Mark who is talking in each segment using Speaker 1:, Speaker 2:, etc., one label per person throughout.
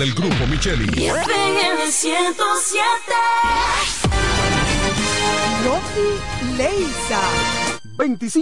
Speaker 1: del grupo Micheli.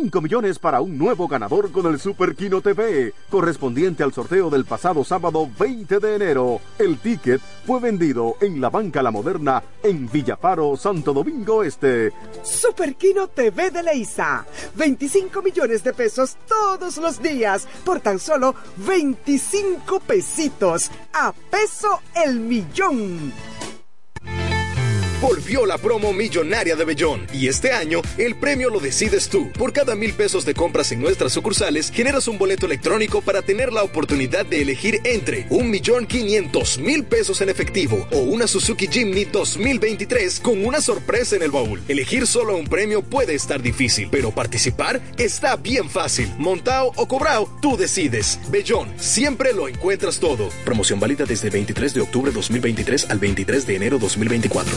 Speaker 2: 25 millones para un nuevo ganador con el Super Kino TV, correspondiente al sorteo del pasado sábado 20 de enero. El ticket fue vendido en la Banca La Moderna en Villafaro, Santo Domingo Este.
Speaker 3: Super Kino TV de Leisa. 25 millones de pesos todos los días por tan solo 25 pesitos. A peso el millón.
Speaker 4: Volvió la promo millonaria de Bellón y este año el premio lo decides tú. Por cada mil pesos de compras en nuestras sucursales generas un boleto electrónico para tener la oportunidad de elegir entre un millón quinientos mil pesos en efectivo o una Suzuki Jimny 2023 con una sorpresa en el baúl. Elegir solo un premio puede estar difícil, pero participar está bien fácil. Montao o cobrao, tú decides. Bellón, siempre lo encuentras todo. Promoción válida desde 23 de octubre 2023 al 23 de enero 2024.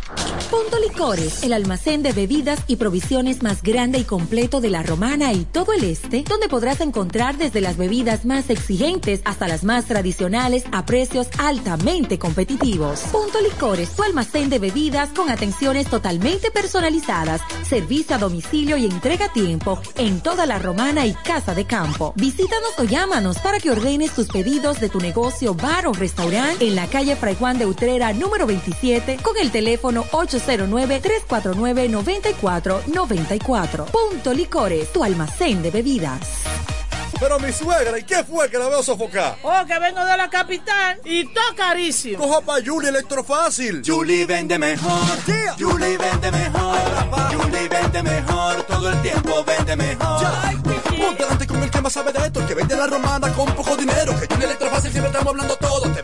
Speaker 5: Punto Licores, el almacén de bebidas y provisiones más grande y completo de la Romana y todo el este, donde podrás encontrar desde las bebidas más exigentes hasta las más tradicionales a precios altamente competitivos. Punto Licores, tu almacén de bebidas con atenciones totalmente personalizadas, servicio a domicilio y entrega a tiempo en toda la Romana y Casa de Campo. Visítanos o llámanos para que ordenes tus pedidos de tu negocio, bar o restaurante en la calle Fray Juan de Utrera número 27 con el teléfono 809-349-9494. Punto Licores, tu almacén de bebidas.
Speaker 6: Pero mi suegra, ¿y qué fue que la veo sofocar?
Speaker 7: Oh, que vengo de la capital y todo carísimo.
Speaker 6: Coja pa' Julie Electrofácil.
Speaker 8: Julie vende mejor.
Speaker 6: Yeah.
Speaker 8: Julie vende mejor. Julie vende mejor. Todo el tiempo vende mejor.
Speaker 6: Ponte delante con el que más sabe de esto, el que vende la romana con poco dinero. Que Julie Electrofácil siempre estamos hablando todo. Te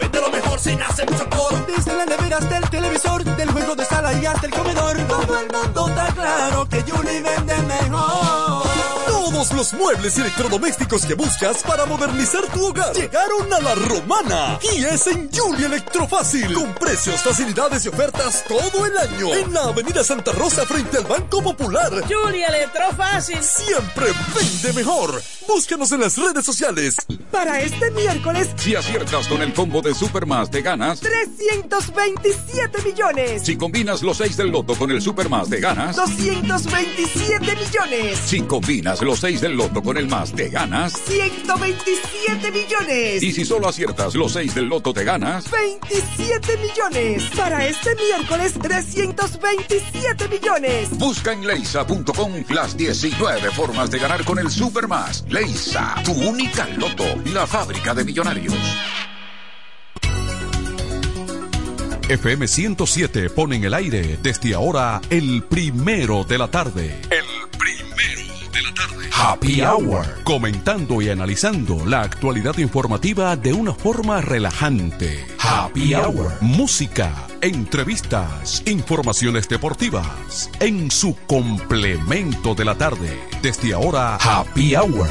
Speaker 6: sin hacer mucho coro.
Speaker 8: Desde la nevera hasta el televisor, del juego de sala y hasta el comedor. Todo el mundo está claro que Julie vende mejor.
Speaker 6: Todos los muebles y electrodomésticos que buscas para modernizar tu hogar llegaron a la romana y es en Julia Electrofácil con precios, facilidades y ofertas todo el año en la Avenida Santa Rosa frente al Banco Popular.
Speaker 7: Julia Electrofácil
Speaker 6: Siempre vende mejor. Búscanos en las redes sociales.
Speaker 3: Para este miércoles,
Speaker 1: Si aciertas con el combo de Supermas, te ganas.
Speaker 3: 327 millones.
Speaker 1: Si combinas los 6 del loto con el Supermas, te ganas.
Speaker 3: 227 millones.
Speaker 1: Si combinas los 6 del loto con el más, te ganas.
Speaker 3: 127 millones.
Speaker 1: Y si solo aciertas los 6 del loto, te ganas.
Speaker 3: 27 millones. Para este miércoles, 327 millones.
Speaker 1: Busca en leisa.com las 19 formas de ganar con el Supermas. Leisa, tu única loto, la fábrica de millonarios.
Speaker 9: FM 107 pone en el aire desde ahora el primero de la tarde.
Speaker 1: El primero de la tarde.
Speaker 9: Happy Hour. Comentando y analizando la actualidad informativa de una forma relajante. Happy Hour. Música, entrevistas, informaciones deportivas. En su complemento de la tarde. Desde ahora, Happy Hour.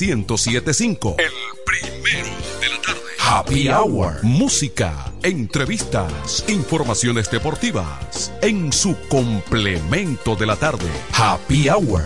Speaker 10: 1075. El primero de la tarde. Happy Hour. Música, entrevistas, informaciones deportivas. En su complemento de la tarde. Happy Hour.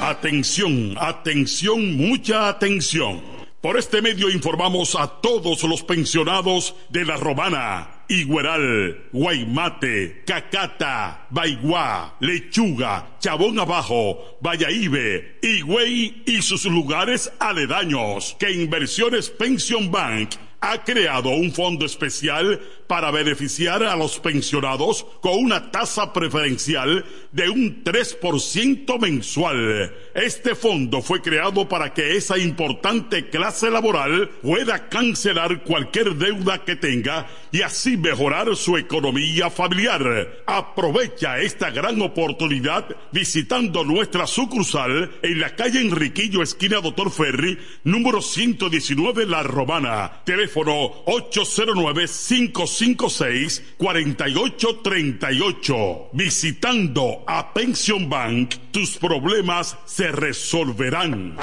Speaker 11: Atención, atención, mucha atención. Por este medio informamos a todos los pensionados de La Romana, Igueral, Guaymate, Cacata, Baigua, Lechuga, Chabón Abajo, Vallaíbe, Higüey y sus lugares aledaños que Inversiones Pension Bank ha creado un fondo especial para beneficiar a los pensionados con una tasa preferencial de un 3% mensual. Este fondo fue creado para que esa importante clase laboral pueda cancelar cualquier deuda que tenga y así mejorar su economía familiar. Aprovecha esta gran oportunidad visitando nuestra sucursal en la calle Enriquillo, esquina Doctor Ferry, número 119 La Romana. Teléfono 809-556-4838. Visitando a Pension Bank, tus problemas se resolverán.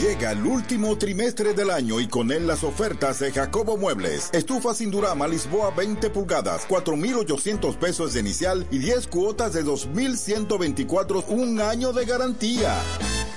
Speaker 12: Llega el último trimestre del año y con él las ofertas de Jacobo Muebles. Estufa sin Durama Lisboa 20 pulgadas, 4,800 pesos de inicial y 10 cuotas de 2,124, un año de garantía.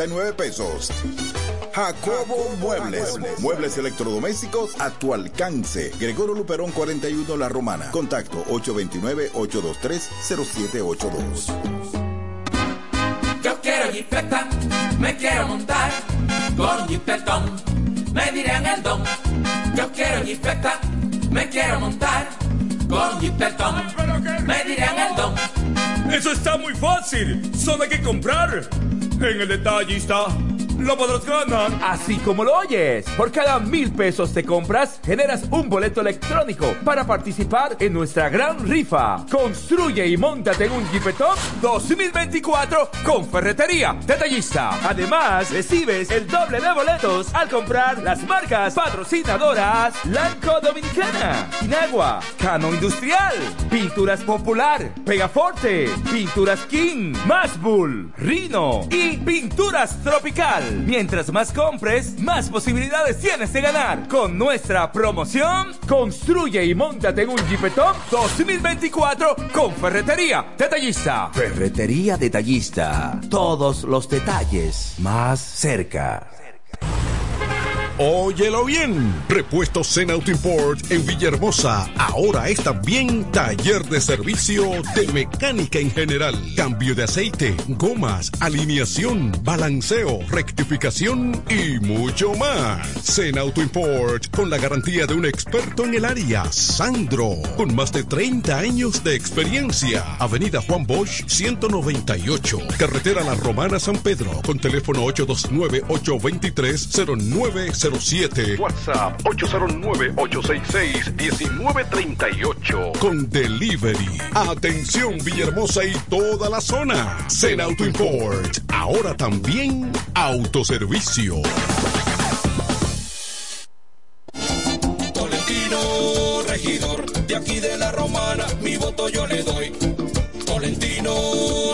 Speaker 12: 12.339 pesos. Jacobo Muebles. Muebles electrodomésticos a tu alcance. Gregorio Luperón 41 La Romana. Contacto 829-823-0782.
Speaker 13: Yo quiero jipeta, me quiero montar con jipetón, me dirán el don. Yo quiero jipeta, me quiero montar con jipetón, me dirán el don.
Speaker 14: Eso está muy fácil, solo hay que comprar. En el detallista lo podrás ganar.
Speaker 15: Así como lo oyes, por cada mil pesos te compras, generas un boleto electrónico para participar en nuestra gran rifa. Construye y montate en un Jeepetop 2024 con Ferretería Detallista. Además, recibes el doble de boletos al comprar las marcas patrocinadoras Lanco Dominicana, Inagua, Cano Industrial, Pinturas Popular, Pegaforte, Pinturas King, Masbull, Rino y Pinturas Tropical. Mientras más compres, más posibilidades tienes de ganar. Con nuestra promoción, construye y montate en un Jeepetop 2024 con Ferretería Detallista.
Speaker 16: Ferretería Detallista. Todos los detalles más cerca.
Speaker 10: Óyelo bien. Repuestos Zen Auto Import en Villahermosa. Ahora es también taller de servicio de mecánica en general. Cambio de aceite, gomas, alineación, balanceo, rectificación y mucho más. Zen Auto Import con la garantía de un experto en el área, Sandro, con más de 30 años de experiencia. Avenida Juan Bosch 198. Carretera La Romana San Pedro con teléfono 829 823 09 WhatsApp 809-866-1938. Con delivery. Atención Villahermosa y toda la zona. Zen Auto Import. Ahora también autoservicio.
Speaker 17: Tolentino, regidor, de aquí de la romana, mi voto yo le doy. Tolentino,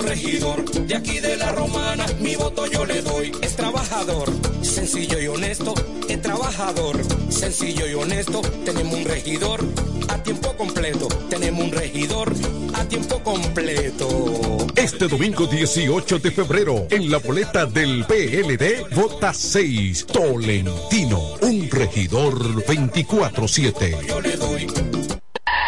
Speaker 17: regidor, de aquí de la romana, mi voto yo le doy. Es trabajador, sencillo y honesto, es trabajador, sencillo y honesto. Tenemos un regidor a tiempo completo, tenemos un regidor a tiempo completo.
Speaker 10: Este domingo 18 de febrero, en la boleta del PLD, vota 6. Tolentino, un regidor 24-7.
Speaker 17: Yo le doy.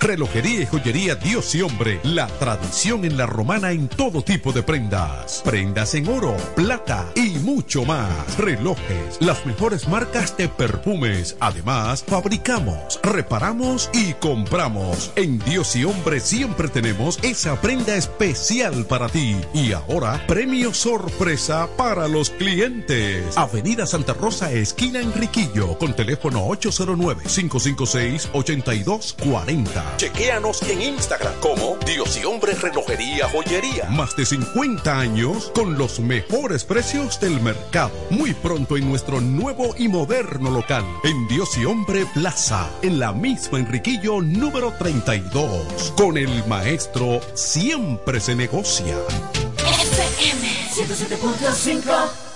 Speaker 10: Relojería y joyería Dios y Hombre. La tradición en la romana en todo tipo de prendas. Prendas en oro, plata y mucho más. Relojes, las mejores marcas de perfumes. Además, fabricamos, reparamos y compramos. En Dios y Hombre siempre tenemos esa prenda especial para ti. Y ahora, premio sorpresa para los clientes. Avenida Santa Rosa, esquina Enriquillo, con teléfono 809-556-8240. Chequéanos en Instagram como Dios y Hombre Relojería Joyería. Más de 50 años con los mejores precios del mercado. Muy pronto en nuestro nuevo y moderno local, en Dios y Hombre Plaza, en la misma Enriquillo número 32. Con el maestro siempre se negocia.
Speaker 13: FM 107.5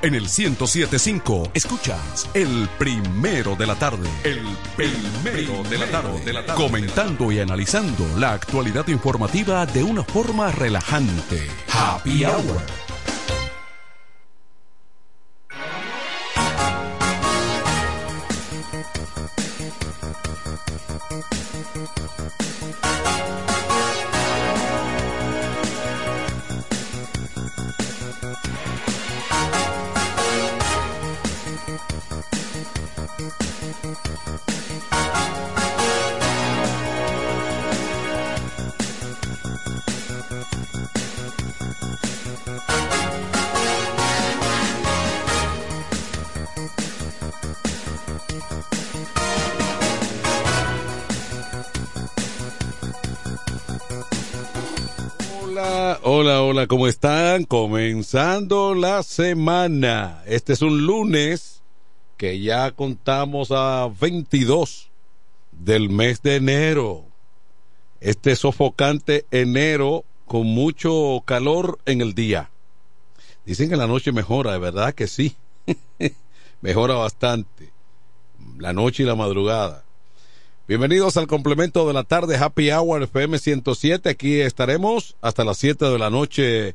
Speaker 18: En el 1075 escuchas el primero de la tarde. El primero de la tarde. De la tarde. Comentando y analizando la actualidad informativa de una forma relajante. Happy Hour. Hola, hola, hola, ¿cómo están? Comenzando la semana. Este es un lunes que ya contamos a 22 del mes de enero. Este sofocante enero con mucho calor en el día. Dicen que la noche mejora, de verdad que sí. mejora bastante. La noche y la madrugada. Bienvenidos al complemento de la tarde Happy Hour FM 107. Aquí estaremos hasta las 7 de la noche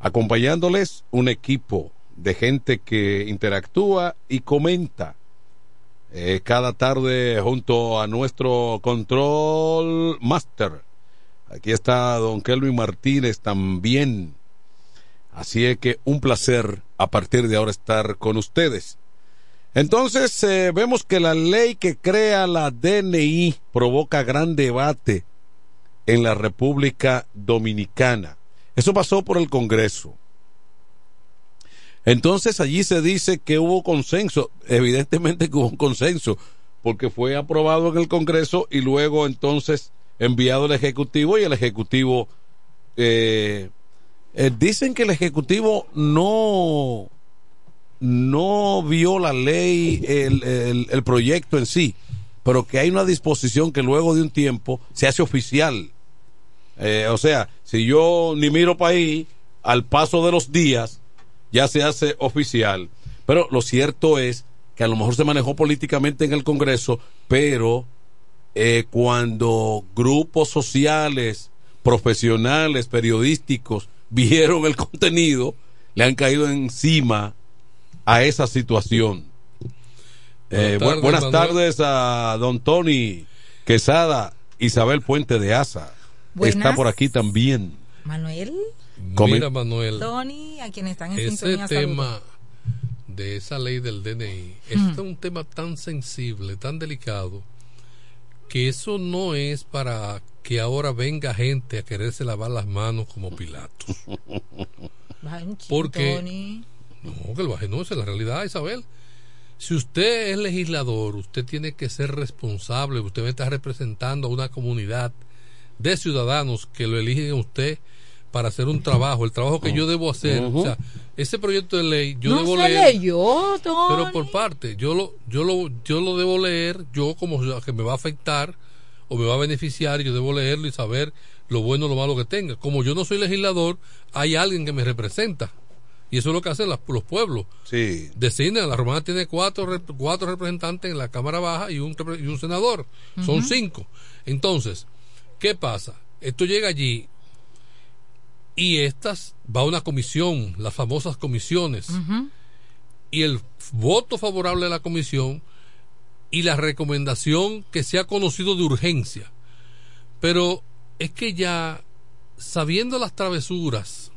Speaker 18: acompañándoles un equipo de gente que interactúa y comenta eh, cada tarde junto a nuestro control master. Aquí está don Kelvin Martínez también. Así es que un placer a partir de ahora estar con ustedes. Entonces eh, vemos que la ley que crea la DNI provoca gran debate en la República Dominicana. Eso pasó por el Congreso. Entonces allí se dice que hubo consenso, evidentemente que hubo un consenso, porque fue aprobado en el Congreso y luego entonces enviado al Ejecutivo y el Ejecutivo... Eh, eh, dicen que el Ejecutivo no no vio la ley, el, el, proyecto en sí, pero que hay una disposición que luego de un tiempo se hace oficial. Eh, o sea, si yo ni miro para ahí, al paso de los días ya se hace oficial. Pero lo cierto es que a lo mejor se manejó políticamente en el Congreso, pero eh, cuando grupos sociales, profesionales, periodísticos vieron el contenido, le han caído encima a esa situación. Buenas, eh, tardes, buenas tardes, a don Tony Quesada, Isabel Puente de Asa. Buenas. Está por aquí también.
Speaker 19: Manuel.
Speaker 20: Mira, Manuel.
Speaker 19: Tony, a quienes están en
Speaker 20: ese
Speaker 19: sintonía.
Speaker 20: tema saludos. de esa ley del DNI, mm. es un tema tan sensible, tan delicado, que eso no es para que ahora venga gente a quererse lavar las manos como Pilatos. Porque. No, que lo baje no, es la realidad, Isabel. Si usted es legislador, usted tiene que ser responsable, usted estar representando a una comunidad de ciudadanos que lo eligen a usted para hacer un trabajo, el trabajo que yo debo hacer. Uh -huh. O sea, ese proyecto de ley yo
Speaker 19: no
Speaker 20: debo
Speaker 19: se
Speaker 20: leer.
Speaker 19: Leyó, Tony.
Speaker 20: Pero por parte, yo lo, yo lo, yo lo debo leer, yo como que me va a afectar o me va a beneficiar, yo debo leerlo y saber lo bueno o lo malo que tenga. Como yo no soy legislador, hay alguien que me representa. Y eso es lo que hacen las, los pueblos.
Speaker 18: Sí.
Speaker 20: Designan, la romana tiene cuatro, cuatro representantes en la Cámara Baja y un, y un senador. Uh -huh. Son cinco. Entonces, ¿qué pasa? Esto llega allí y estas va a una comisión, las famosas comisiones. Uh -huh. Y el voto favorable de la comisión y la recomendación que se ha conocido de urgencia. Pero es que ya, sabiendo las travesuras,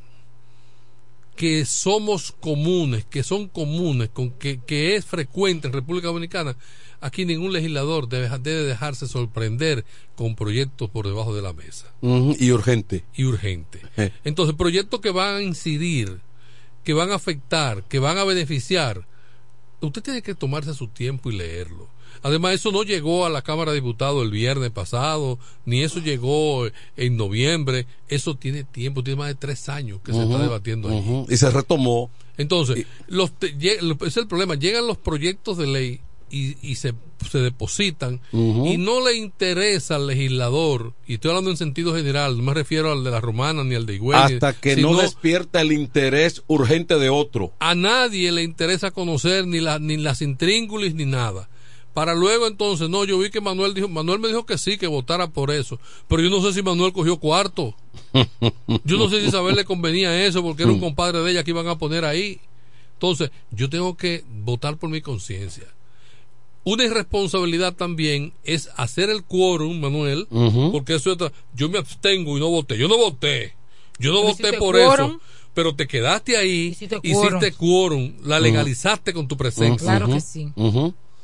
Speaker 20: que somos comunes, que son comunes, con que, que, es frecuente en República Dominicana, aquí ningún legislador debe, debe dejarse sorprender con proyectos por debajo de la mesa.
Speaker 18: Uh -huh. Y urgente.
Speaker 20: Y urgente. Eh. Entonces, proyectos que van a incidir, que van a afectar, que van a beneficiar, usted tiene que tomarse su tiempo y leerlo. Además, eso no llegó a la Cámara de Diputados el viernes pasado, ni eso llegó en noviembre. Eso tiene tiempo, tiene más de tres años que uh -huh, se está debatiendo
Speaker 18: uh. -huh. Y se retomó.
Speaker 20: Entonces, y... los, es el problema. Llegan los proyectos de ley y, y se, se depositan y no le interesa al legislador, y estoy hablando en sentido general, no me refiero al de la romana ni al de Higüey,
Speaker 18: Hasta que no despierta el interés urgente de otro.
Speaker 20: a nadie le interesa conocer ni, la, ni las intríngulis ni nada. Para luego entonces, no, yo vi que Manuel dijo, Manuel me dijo que sí, que votara por eso, pero yo no sé si Manuel cogió cuarto. Yo no sé si Isabel le convenía eso porque era un compadre de ella que iban a poner ahí. Entonces, yo tengo que votar por mi conciencia. Una irresponsabilidad también es hacer el quórum, Manuel, porque eso es otra- yo me abstengo y no voté. Yo no voté. Yo no voté por
Speaker 21: quórum.
Speaker 20: eso. Pero te quedaste ahí,
Speaker 21: Hiciste
Speaker 20: hiciste
Speaker 21: quórum.
Speaker 20: la legalizaste con tu presencia.
Speaker 21: Claro que sí.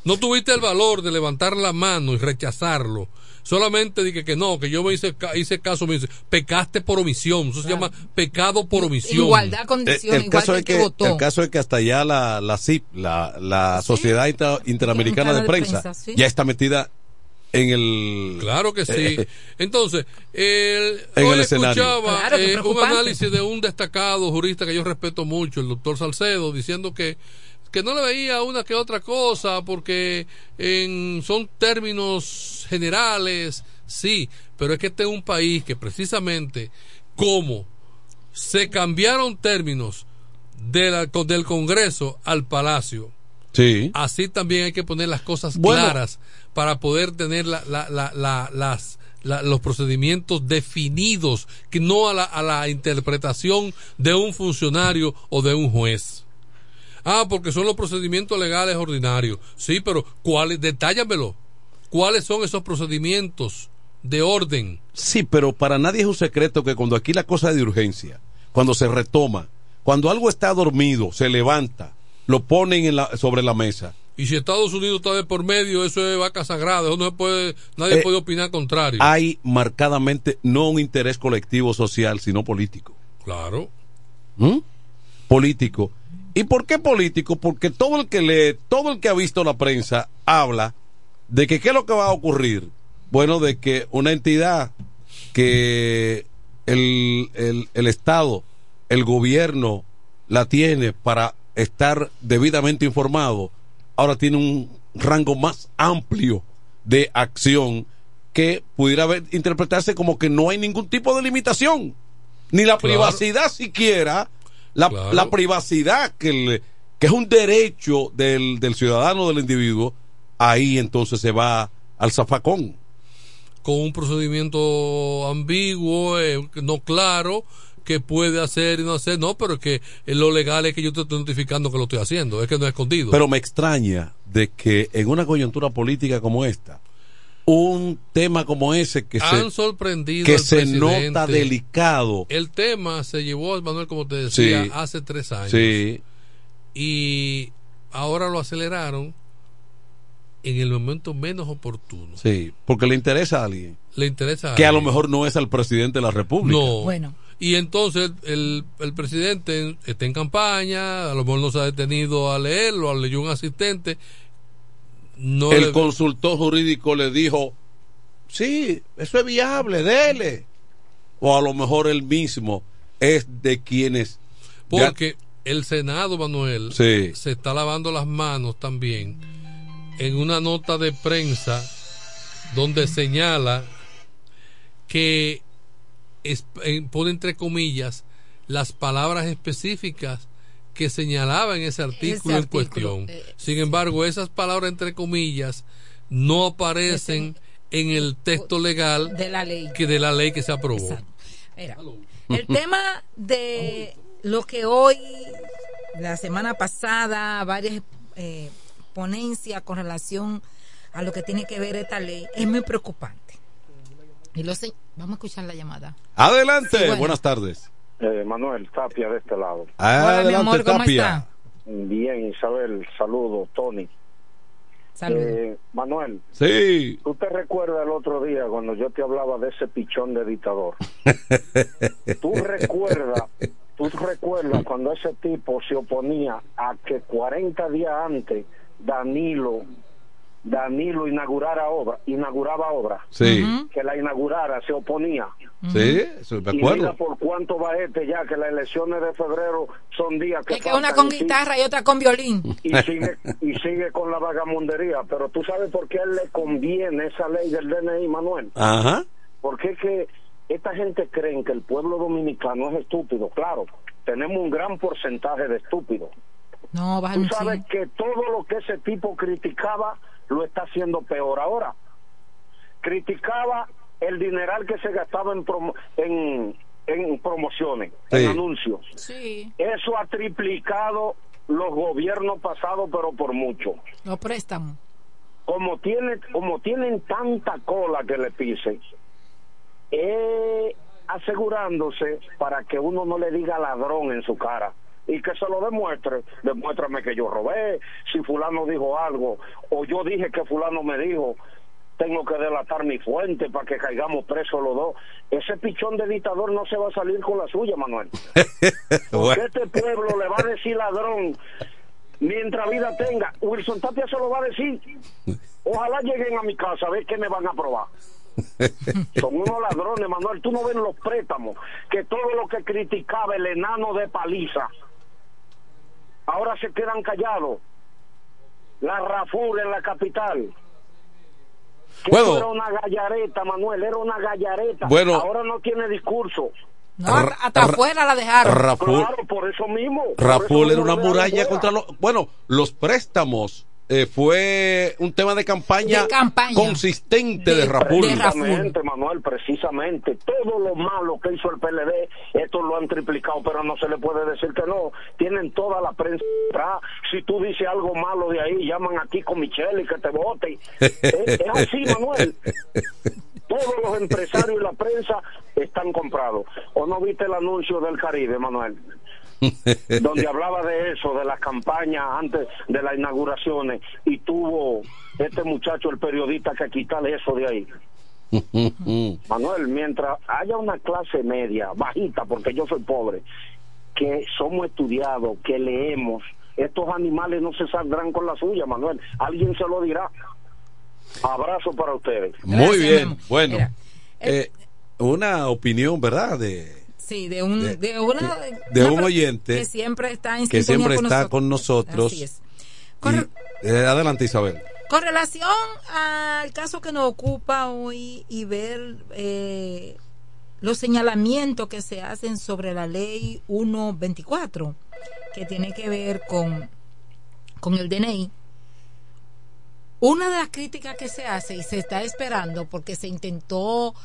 Speaker 20: No tuviste el valor de levantar la mano y rechazarlo. Solamente dije que no, que yo me hice, ca- hice caso, me dice, pecaste por omisión. Eso se llama pecado por omisión.
Speaker 21: Igualdad,
Speaker 18: Eh,
Speaker 21: condición,
Speaker 18: el,
Speaker 21: igual
Speaker 18: caso
Speaker 21: que
Speaker 18: es
Speaker 21: el que
Speaker 18: que,
Speaker 21: votó.
Speaker 18: el caso es que hasta allá la, la CIP, la, la Sociedad Inter- Interamericana de
Speaker 21: de
Speaker 18: Prensa,
Speaker 21: Prensa, sí.
Speaker 18: ya está metida en el...
Speaker 20: Claro que sí.
Speaker 18: Eh,
Speaker 20: Entonces, el,
Speaker 18: En
Speaker 20: hoy
Speaker 18: el
Speaker 20: escuchaba
Speaker 21: Claro,
Speaker 20: eh, un análisis de un destacado jurista que yo respeto mucho, el doctor Salcedo, diciendo que, que no le veía una que otra cosa porque en, son términos generales, sí, pero es que este es un país que precisamente como se cambiaron términos de la- del Congreso al Palacio,
Speaker 18: Sí.
Speaker 20: así también hay que poner las cosas
Speaker 18: Bueno.
Speaker 20: claras para poder tener la, la- la- la- las, la- los procedimientos definidos, que no a la, a la interpretación de un funcionario o de un juez. Ah, porque son los procedimientos legales ordinarios. Sí, pero ¿cuáles? Detállamelo. ¿Cuáles son esos procedimientos de orden?
Speaker 18: Sí, pero para nadie es un secreto que cuando aquí la cosa es de urgencia, cuando se retoma, cuando algo está dormido, se levanta, lo ponen en la- sobre la mesa.
Speaker 20: Y si Estados Unidos está de por medio, eso es vaca sagrada. Eso no se puede, nadie
Speaker 18: Eh,
Speaker 20: puede opinar contrario.
Speaker 18: Hay marcadamente no un interés colectivo social, sino político.
Speaker 20: Claro.
Speaker 18: ¿Mm? Político. ¿Y por qué político? Porque todo el que lee, todo el que ha visto la prensa habla de que qué es lo que va a ocurrir. Bueno, de que una entidad que el, el, el Estado, el gobierno la tiene para estar debidamente informado, ahora tiene un rango más amplio de acción que pudiera interpretarse como que no hay ningún tipo de limitación, ni la
Speaker 20: Claro.
Speaker 18: privacidad siquiera, la,
Speaker 20: Claro.
Speaker 18: la privacidad que, le- que es un derecho del, del ciudadano, del individuo, ahí entonces se va al zafacón.
Speaker 20: con un procedimiento ambiguo, eh, no claro, que puede hacer y no hacer. No, pero es que eh, lo legal es que yo te estoy notificando que lo estoy haciendo, es que no es escondido.
Speaker 18: Pero me extraña de que en una coyuntura política como esta, un tema como ese que
Speaker 20: Han
Speaker 18: se,
Speaker 20: sorprendido
Speaker 18: que se
Speaker 20: presidente.
Speaker 18: nota delicado.
Speaker 20: El tema se llevó, Manuel, como te decía,
Speaker 18: Sí.
Speaker 20: hace tres años.
Speaker 18: Sí.
Speaker 20: Y ahora lo aceleraron en el momento menos oportuno.
Speaker 18: Sí, porque le interesa a alguien.
Speaker 20: Le interesa
Speaker 18: Que a lo mejor no es al presidente de la República.
Speaker 20: No.
Speaker 21: Bueno.
Speaker 20: Y entonces el, el presidente está en campaña, a lo mejor no se ha detenido a leerlo, leyó un asistente. No
Speaker 18: el
Speaker 20: le-
Speaker 18: consultor jurídico le dijo, sí, eso es viable, dele. O a lo mejor él mismo es de quienes... ya-
Speaker 20: porque el Senado, Manuel,
Speaker 18: Sí.
Speaker 20: se está lavando las manos también en una nota de prensa donde señala que es- pone entre comillas las palabras específicas que señalaba en ese artículo en
Speaker 21: artículo,
Speaker 20: cuestión.
Speaker 21: eh,
Speaker 20: Sin embargo, esas palabras entre comillas no aparecen en el texto legal
Speaker 21: de la ley.
Speaker 20: que de la ley que se aprobó.
Speaker 21: Mira, el tema de lo que hoy, la semana pasada, varias eh, ponencias con relación a lo que tiene que ver esta ley es muy preocupante. Y lo sé, vamos a escuchar la llamada.
Speaker 18: Adelante,
Speaker 21: Sí, bueno.
Speaker 18: buenas tardes.
Speaker 22: Eh, Manuel Tapia de este lado.
Speaker 18: Adelante,
Speaker 21: mi amor, ¿cómo
Speaker 18: Tapia.
Speaker 22: Bien, Isabel, saludos, Tony.
Speaker 21: Saludos.
Speaker 22: Eh, Manuel,
Speaker 18: Sí.
Speaker 22: ¿tú te recuerdas el otro día cuando yo te hablaba de ese pichón de dictador? ¿Tú recuerdas, tú recuerdas cuando ese tipo se oponía a que 40 días antes Danilo Danilo inaugurara obra, inauguraba obra,
Speaker 18: Sí.
Speaker 22: que la inaugurara, se oponía.
Speaker 18: Sí, eso me
Speaker 22: Y mira
Speaker 18: acuerdo.
Speaker 22: por cuánto va este ya, que las elecciones de febrero son días que
Speaker 19: Es que una con
Speaker 22: y
Speaker 19: guitarra y otra con violín.
Speaker 22: y sigue, y sigue con la vagamundería. Pero tú sabes por qué a él le conviene esa ley del DNI, Manuel.
Speaker 18: Ajá.
Speaker 22: Porque es que esta gente cree que el pueblo dominicano es estúpido. Claro, tenemos un gran porcentaje de estúpidos.
Speaker 19: No,
Speaker 22: Tú sabes que todo lo que ese tipo criticaba lo está haciendo peor ahora. Criticaba el dineral que se gastaba en, promo- en, en promociones,
Speaker 18: Sí.
Speaker 22: en anuncios.
Speaker 19: Sí,
Speaker 22: Eso ha triplicado los gobiernos pasados, pero por mucho.
Speaker 19: los préstamos.
Speaker 22: Como, tiene, como tienen tanta cola que le pisen, eh, asegurándose para que uno no le diga ladrón en su cara y que se lo demuestre. Demuéstrame que yo robé, si fulano dijo algo, o yo dije que fulano me dijo, tengo que delatar mi fuente para que caigamos presos los dos. Ese pichón de dictador no se va a salir con la suya, Manuel. Porque este pueblo le va a decir ladrón mientras vida tenga. Wilson Tapia se lo va a decir. Ojalá lleguen a mi casa a ver qué me van a probar. Son unos ladrones, Manuel. Tú no ves los préstamos. Que todo lo que criticaba el enano de paliza, ahora se quedan callados. La Rafur en la capital.
Speaker 18: Bueno.
Speaker 22: era una gallareta, Manuel. Era una gallareta.
Speaker 18: Bueno.
Speaker 22: Ahora no tiene discurso.
Speaker 19: No, hasta- afuera la dejaron.
Speaker 18: Raful,
Speaker 22: Claro, por eso mismo.
Speaker 18: Raful era una muralla contra los... Bueno, los préstamos eh, fue un tema de campaña,
Speaker 22: De campaña.
Speaker 18: consistente de, Raful.
Speaker 22: Precisamente, Manuel, precisamente. Todo lo malo que hizo el PLD, esto lo han triplicado, pero no se le puede decir que no. Tienen toda la prensa atrás. Si tú dices algo malo de ahí, llaman aquí con Michelle y que te vote. es, es así, Manuel. Todos los empresarios y la prensa están comprados. ¿O no viste el anuncio del Caribe, Manuel? donde hablaba de eso, de las campañas antes de las inauguraciones, y tuvo este muchacho, el periodista, que quitarle eso de ahí. Manuel, mientras haya una clase media, bajita, porque yo soy pobre, que somos estudiados, que leemos, estos animales no se saldrán con la suya, Manuel. Alguien se lo dirá. Abrazo para ustedes.
Speaker 18: Muy bien, bueno. eh, una opinión, ¿verdad? De,
Speaker 19: Sí, de un,
Speaker 18: De-
Speaker 19: de una,
Speaker 18: de
Speaker 19: una
Speaker 18: un oyente
Speaker 19: que siempre está en
Speaker 18: que siempre
Speaker 19: con
Speaker 18: está
Speaker 19: nosotros.
Speaker 18: con nosotros.
Speaker 19: Así es.
Speaker 18: Y- eh, adelante, Isabel.
Speaker 19: Con relación al caso que nos ocupa hoy y ver eh, los señalamientos que se hacen sobre la ley 124, que tiene que ver con, con el DNI, una de las críticas que se hace y se está esperando porque se intentó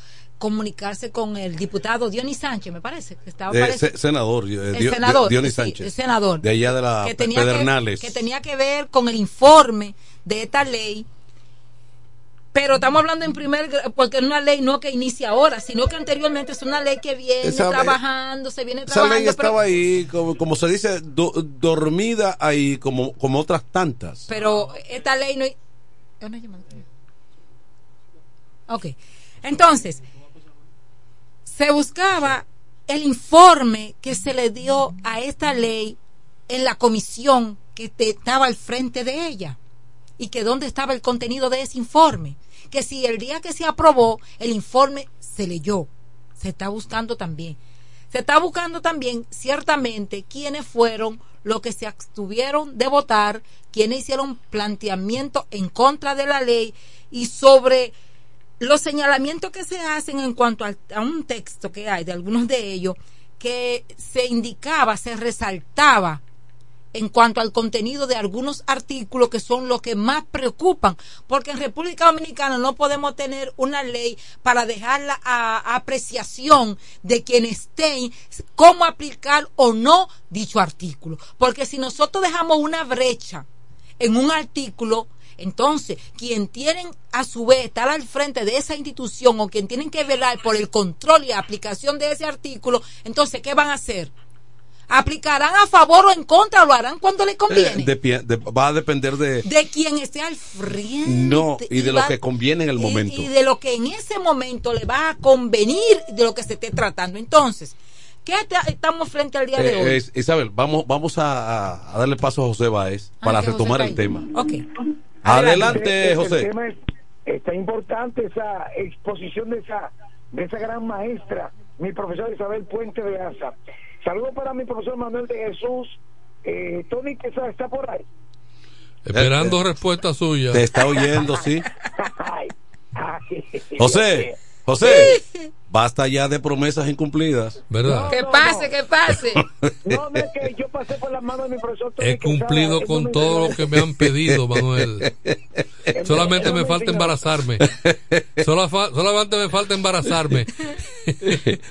Speaker 19: comunicarse con el diputado Dionis Sánchez, me parece, que estaba
Speaker 18: Eh,
Speaker 19: parece-
Speaker 18: senador, eh,
Speaker 19: el
Speaker 18: Dio-
Speaker 19: senador,
Speaker 18: Dionis
Speaker 19: sí,
Speaker 18: Sánchez.
Speaker 19: el senador.
Speaker 18: De allá de la
Speaker 19: que tenía
Speaker 18: Pedernales.
Speaker 19: Que, que tenía que ver con el informe de esta ley. Pero estamos hablando en primer porque es una ley no que inicia ahora, sino que anteriormente es una ley que viene
Speaker 18: Esa ley-
Speaker 19: trabajando, se viene
Speaker 18: Esa
Speaker 19: trabajando.
Speaker 18: ley
Speaker 19: pero-
Speaker 18: estaba ahí, como, como se dice, do- dormida ahí, como, como otras tantas.
Speaker 19: Pero esta ley no. Ok. Entonces, se buscaba el informe que se le dio a esta ley en la comisión que estaba al frente de ella y que dónde estaba el contenido de ese informe. Que si el día que se aprobó, el informe se leyó. Se está buscando también. Se está buscando también, ciertamente, quiénes fueron los que se abstuvieron de votar, quienes hicieron planteamiento en contra de la ley y sobre los señalamientos que se hacen en cuanto a un texto que hay de algunos de ellos que se indicaba, se resaltaba en cuanto al contenido de algunos artículos que son los que más preocupan, porque en República Dominicana no podemos tener una ley para dejarla a apreciación de quienes estén cómo aplicar o no dicho artículo, porque si nosotros dejamos una brecha en un artículo, entonces quien tienen a su vez estar al frente de esa institución o quien tienen que velar por el control y aplicación de ese artículo, entonces ¿qué van a hacer? ¿Aplicarán a favor o en contra? ¿Lo harán cuando les conviene?
Speaker 18: Eh, de- va a depender de...
Speaker 19: de quien esté al frente.
Speaker 18: No, y de lo
Speaker 19: va-
Speaker 18: que conviene en el momento.
Speaker 19: Y, de lo que en ese momento le va a convenir de lo que se esté tratando. Entonces, ¿qué te- estamos frente al día de
Speaker 18: Eh,
Speaker 19: hoy?
Speaker 18: es- Isabel, vamos, vamos a, darle paso a José Báez para
Speaker 19: que José
Speaker 18: retomar el tema.
Speaker 19: Ok.
Speaker 18: Adelante,
Speaker 23: El-
Speaker 18: José.
Speaker 23: El tema es, está importante esa exposición de esa, de esa gran maestra, mi profesora Isabel Puente de Asa. Saludos para mi profesor Manuel de Jesús. Eh, Tony Quesada está por ahí.
Speaker 20: Esperando respuesta suya.
Speaker 18: Te está oyendo, sí. José, José, basta ya de promesas incumplidas.
Speaker 20: ¿Verdad?
Speaker 21: Que pase, que pase.
Speaker 23: No, no es que yo pasé por las manos de mi profesor
Speaker 20: He cumplido
Speaker 23: Quesada,
Speaker 20: con
Speaker 23: no
Speaker 20: todo lo que me han pedido, Manuel. Solamente me falta embarazarme. Fa- solamente me falta embarazarme.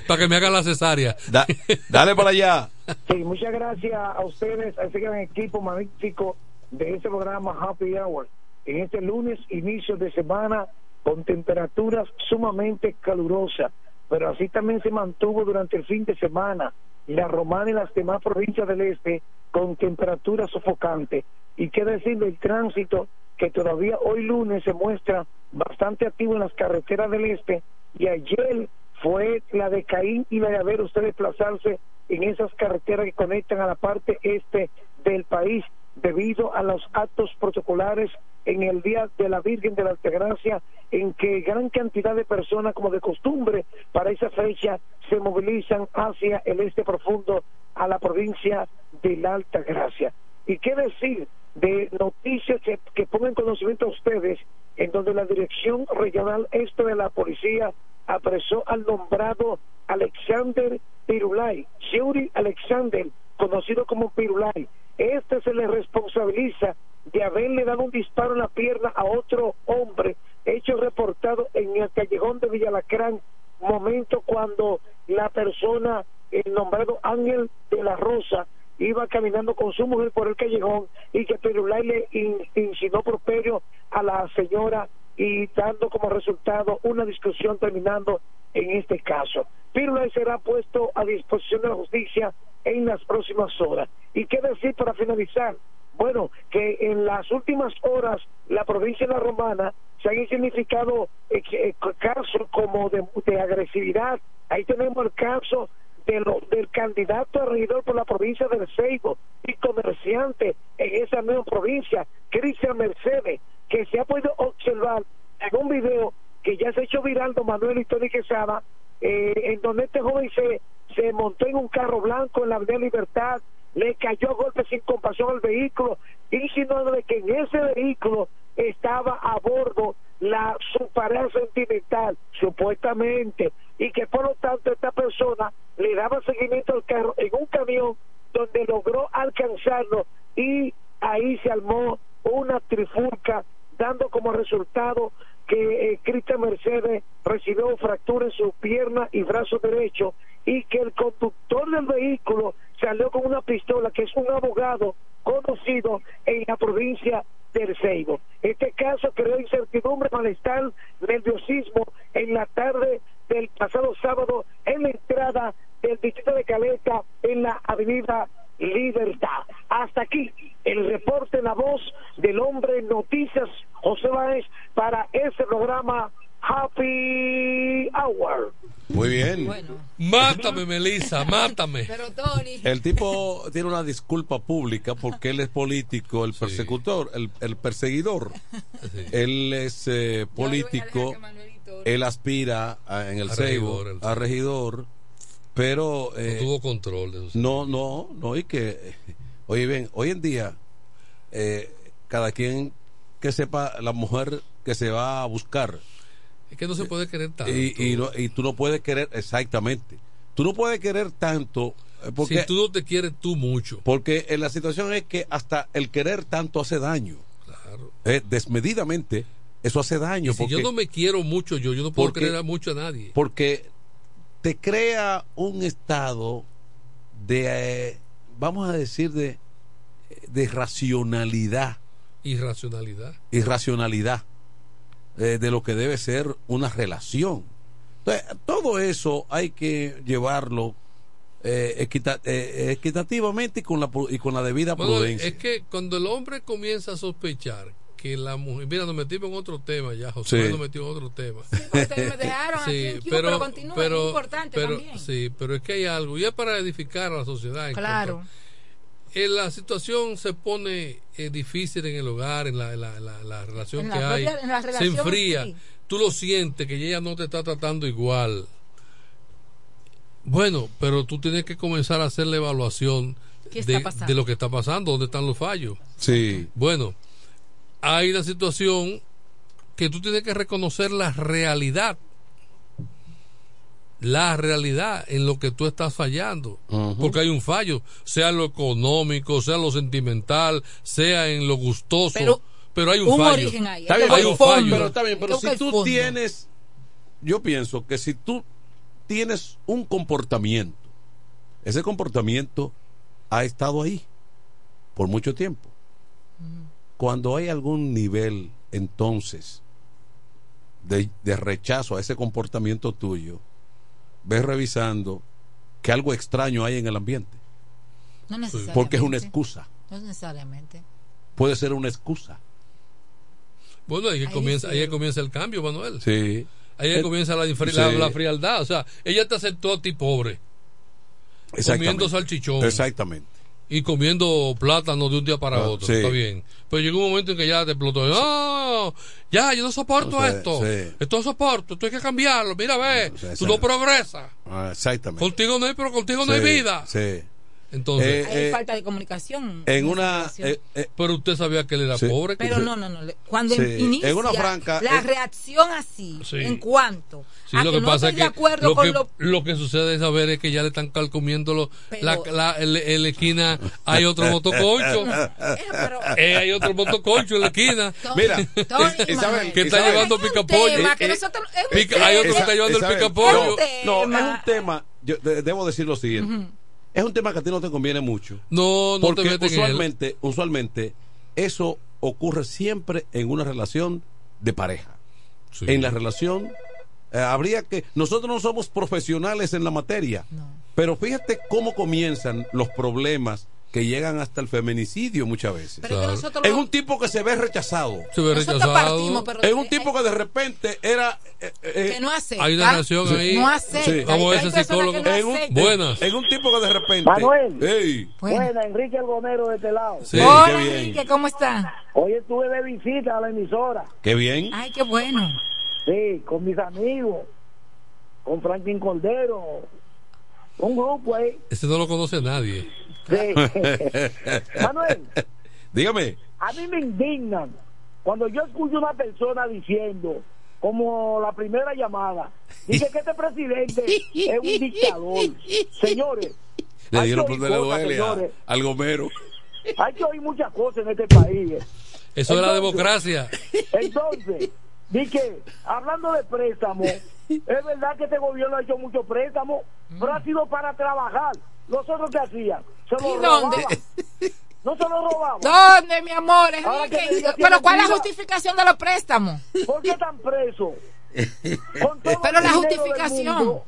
Speaker 20: Para que me hagan la cesárea.
Speaker 18: Da- dale para allá.
Speaker 23: Sí, muchas gracias a ustedes, a ese gran equipo magnífico de este programa Happy Hour. En este lunes, inicio de semana, con temperaturas sumamente calurosas, pero así también se mantuvo durante el fin de semana la Romana y las demás provincias del este con temperaturas sofocantes. Y qué decir del tránsito que todavía hoy lunes se muestra bastante activo en las carreteras del este y ayer fue la de Caín y la de haber usted desplazarse en esas carreteras que conectan a la parte este del país debido a los actos protocolares en el Día de la Virgen de la Altagracia, en que gran cantidad de personas, como de costumbre, para esa fecha se movilizan hacia el este profundo, a la provincia de la Altagracia. ¿Y qué decir de noticias que, que pongan en conocimiento a ustedes, en donde la Dirección Regional Este de la Policía apresó al nombrado Alexander Pirulay, Shuri Alexander, conocido como Pirulay. Este se le responsabiliza de haberle dado un disparo en la pierna a otro hombre, hecho reportado en el callejón de Villalacrán, momento cuando la persona, el nombrado Ángel de la Rosa, iba caminando con su mujer por el callejón y que Pirulay le in- insinuó properio a la señora y dando como resultado una discusión terminando en este caso. Pirulay será puesto a disposición de la justicia en las próximas horas. ¿Y qué decir para finalizar? Bueno, que en las últimas horas la provincia de la Romana se han significado eh, casos como de, de agresividad. Ahí tenemos el caso de lo- del candidato a regidor por la provincia del Seibo y comerciante en esa misma provincia, Cristian Mercedes, que se ha podido observar en un video que ya se ha hecho viral don Manuel Tony Quesada, eh, en donde este joven se, se montó en un carro blanco en la Avenida Libertad, le cayó a golpe sin compasión al vehículo, de que en ese vehículo estaba a bordo la su pareja sentimental, supuestamente, y que por lo tanto esta persona le daba seguimiento al carro en un camión donde logró alcanzarlo y ahí se armó una trifulca dando como resultado que eh, Cristian Mercedes recibió fractura en su pierna y brazo derecho y que el conductor del vehículo salió con una pistola que es un abogado conocido en la provincia del Seibo. Este caso creó incertidumbre, malestar, nerviosismo en la tarde del pasado sábado en la entrada del distrito de Caleta en la avenida Libertad. Hasta aquí el reporte en la voz del hombre Noticias José Báez para ese programa Happy Hour.
Speaker 18: Muy bien.
Speaker 20: Mátame, Melissa, mátame.
Speaker 21: Pero Tony.
Speaker 18: El tipo tiene una disculpa pública porque él es político, el persecutor, el, el perseguidor. Él es eh, político, él aspira a- en el
Speaker 20: A
Speaker 18: Seibo
Speaker 20: regidor, el
Speaker 18: a regidor, pero... eh,
Speaker 20: tuvo control de eso.
Speaker 18: No, no, no, y que... eh, Oye, bien, hoy en día, eh, cada quien que sepa la mujer que se va a buscar,
Speaker 20: Es que no se puede querer tanto.
Speaker 18: y, y, no- y tú no puedes querer, exactamente, tú no puedes querer tanto, eh, porque,
Speaker 20: si tú no te quieres tú mucho.
Speaker 18: porque en la situación es que hasta el querer tanto hace daño.
Speaker 20: Claro.
Speaker 18: Eh, desmedidamente, eso hace daño.
Speaker 20: Y si
Speaker 18: porque,
Speaker 20: yo no me quiero mucho, yo, yo no puedo
Speaker 18: porque-
Speaker 20: querer mucho a nadie.
Speaker 18: porque te crea un estado de, eh, vamos a decir, de, de racionalidad.
Speaker 20: Irracionalidad.
Speaker 18: irracionalidad eh, de lo que debe ser una relación. Entonces, todo eso hay que llevarlo eh, equita- equitativamente y con la, y con la debida
Speaker 20: Bueno,
Speaker 18: prudencia.
Speaker 20: es que cuando el hombre comienza a sospechar que la mujer. Mira, nos metimos en otro tema ya, José
Speaker 18: Sí.
Speaker 20: nos metió en otro tema.
Speaker 21: Ustedes me dejaron aquí en Q, pero, continúa, es importante
Speaker 20: pero-
Speaker 21: también.
Speaker 20: Sí, pero es que hay algo, y es para edificar a la sociedad. en
Speaker 21: Claro.
Speaker 20: cuanto- eh, la situación se pone eh, difícil en el hogar, en la, en la- la- la relación
Speaker 19: En
Speaker 20: que
Speaker 19: la
Speaker 20: hay,
Speaker 19: propia- en la
Speaker 20: se
Speaker 19: relación,
Speaker 20: enfría,
Speaker 19: sí.
Speaker 20: tú lo sientes que ella no te está tratando igual. Bueno, pero tú tienes que comenzar a hacer la evaluación
Speaker 19: ¿Qué está
Speaker 20: de,
Speaker 19: pasando?
Speaker 20: de lo que está pasando, dónde están los fallos.
Speaker 18: Sí.
Speaker 20: Bueno, hay la situación que tú tienes que reconocer la realidad. La realidad en lo que tú estás fallando. Porque hay un fallo, sea en lo económico, sea en lo sentimental, sea en lo gustoso.
Speaker 19: Pero
Speaker 20: Pero, hay un,
Speaker 19: un
Speaker 20: fallo.
Speaker 19: origen ahí,
Speaker 18: Está bien,
Speaker 19: que
Speaker 20: hay
Speaker 18: pero,
Speaker 20: un
Speaker 19: fondo.
Speaker 20: fallo.
Speaker 18: pero está bien, pero si tú
Speaker 19: fondo.
Speaker 18: tienes, yo pienso que si tú tienes un comportamiento, ese comportamiento ha estado ahí por mucho tiempo. Cuando hay algún nivel, entonces, de, de rechazo a ese comportamiento tuyo, ves revisando que algo extraño hay en el ambiente,
Speaker 19: No necesariamente.
Speaker 18: porque es una excusa,
Speaker 19: No necesariamente.
Speaker 18: puede ser una excusa.
Speaker 20: Bueno, ahí, que
Speaker 19: Ahí
Speaker 20: comienza,
Speaker 19: sí.
Speaker 20: ahí comienza el cambio, Manuel.
Speaker 18: Sí.
Speaker 20: Ahí comienza la,
Speaker 18: sí.
Speaker 20: la, la frialdad. O sea, ella te aceptó a ti pobre, comiendo salchichón.
Speaker 18: Exactamente.
Speaker 20: Y comiendo plátano de un día para
Speaker 18: Ah,
Speaker 20: otro.
Speaker 18: sí.
Speaker 20: Está bien. Pero llegó un momento en que ya te explotó. No, ya, yo no soporto
Speaker 18: Sí,
Speaker 20: esto.
Speaker 18: sí.
Speaker 20: Esto no soporto. Esto hay que cambiarlo. Mira, ve.
Speaker 18: Sí,
Speaker 20: tú no
Speaker 18: sí.
Speaker 20: progresas.
Speaker 18: Ah, exactamente.
Speaker 20: Contigo no hay, pero contigo no hay
Speaker 18: Sí,
Speaker 20: vida.
Speaker 18: Sí.
Speaker 20: Entonces,
Speaker 18: Eh,
Speaker 19: Hay
Speaker 18: eh,
Speaker 19: falta de comunicación.
Speaker 18: en
Speaker 19: esa
Speaker 18: una eh, eh,
Speaker 20: pero usted sabía que él era
Speaker 18: Sí.
Speaker 20: pobre.
Speaker 19: Pero no, no, no. Cuando
Speaker 18: Sí.
Speaker 19: inicia
Speaker 18: En una franca,
Speaker 19: la reacción así,
Speaker 20: Sí.
Speaker 19: en cuanto
Speaker 20: Sí,
Speaker 19: a
Speaker 20: lo
Speaker 19: que,
Speaker 20: que
Speaker 19: no
Speaker 20: pasa
Speaker 19: estoy
Speaker 20: es
Speaker 19: de
Speaker 20: que,
Speaker 19: acuerdo
Speaker 20: lo,
Speaker 19: con
Speaker 20: que
Speaker 19: lo
Speaker 20: lo que sucede es saber es que ya le están calcomiendo lo-
Speaker 19: Pero-
Speaker 20: la, la- en, en la esquina hay otro motoconcho Eh, hay otro motoconcho en la esquina
Speaker 18: Mira, Isabel,
Speaker 20: que está llevando
Speaker 19: Es un
Speaker 20: picapollo hay otro que está llevando el picapollo
Speaker 18: No, es un tema, yo de- debo decir lo siguiente. Es un tema que a ti no te conviene mucho.
Speaker 20: no no te
Speaker 18: Porque
Speaker 20: en él.
Speaker 18: usualmente, usualmente, eso ocurre siempre en una relación de pareja.
Speaker 20: Sí.
Speaker 18: En la relación, eh, habría que. Nosotros no somos profesionales en la materia, pero fíjate cómo comienzan los problemas que llegan hasta el feminicidio muchas veces.
Speaker 19: Pero es que
Speaker 18: un tipo que se ve rechazado.
Speaker 20: se ve
Speaker 19: nosotros
Speaker 20: rechazado
Speaker 19: partimos, pero
Speaker 18: En un
Speaker 19: eh,
Speaker 18: tipo que de repente era. eh, eh,
Speaker 19: que no acepta.
Speaker 20: Hay una ahí.
Speaker 19: No.
Speaker 18: Sí.
Speaker 20: Ver
Speaker 19: Hay
Speaker 20: ese psicólogo.
Speaker 19: no
Speaker 18: En un-
Speaker 20: buenas
Speaker 18: en un tipo que de repente.
Speaker 23: Manuel.
Speaker 18: Ey,
Speaker 19: Bueno.
Speaker 23: Buena, Enrique el Gomero de este lado.
Speaker 18: sí,
Speaker 19: Hola,
Speaker 18: qué bien.
Speaker 19: Enrique, ¿cómo está?
Speaker 23: Hoy estuve de visita a la emisora.
Speaker 18: Qué bien.
Speaker 19: Ay, qué bueno.
Speaker 23: Sí, con mis amigos. Con Franklin Cordero. Un grupo ahí.
Speaker 20: ese no lo conoce nadie
Speaker 23: Sí. Manuel,
Speaker 18: Dígame.
Speaker 23: a mí me indignan cuando yo escucho una persona diciendo, como la primera llamada, dice que este presidente es un dictador. Señores,
Speaker 18: Le
Speaker 23: hay
Speaker 18: dieron
Speaker 23: que
Speaker 18: por al gomero.
Speaker 23: Hay que oír muchas cosas en este país. eh.
Speaker 20: eso es la
Speaker 23: Entonces-
Speaker 20: democracia
Speaker 23: Entonces, di que hablando de préstamos, es verdad que este gobierno ha hecho muchos préstamos, pero ha sido para trabajar. ¿Los otros qué hacían? Se
Speaker 19: ¿Y dónde?
Speaker 23: No se los robaban.
Speaker 19: ¿Dónde, mi amor? Enrique? Pero ¿cuál es la justificación de los préstamos?
Speaker 23: ¿Por qué están presos? Con todo
Speaker 19: Pero la justificación.
Speaker 23: mundo,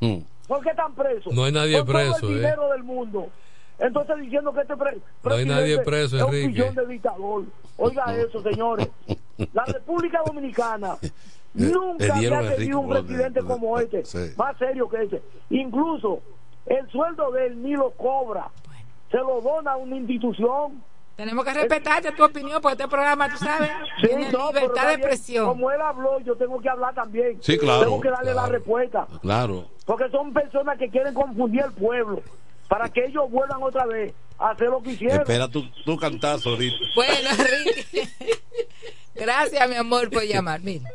Speaker 18: Mm.
Speaker 23: ¿Por qué están presos?
Speaker 20: No hay nadie
Speaker 23: Con
Speaker 20: preso,
Speaker 23: Todo el
Speaker 20: eh.
Speaker 23: dinero del mundo. Entonces diciendo que este pre-
Speaker 20: No hay nadie preso,
Speaker 23: es un
Speaker 20: Enrique.
Speaker 23: millón de dictador. Oiga eso, señores. La República Dominicana nunca había tenido un presidente como este,
Speaker 18: Sí.
Speaker 23: más serio que este. Incluso el sueldo de él ni lo cobra. Se lo dona a una institución.
Speaker 19: Tenemos que respetarte tu opinión, porque este programa, tú sabes,
Speaker 23: Sí,
Speaker 19: tiene
Speaker 23: no,
Speaker 19: libertad de expresión.
Speaker 23: Como él habló, yo tengo que hablar también.
Speaker 18: Sí, claro,
Speaker 23: Tengo que darle la respuesta.
Speaker 18: Claro.
Speaker 23: Porque son personas que quieren confundir al pueblo para que ellos vuelvan otra vez a hacer lo que hicieron.
Speaker 18: Espera tu, tu cantazo ahorita.
Speaker 19: Bueno. Gracias, mi amor, por llamar. Mira.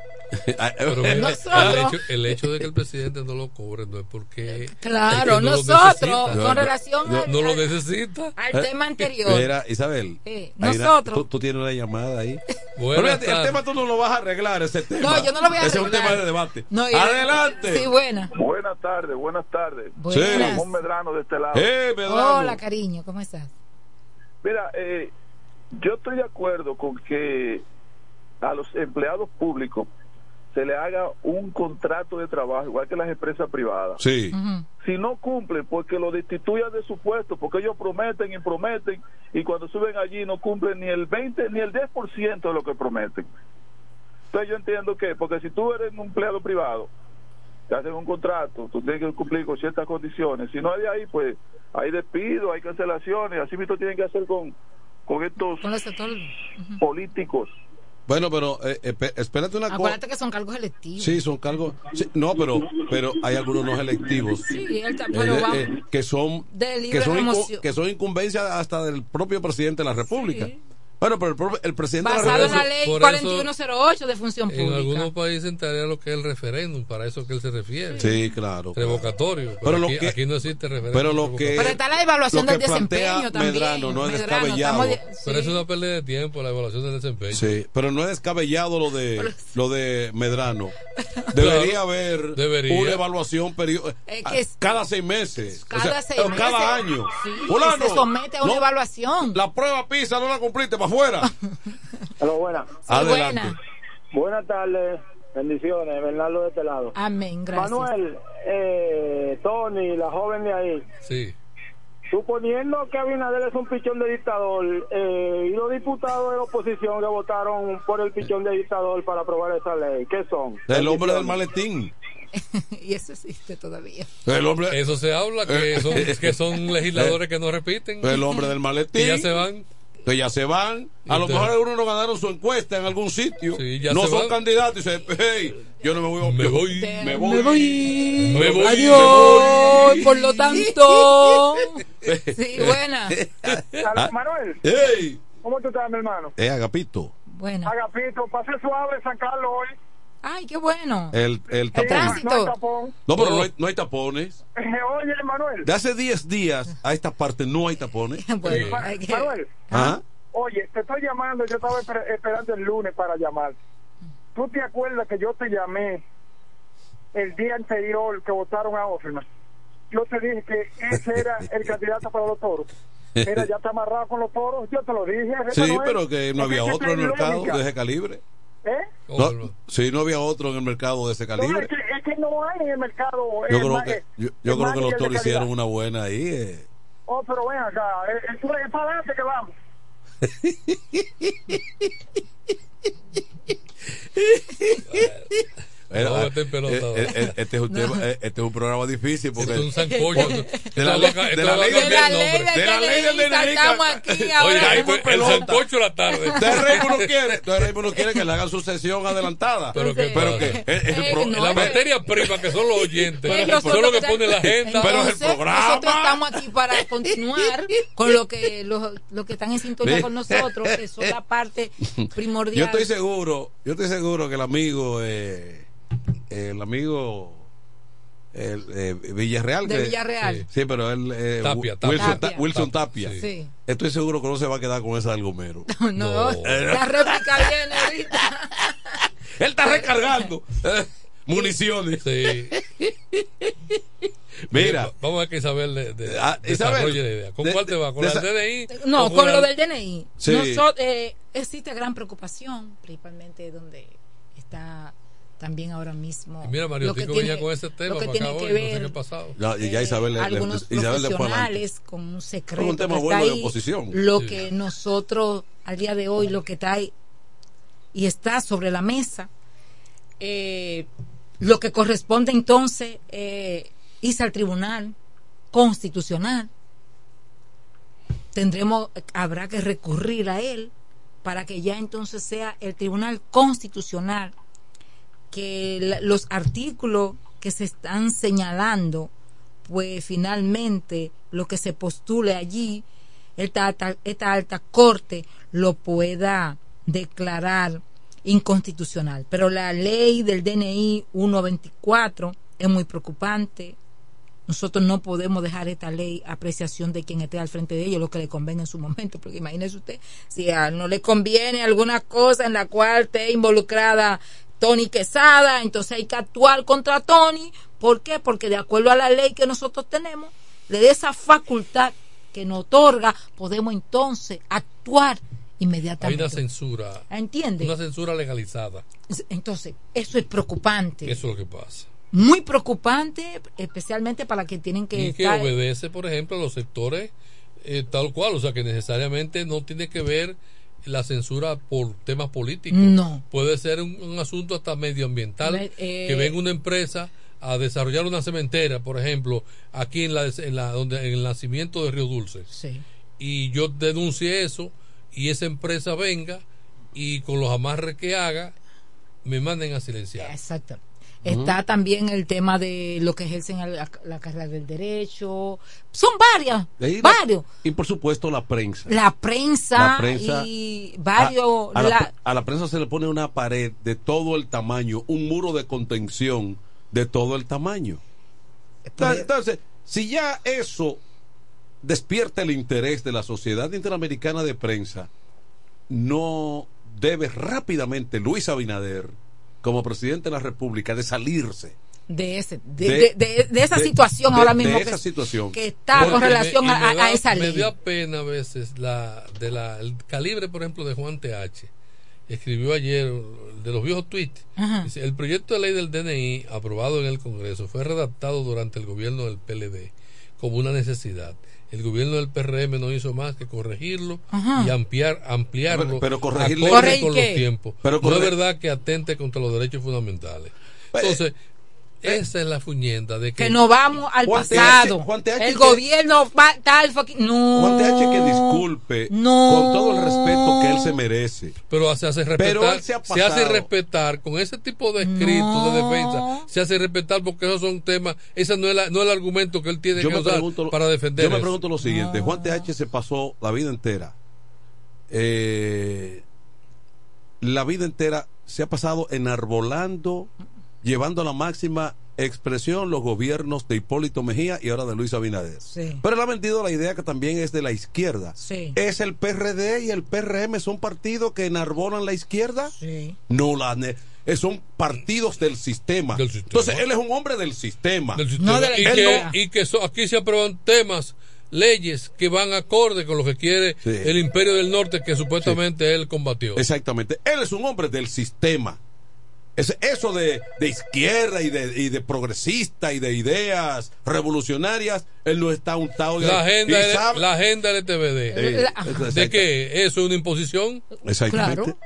Speaker 20: Pero mira,
Speaker 19: Nosotros-
Speaker 20: el, hecho, el hecho de que el presidente no lo cobre no es porque
Speaker 19: Claro,
Speaker 20: es que no lo
Speaker 19: nosotros, con relación
Speaker 20: no,
Speaker 19: al-
Speaker 20: no lo necesita
Speaker 19: Al tema anterior.
Speaker 18: Mira, Isabel.
Speaker 19: Sí,
Speaker 18: hay una-
Speaker 19: nosotros-
Speaker 18: tú, tú tienes una llamada ahí. El tema tú no lo vas a arreglar, ese tema.
Speaker 19: No, yo no lo voy a
Speaker 18: Ese es un
Speaker 19: arreglar.
Speaker 18: tema de debate.
Speaker 19: No,
Speaker 18: Adelante.
Speaker 19: Sí, buena.
Speaker 24: Buenas tardes, buenas tardes.
Speaker 19: Buenas.
Speaker 24: Ramón Medrano de este lado.
Speaker 18: Eh, Medrano.
Speaker 19: Hola, cariño, ¿cómo estás?
Speaker 24: Mira, eh, yo estoy de acuerdo con que a los empleados públicos se le haga un contrato de trabajo, igual que las empresas privadas.
Speaker 18: Sí.
Speaker 24: Si no cumplen, pues que lo destituyan de su puesto, porque ellos prometen y prometen, y cuando suben allí no cumplen ni el 20 ni el 10% de lo que prometen. Entonces yo entiendo que, porque si tú eres un empleado privado, te hacen un contrato, tú tienes que cumplir con ciertas condiciones. Si no hay de ahí, pues hay despido, hay cancelaciones, así mismo tienen que hacer con, con estos políticos.
Speaker 18: Bueno, pero eh, espe- espérate una cosa.
Speaker 19: Acuérdate que son cargos electivos.
Speaker 18: Sí, son cargos. sí, no, pero pero hay algunos no electivos.
Speaker 19: Sí, él ta-
Speaker 18: eh,
Speaker 19: pero
Speaker 18: de-
Speaker 19: va-
Speaker 18: eh, que son que son, que son incumbencias hasta del propio presidente de la República. Bueno, pero el, el presidente
Speaker 19: Basado
Speaker 18: de
Speaker 19: en
Speaker 18: la
Speaker 19: la
Speaker 18: República.
Speaker 19: ley
Speaker 20: por eso-
Speaker 19: 4108 de función
Speaker 20: En
Speaker 19: pública.
Speaker 20: algunos países entraría lo que es el referéndum, para eso que él se refiere.
Speaker 18: Sí, claro.
Speaker 20: Revocatorio. Pero,
Speaker 18: Pero lo
Speaker 20: aquí,
Speaker 18: que-
Speaker 20: aquí no existe referéndum.
Speaker 18: pero lo que-
Speaker 19: Pero está la evaluación del desempeño también.
Speaker 18: Medrano no es
Speaker 19: Medrano,
Speaker 18: descabellado.
Speaker 20: Pero es una pérdida de tiempo, la evaluación del desempeño.
Speaker 18: Sí, pero no es descabellado lo de lo de Medrano. Debería haber
Speaker 20: Debería.
Speaker 18: una evaluación
Speaker 19: es-
Speaker 18: cada seis meses,
Speaker 19: Cada
Speaker 18: o sea,
Speaker 19: seis
Speaker 18: o
Speaker 19: meses.
Speaker 18: cada año.
Speaker 19: Sí,
Speaker 18: Fulano,
Speaker 19: se somete a una
Speaker 18: no,
Speaker 19: evaluación.
Speaker 18: La prueba PISA no la cumpliste para afuera.
Speaker 25: Hola, buenas.
Speaker 18: Adelante.
Speaker 19: buena.
Speaker 25: Buenas tardes, bendiciones, Bernardo de este lado.
Speaker 19: Amén, gracias.
Speaker 25: Manuel, eh, Tony, la joven de ahí,
Speaker 20: Sí.
Speaker 25: suponiendo que Abinader es un pichón de dictador eh, y los diputados de la oposición que votaron por el pichón de dictador para aprobar esa ley, ¿qué son?
Speaker 18: El hombre del maletín.
Speaker 19: y eso existe todavía.
Speaker 18: El hombre,
Speaker 20: Eso se habla, que son, que son legisladores que no repiten.
Speaker 18: el hombre del maletín.
Speaker 20: Que ya se van.
Speaker 18: Que ya se van. A lo
Speaker 20: Entonces-
Speaker 18: mejor algunos no ganaron su encuesta en algún sitio.
Speaker 20: Sí, ya
Speaker 18: no
Speaker 20: se
Speaker 18: son
Speaker 20: van.
Speaker 18: candidatos y dicen, hey, yo no me voy.
Speaker 20: Me
Speaker 18: yo-
Speaker 20: voy.
Speaker 18: Me voy.
Speaker 19: Me voy.
Speaker 20: Me voy,
Speaker 19: Adiós. Por lo tanto. Sí, buena.
Speaker 18: Ah,
Speaker 25: Manuel. ¿cómo tú estás, mi hermano?
Speaker 18: Eh, Agapito.
Speaker 19: Buena.
Speaker 25: Agapito, pase suave San Carlos hoy.
Speaker 19: Ay, qué bueno.
Speaker 18: El, el tapón.
Speaker 19: Tránsito.
Speaker 25: No hay tapón.
Speaker 18: No, pero
Speaker 20: Oh.
Speaker 18: no hay, no hay tapones.
Speaker 25: Eh, oye, Manuel.
Speaker 18: De hace 10 días a esta parte no hay tapones.
Speaker 19: Bueno,
Speaker 25: Ma-
Speaker 19: hay que-
Speaker 25: Manuel,
Speaker 18: Ajá.
Speaker 25: oye, te estoy llamando, yo estaba esper- esperando el lunes para llamar. ¿Tú te acuerdas que yo te llamé el día anterior que votaron a Offerman? Yo te dije que ese era el candidato para los toros. Mira, ya está amarrado con los toros, yo te lo dije.
Speaker 18: Sí,
Speaker 25: Manuel.
Speaker 18: pero que no había otro en el mercado de ese calibre.
Speaker 25: ¿Eh?
Speaker 18: No, sí, no había otro en el mercado de ese
Speaker 25: No,
Speaker 18: calibre.
Speaker 25: es, que, es que no hay en el mercado.
Speaker 18: Yo creo que, yo, yo creo que los toros hicieron una buena ahí. eh.
Speaker 25: Oh, pero ven acá, tú es para adelante que vamos.
Speaker 18: Era-
Speaker 20: No, este es
Speaker 18: eh, eh, eh, este, es un tema- eh, este es un programa difícil porque
Speaker 20: es un sancocho.
Speaker 18: de la ley de la ley
Speaker 20: De fue el sancocho de la tarde.
Speaker 18: De Raymond no quiere, de no quiere que le hagan su sesión adelantada.
Speaker 20: Pero qué
Speaker 18: pero que eh,
Speaker 20: La materia prima que son los oyentes, son los que
Speaker 19: ya-
Speaker 20: pone la agenda.
Speaker 18: Pero es el programa.
Speaker 19: Nosotros estamos aquí para continuar con lo que los, los que están en sintonía con nosotros, que son la parte primordial.
Speaker 18: Yo estoy seguro, yo estoy seguro que el amigo, eh, el amigo el, eh, Villarreal.
Speaker 19: De
Speaker 18: que-
Speaker 19: Villarreal.
Speaker 18: Sí, sí, pero él. eh,
Speaker 20: Tapia, Tapia.
Speaker 18: Wilson, Ta-
Speaker 19: Tapia.
Speaker 18: Wilson Tapia.
Speaker 20: Sí.
Speaker 19: Sí.
Speaker 18: Estoy seguro que no se va a quedar con ese algomero.
Speaker 19: No,
Speaker 20: No.
Speaker 19: la réplica viene ahorita.
Speaker 18: Él está recargando eh, municiones.
Speaker 20: Sí.
Speaker 18: Mira,
Speaker 20: Vamos a ver que Isabel de, de-
Speaker 18: Ah, Isabel,
Speaker 20: la idea. ¿Con
Speaker 18: de-
Speaker 20: cuál te va? ¿Con
Speaker 18: de
Speaker 20: la
Speaker 18: esa-
Speaker 20: DNI?
Speaker 19: No,
Speaker 20: ¿O
Speaker 19: con
Speaker 20: la-
Speaker 19: lo del DNI.
Speaker 18: Sí.
Speaker 19: Nosot- eh, existe gran preocupación, principalmente donde está también ahora mismo.
Speaker 20: Mira, Mario
Speaker 19: lo que tiene-
Speaker 20: venía con ese tema
Speaker 19: lo que tiene
Speaker 20: hoy, no sé
Speaker 19: ver,
Speaker 20: qué ha pasado.
Speaker 18: Ya- ya
Speaker 19: eh,
Speaker 18: Isabel le- le-
Speaker 19: algunos
Speaker 18: Isabel
Speaker 19: profesionales con un secreto.
Speaker 18: Es un tema
Speaker 19: que
Speaker 18: bueno
Speaker 19: está
Speaker 18: de
Speaker 19: ahí,
Speaker 18: oposición.
Speaker 19: Lo
Speaker 20: Sí.
Speaker 19: que nosotros, al día de hoy, lo que está ahí y está sobre la mesa, eh, lo que corresponde entonces eh, irse al tribunal constitucional. Tendremos, habrá que recurrir a él para que ya entonces sea el tribunal constitucional que los artículos que se están señalando, pues finalmente lo que se postule allí, esta alta, esta alta corte lo pueda declarar inconstitucional. Pero la ley del DNI 124 es muy preocupante. Nosotros no podemos dejar esta ley apreciación de quien esté al frente de ellos, lo que le convenga en su momento, porque imagínese usted, si a no le conviene alguna cosa en la cual esté involucrada Tony Quesada, entonces hay que actuar contra Tony. ¿Por qué? Porque de acuerdo a la ley que nosotros tenemos, le dé esa facultad que nos otorga, podemos entonces actuar
Speaker 20: Hay
Speaker 19: inmediatamente.
Speaker 20: una censura.
Speaker 19: ¿Entiende?
Speaker 20: Una censura legalizada.
Speaker 19: Entonces, eso es preocupante.
Speaker 20: Eso es lo que pasa.
Speaker 19: Muy preocupante, especialmente para que tienen que
Speaker 20: y que obedece, por ejemplo, a los sectores eh, tal cual. O sea, que necesariamente no tiene que ver la censura por temas políticos.
Speaker 19: No.
Speaker 20: Puede ser un, un asunto hasta medioambial.
Speaker 19: Me- eh,
Speaker 20: que venga una empresa a desarrollar una cementera, por ejemplo, aquí en la, en la donde en el nacimiento de Río Dulce.
Speaker 21: Sí.
Speaker 20: Y yo denuncie eso y esa empresa venga y con los amarres que haga me manden a silenciar.
Speaker 21: Exacto. Está también el tema de lo que ejercen la, la carrera del derecho. Son varias,
Speaker 18: la-
Speaker 21: varios.
Speaker 18: y por supuesto la prensa.
Speaker 21: La prensa,
Speaker 18: La prensa-
Speaker 21: y varios.
Speaker 18: A, a la,
Speaker 21: la-
Speaker 18: a la prensa se le pone una pared de todo el tamaño, un muro de contención de todo el tamaño. Entonces, entonces, si ya eso despierta el interés de la Sociedad Interamericana de Prensa, no debe rápidamente Luis Abinader, como presidente de la República, de salirse
Speaker 21: de ese de,
Speaker 18: de-
Speaker 21: de- de- de esa situación ahora mismo
Speaker 18: esa
Speaker 21: que,
Speaker 18: situación.
Speaker 21: que está con relación
Speaker 20: me-
Speaker 21: a,
Speaker 20: me
Speaker 21: a-
Speaker 20: da-
Speaker 21: a esa
Speaker 20: Me
Speaker 21: ley.
Speaker 20: dio pena a veces la, de la, el calibre, por ejemplo, de Juan TH. Escribió ayer de los viejos tweets.
Speaker 21: Ajá.
Speaker 20: Dice, el proyecto de ley del DNI aprobado en el Congreso fue redactado durante el gobierno del PLD como una necesidad. El gobierno del PRM no hizo más que corregirlo
Speaker 18: Ajá.
Speaker 20: y ampliar, ampliarlo
Speaker 18: Pero- pero corregirle-
Speaker 20: acorde
Speaker 18: ¿Corregir
Speaker 20: con los tiempos.
Speaker 18: Pero
Speaker 20: no es verdad que atente contra los derechos fundamentales. Entonces, esa es la fuñenda de que,
Speaker 21: que nos vamos al
Speaker 18: Juan TH
Speaker 21: pasado.
Speaker 18: Juan TH
Speaker 21: el
Speaker 18: que-
Speaker 21: gobierno va tal no.
Speaker 18: Juan TH que disculpe
Speaker 21: No.
Speaker 18: con todo el respeto que él se merece.
Speaker 20: pero se hace respetar,
Speaker 18: Pero él se ha
Speaker 20: se hace respetar con ese tipo de escritos de defensa, se hace respetar porque esos son temas, ese no es, la- no es el argumento que él tiene
Speaker 18: Yo
Speaker 20: que usar
Speaker 18: pregunto,
Speaker 20: para defender
Speaker 18: yo me
Speaker 20: eso.
Speaker 18: pregunto lo siguiente: Juan TH se pasó la vida entera. eh, la vida entera se ha pasado enarbolando, llevando a la máxima expresión los gobiernos de Hipólito Mejía y ahora de Luis Abinader.
Speaker 21: Sí.
Speaker 18: Pero él ha vendido la idea que también es de la izquierda.
Speaker 21: Sí.
Speaker 18: ¿Es el PRD y el PRM son partidos que enarbolan la izquierda?
Speaker 21: Sí.
Speaker 18: No, la eh, son partidos del sistema. Entonces, él es un hombre del sistema.
Speaker 20: Del sistema. y, que,
Speaker 18: no-
Speaker 20: y que so- aquí se aprueban temas, leyes que van acorde con lo que quiere
Speaker 18: Sí.
Speaker 20: el imperio del norte que supuestamente él combatió.
Speaker 18: Exactamente. Él es un hombre del sistema. Es- eso de, de izquierda y de, y de progresista y de ideas revolucionarias, él no está untado de
Speaker 20: La agenda, L-
Speaker 18: sabe-
Speaker 20: la agenda LTBD.
Speaker 18: Eh,
Speaker 20: ¿De qué? ¿Eso es una imposición?
Speaker 18: Exactamente.
Speaker 21: Claro.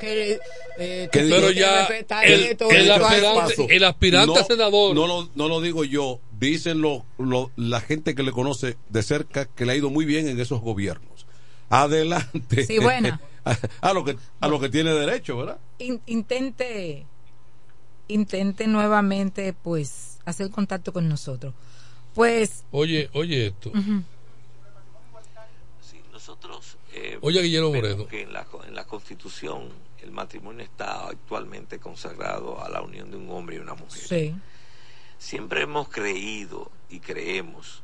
Speaker 21: Que, eh,
Speaker 18: ¿Qué
Speaker 21: tú
Speaker 18: digo?
Speaker 20: Pero ya
Speaker 21: que
Speaker 20: el-
Speaker 21: esto,
Speaker 20: el aspirante- el aspirante a senador.
Speaker 18: No lo, no lo digo yo, dicen lo, lo- la gente que le conoce de cerca que le ha ido muy bien en esos gobiernos. Adelante.
Speaker 21: Sí, buena.
Speaker 18: a, a lo que, a lo que tiene derecho, ¿verdad?
Speaker 21: In- intente intente nuevamente pues hacer contacto con nosotros pues
Speaker 20: Oye, oye esto.
Speaker 21: ujú,
Speaker 26: Nosotros eh,
Speaker 20: Oye, Guillermo Moreno.
Speaker 26: que en la, en la Constitución el matrimonio está actualmente consagrado a la unión de un hombre y una mujer.
Speaker 21: sí
Speaker 26: Siempre hemos creído y creemos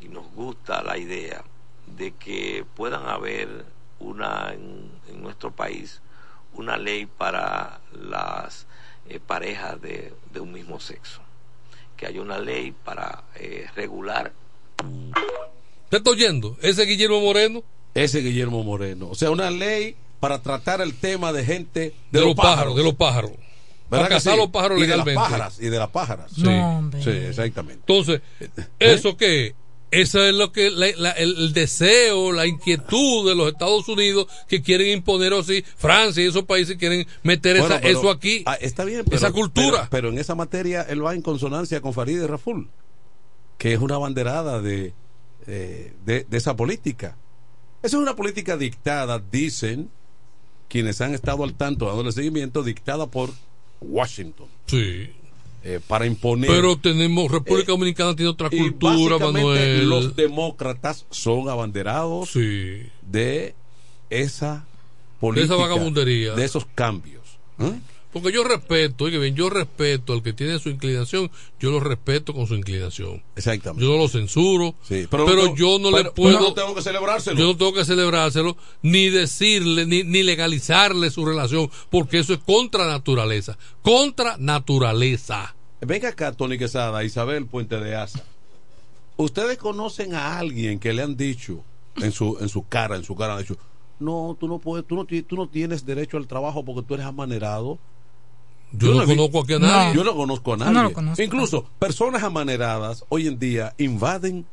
Speaker 26: y nos gusta la idea de que puedan haber una en, en nuestro país una ley para las eh, parejas de, de un mismo sexo. Que haya una ley para eh, regular
Speaker 20: ¿Te está oyendo? Ese Guillermo Moreno.
Speaker 18: Ese Guillermo Moreno. O sea, una ley para tratar el tema de gente
Speaker 20: De, los pájaros, de los pájaros.
Speaker 18: ¿Verdad
Speaker 20: Para
Speaker 18: que
Speaker 20: cazar
Speaker 18: sí?
Speaker 20: los pájaros
Speaker 18: y de
Speaker 20: legalmente.
Speaker 18: las pájaras y de las pájaras
Speaker 20: Sí. No,
Speaker 18: sí exactamente
Speaker 20: Entonces, ¿eso qué? Eso es lo que la- la- el, deseo, la inquietud de los Estados Unidos que quieren imponer así, Francia y esos países quieren meter
Speaker 18: Bueno,
Speaker 20: esa-
Speaker 18: pero-
Speaker 20: eso aquí.
Speaker 18: ah, está bien pero-
Speaker 20: esa cultura.
Speaker 18: pero, pero en esa materia él va en consonancia con Farideh Raful que es una banderada de, eh, de, de esa política esa es una política dictada dicen quienes han estado al tanto dándole seguimiento dictada por Washington
Speaker 20: Sí.
Speaker 18: Eh, para imponer
Speaker 20: Pero tenemos, República Dominicana tiene otra cultura, Manuel.
Speaker 18: Los demócratas son abanderados de esa política,
Speaker 20: vagabundería.
Speaker 18: de esos cambios. ¿eh?
Speaker 20: Porque yo respeto, oye bien, yo respeto al que tiene su inclinación, yo lo respeto con su inclinación.
Speaker 18: Exactamente.
Speaker 20: Yo no lo censuro,
Speaker 18: pero
Speaker 20: pero,
Speaker 18: no-
Speaker 20: yo no
Speaker 18: pero-
Speaker 20: le puedo.
Speaker 18: pero no tengo que celebrárselo.
Speaker 20: Yo no tengo que celebrárselo, ni decirle, ni, ni legalizarle su relación, porque eso es contra naturaleza. Contra naturaleza.
Speaker 18: Venga acá, Tony Quesada, Isabel Puente de Asa. ¿Ustedes conocen a alguien que le han dicho en su, en su cara, en su cara, han dicho, no, tú no puedes, tú no, tú no tienes derecho al trabajo porque tú eres amanerado?
Speaker 20: Yo no
Speaker 18: vi-
Speaker 20: conozco aquí a nadie.
Speaker 18: Yo no conozco a
Speaker 20: No
Speaker 18: nadie.
Speaker 20: lo conozco.
Speaker 18: Incluso personas amaneradas hoy en día invaden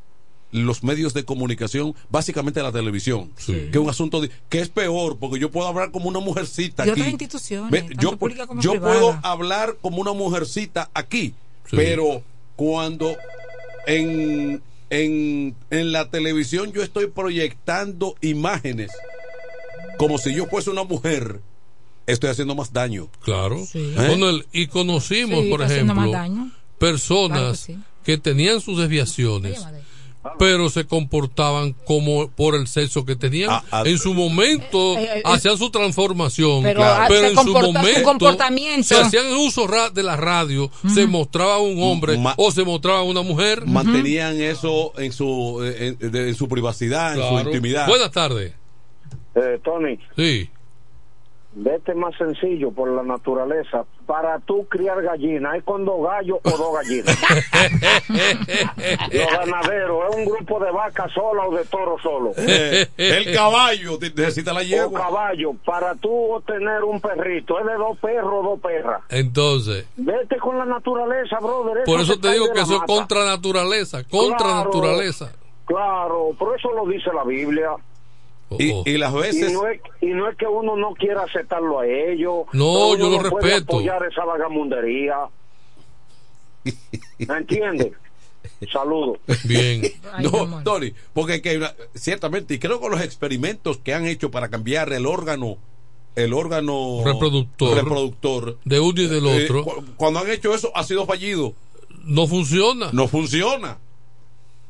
Speaker 18: los medios de comunicación, básicamente la televisión, que es un asunto de- que es peor, porque yo puedo hablar como una mujercita
Speaker 21: y
Speaker 18: aquí.
Speaker 21: otras instituciones
Speaker 18: Ve,
Speaker 21: tanto
Speaker 18: yo
Speaker 21: como
Speaker 18: yo puedo hablar como una mujercita aquí, Pero cuando en, en, en la televisión yo estoy proyectando imágenes como si yo fuese una mujer, estoy haciendo más daño.
Speaker 20: Claro.
Speaker 18: ¿Eh?
Speaker 20: Bueno, el- y conocimos,
Speaker 21: Sí,
Speaker 20: por ejemplo, personas
Speaker 21: Claro
Speaker 20: que, tenían sus desviaciones, pero se comportaban como por el sexo que tenían.
Speaker 18: Ah, ah.
Speaker 20: en su momento
Speaker 21: Eh, eh,
Speaker 20: hacían su transformación,
Speaker 21: Pero,
Speaker 20: en su
Speaker 21: comporta- su
Speaker 20: momento
Speaker 21: comportamiento.
Speaker 20: se hacían uso de la radio, se mostraba un hombre
Speaker 18: Ma-
Speaker 20: o se mostraba una mujer.
Speaker 18: Mantenían eso en su, en, en su privacidad, en su intimidad.
Speaker 20: Buenas tardes.
Speaker 22: Eh, Tony,
Speaker 20: Sí.
Speaker 22: Vete más sencillo por la naturaleza. Para tú criar gallinas, ¿hay con dos gallos o dos gallinas? Los ganaderos, ¿es un grupo de vacas sola o de toros solo?
Speaker 18: Eh, el caballo necesita la
Speaker 22: O
Speaker 18: yegua.
Speaker 22: caballo, para tú tener un perrito, ¿es de dos perros o dos perras?
Speaker 20: Entonces,
Speaker 22: Vete con la naturaleza, brother.
Speaker 20: por eso te digo que eso es contra naturaleza, contra
Speaker 22: Claro.
Speaker 20: naturaleza.
Speaker 22: Claro, por eso lo dice la Biblia.
Speaker 18: Y, y las veces
Speaker 22: Y no, es, y no es que uno no quiera aceptarlo a ellos.
Speaker 20: No, yo
Speaker 22: uno
Speaker 20: lo
Speaker 22: puede
Speaker 20: respeto.
Speaker 22: apoyar esa vagamundería. ¿Me entiendes? Saludos.
Speaker 20: Bien.
Speaker 18: no, Tony, porque que una- ciertamente, y creo que los experimentos que han hecho para cambiar el órgano, el órgano
Speaker 20: Reproductor.
Speaker 18: reproductor,
Speaker 20: De uno y del
Speaker 18: eh,
Speaker 20: otro.
Speaker 18: cu- cuando han hecho eso ha sido fallido.
Speaker 20: No funciona.
Speaker 18: No funciona.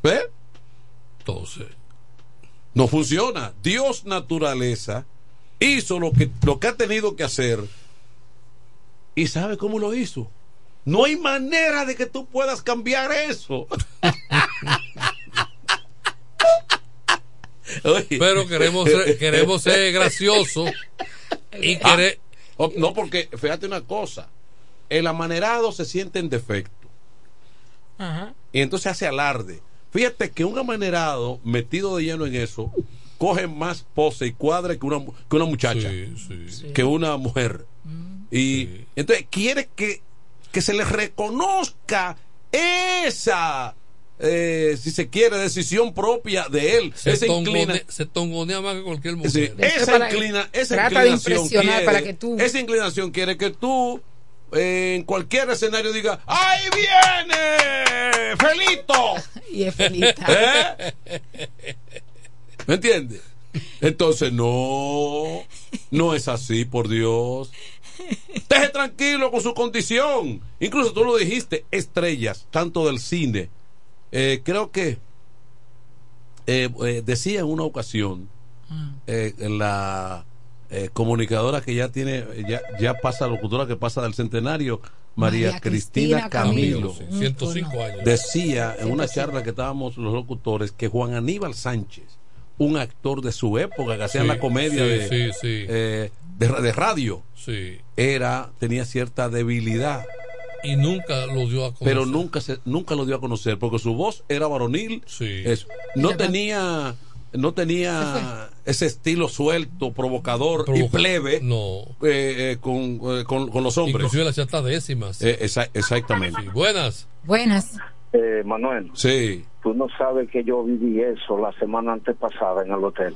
Speaker 18: ¿Ves?
Speaker 20: Entonces,
Speaker 18: No funciona. Dios naturaleza hizo lo que, lo que ha tenido que hacer. ¿Y sabe cómo lo hizo? No hay manera de que tú puedas cambiar eso.
Speaker 20: Pero queremos ser, queremos ser graciosos y
Speaker 18: Ah,
Speaker 20: quere-
Speaker 18: no, porque fíjate una cosa. El amanerado se siente en defecto.
Speaker 7: Ajá.
Speaker 18: Y entonces hace alarde. Fíjate que un amanerado metido de lleno en eso coge más pose y cuadre que una, mu- que una muchacha, que una mujer. Y entonces quiere que, que se le reconozca esa, eh, si se quiere, decisión propia de él.
Speaker 20: se,
Speaker 18: esa
Speaker 20: tongone-
Speaker 18: inclina,
Speaker 20: se tongonea más que cualquier mujer.
Speaker 18: Sí, esa,
Speaker 21: para-
Speaker 18: inclina, esa
Speaker 21: trata de
Speaker 18: inclinación
Speaker 21: impresionar
Speaker 18: quiere,
Speaker 21: para que tú-
Speaker 18: esa inclinación quiere que tú en cualquier escenario diga ¡Ahí viene! ¡Felito!
Speaker 21: Y es felita.
Speaker 18: ¿Eh? ¿Me entiendes? Entonces, no, no es así, por Dios. Deje tranquilo con su condición. Incluso tú lo dijiste, estrellas, tanto del cine. Eh, creo que eh, eh, decía en una ocasión eh, en la eh, comunicadora que ya tiene, ya, ya pasa, locutora que pasa del centenario, María,
Speaker 21: María
Speaker 18: Cristina,
Speaker 21: Cristina
Speaker 18: Camilo,
Speaker 21: Camilo.
Speaker 20: Sí, 105 años.
Speaker 18: decía en una charla que estábamos los locutores que Juan Aníbal Sánchez, un actor de su época que hacía
Speaker 20: Sí,
Speaker 18: la comedia
Speaker 20: sí,
Speaker 18: de,
Speaker 20: sí, sí.
Speaker 18: eh, de, de radio,
Speaker 20: Sí.
Speaker 18: era tenía cierta debilidad,
Speaker 20: Y nunca lo dio a conocer.
Speaker 18: pero nunca se, nunca lo dio a conocer porque su voz era varonil,
Speaker 20: Sí.
Speaker 18: eso. no tenía no tenía ese estilo suelto, provocador y plebe
Speaker 20: No.
Speaker 18: eh, eh, con, eh, con, con los hombres.
Speaker 20: Inclusive las chatas décimas.
Speaker 18: Eh, esa- exactamente.
Speaker 20: Sí, buenas.
Speaker 21: Buenas.
Speaker 22: Eh, Manuel,
Speaker 18: Sí.
Speaker 22: tú no sabes que yo viví eso la semana antepasada en el hotel.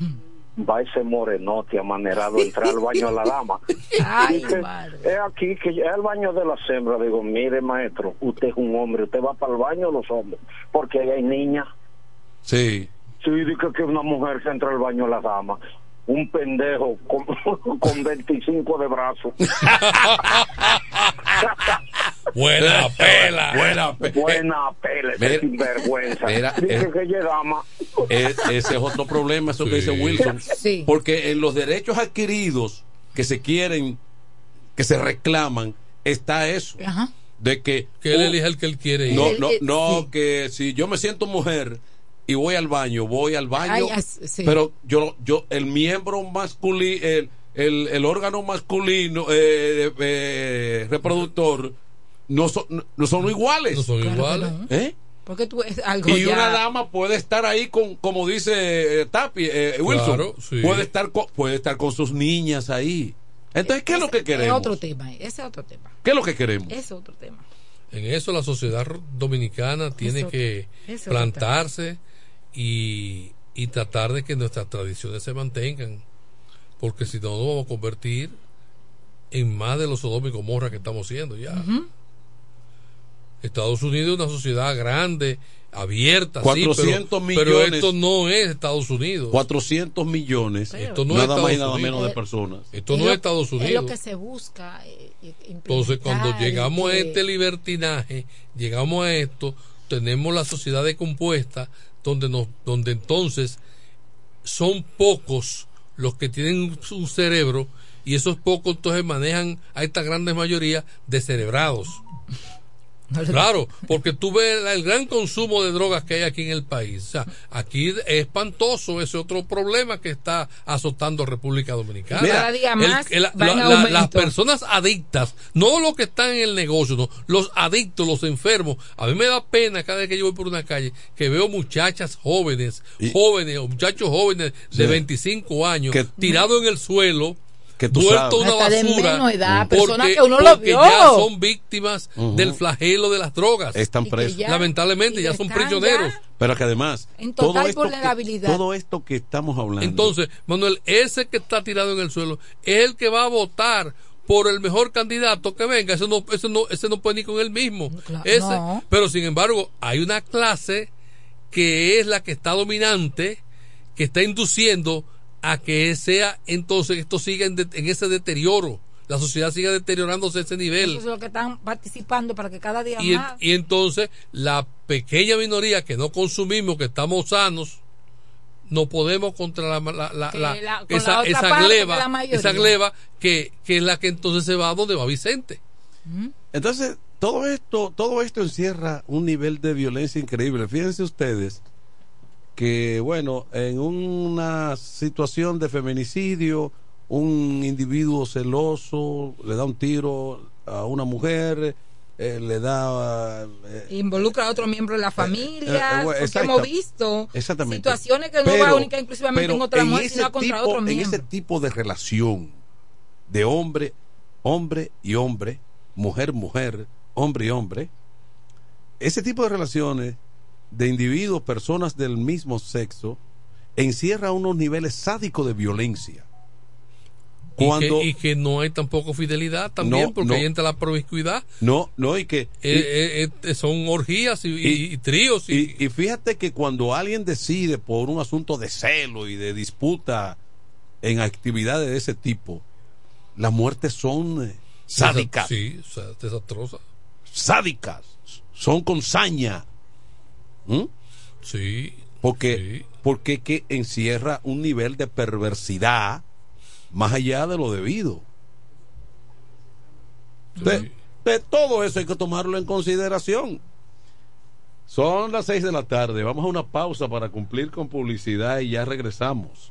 Speaker 22: Va ese morenote amanerado a entrar al baño a la dama.
Speaker 21: Ay,
Speaker 22: Dice,
Speaker 21: madre.
Speaker 22: es aquí que es el baño de la hembras. Digo, mire maestro, usted es un hombre, usted va para el baño los hombres, porque ahí hay niñas.
Speaker 18: Sí.
Speaker 22: Sí, dice que una mujer se entra al baño a la dama. Un pendejo con, con 25 de brazos.
Speaker 20: Buena pela.
Speaker 18: Buena pe-
Speaker 22: Buena pele, ese
Speaker 18: Mira,
Speaker 22: sinvergüenza.
Speaker 18: mira,
Speaker 22: Dice
Speaker 18: eh.
Speaker 22: que ella es dama.
Speaker 18: Es- ese es otro problema, eso que dice Wilson.
Speaker 21: Sí.
Speaker 18: Porque en los derechos adquiridos que se quieren, que se reclaman, está eso.
Speaker 21: Ajá.
Speaker 18: De que.
Speaker 20: Que él elija el que él quiere ir.
Speaker 18: No, no,
Speaker 21: eh,
Speaker 18: no,
Speaker 21: sí.
Speaker 18: que si yo me siento mujer y voy al baño, voy al baño,
Speaker 21: Ay, as- sí.
Speaker 18: pero yo, yo, el miembro masculino, el, el, el órgano masculino, eh, eh, reproductor, no son, no son iguales.
Speaker 20: No son
Speaker 21: Claro
Speaker 20: iguales.
Speaker 21: no.
Speaker 18: ¿Eh?
Speaker 21: Porque tú es algo
Speaker 18: Y
Speaker 21: ya-
Speaker 18: una dama puede estar ahí con, como dice eh, Tapi, eh, Wilson,
Speaker 20: Claro, sí.
Speaker 18: puede estar con, puede estar con sus niñas ahí. Entonces, ¿qué es lo que
Speaker 21: Es
Speaker 18: queremos?
Speaker 21: otro tema, ese es otro tema.
Speaker 18: ¿Qué es lo que queremos?
Speaker 21: Es otro tema.
Speaker 20: En eso la sociedad dominicana tiene
Speaker 21: Eso-
Speaker 20: que
Speaker 21: eso
Speaker 20: plantarse y, y tratar de que nuestras tradiciones se mantengan. Porque si no, nos vamos a convertir en más de los Sodoma y Gomorra que estamos siendo ya. Estados Unidos es una sociedad grande, abierta, sí,
Speaker 18: 400
Speaker 20: pero, pero
Speaker 18: millones.
Speaker 20: esto no es Estados Unidos.
Speaker 18: 400 millones.
Speaker 20: Esto no es
Speaker 18: nada más y
Speaker 20: Estados
Speaker 18: nada
Speaker 20: Unidos.
Speaker 18: menos de personas.
Speaker 20: Esto no es Estados
Speaker 21: Es lo
Speaker 20: Unidos.
Speaker 21: que se busca. eh, eh,
Speaker 20: Entonces, cuando llegamos a este libertinaje, llegamos a esto, tenemos la sociedad decompuesta, donde, nos, donde entonces son pocos los que tienen un cerebro y esos pocos entonces manejan a esta grande mayoría descerebrados. Claro, porque tú ves el gran consumo de drogas que hay aquí en el país. O sea, aquí es espantoso ese otro problema que está azotando a República Dominicana.
Speaker 21: Mira, Cada día
Speaker 20: El-
Speaker 21: más
Speaker 20: el-
Speaker 21: en
Speaker 20: la- las personas adictas, no los que están en el negocio, no, los adictos, los enfermos. A mí me da pena cada vez que yo voy por una calle que veo muchachas jóvenes, jóvenes o muchachos jóvenes de
Speaker 18: Sí.
Speaker 20: 25 años tirados en el suelo.
Speaker 18: Que tú
Speaker 20: Vuelto
Speaker 18: sabes.
Speaker 20: una
Speaker 21: de
Speaker 20: basura
Speaker 21: menos edad,
Speaker 20: porque,
Speaker 21: personas que uno lo
Speaker 20: porque ya son víctimas del flagelo de las drogas
Speaker 18: Están que presos. ya-
Speaker 20: lamentablemente ya
Speaker 21: que
Speaker 20: son prisioneros
Speaker 21: ya
Speaker 18: Pero que además,
Speaker 21: En
Speaker 18: todo
Speaker 21: total
Speaker 18: esto, que,
Speaker 21: vulnerabilidad.
Speaker 18: todo esto que estamos hablando.
Speaker 20: Entonces, Manuel, ese que está tirado en el suelo es el que va a votar por el mejor candidato que venga. Ese no, ese no, ese no puede ni con él mismo.
Speaker 21: Claro,
Speaker 20: Ese,
Speaker 21: no.
Speaker 20: Pero sin embargo, hay una clase que es la que está dominante, que está induciendo a que sea entonces esto siga en, de- en ese deterioro. La sociedad siga deteriorándose a ese nivel.
Speaker 21: Eso es lo que están participando para que cada día
Speaker 20: Y,
Speaker 21: más.
Speaker 20: y entonces la pequeña minoría que no consumimos, que estamos sanos, no podemos contra la, la- la- esa, gleba,
Speaker 21: mayoría.
Speaker 20: esa gleba que, que es la que entonces se va a donde va Vicente.
Speaker 18: Entonces, todo esto, todo esto encierra un nivel de violencia increíble. Fíjense ustedes que, bueno, en una situación de feminicidio, un individuo celoso le da un tiro a una mujer, eh, le da... eh,
Speaker 21: Involucra a otro miembro de la familia.
Speaker 18: eh, eh,
Speaker 21: porque
Speaker 18: exacta-
Speaker 21: hemos visto situaciones que no
Speaker 18: Pero-
Speaker 21: va única exclusivamente
Speaker 18: pero
Speaker 21: en otra
Speaker 18: en
Speaker 21: mujer, sino contra
Speaker 18: tipo-
Speaker 21: otro
Speaker 18: En
Speaker 21: miembro.
Speaker 18: ese tipo de relación de hombre, hombre y hombre, mujer, mujer, hombre y hombre, ese tipo de relaciones de individuos, personas del mismo sexo, encierra unos niveles sádicos de violencia.
Speaker 20: Y,
Speaker 18: Cuando,
Speaker 20: que, y que no hay tampoco fidelidad también,
Speaker 18: No,
Speaker 20: porque
Speaker 18: no.
Speaker 20: ahí entra la promiscuidad.
Speaker 18: no, no, y que...
Speaker 20: Eh, eh, eh, son orgías y, tríos. Y,
Speaker 18: fíjate que cuando alguien decide por un asunto de celo y de disputa en actividades de ese tipo, las muertes son sádicas.
Speaker 20: Sí, o sea, desastrosas.
Speaker 18: Sádicas. Son con saña. ¿Mm?
Speaker 20: Sí.
Speaker 18: Porque, porque que encierra un nivel de perversidad más allá de lo debido. De, de todo eso hay que tomarlo en consideración. Son las 6 de la tarde. Vamos a una pausa para cumplir con publicidad y ya regresamos.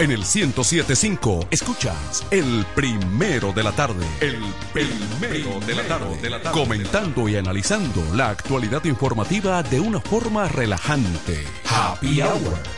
Speaker 10: En el 1075 escuchas el primero de la tarde. El primero de la tarde. Comentando y analizando la actualidad informativa de una forma relajante. Happy Hour.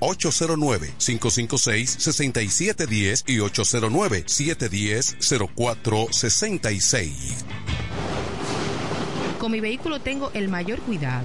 Speaker 10: 809-556-6710 y 809-710-0466.
Speaker 27: Con mi vehículo tengo el mayor cuidado.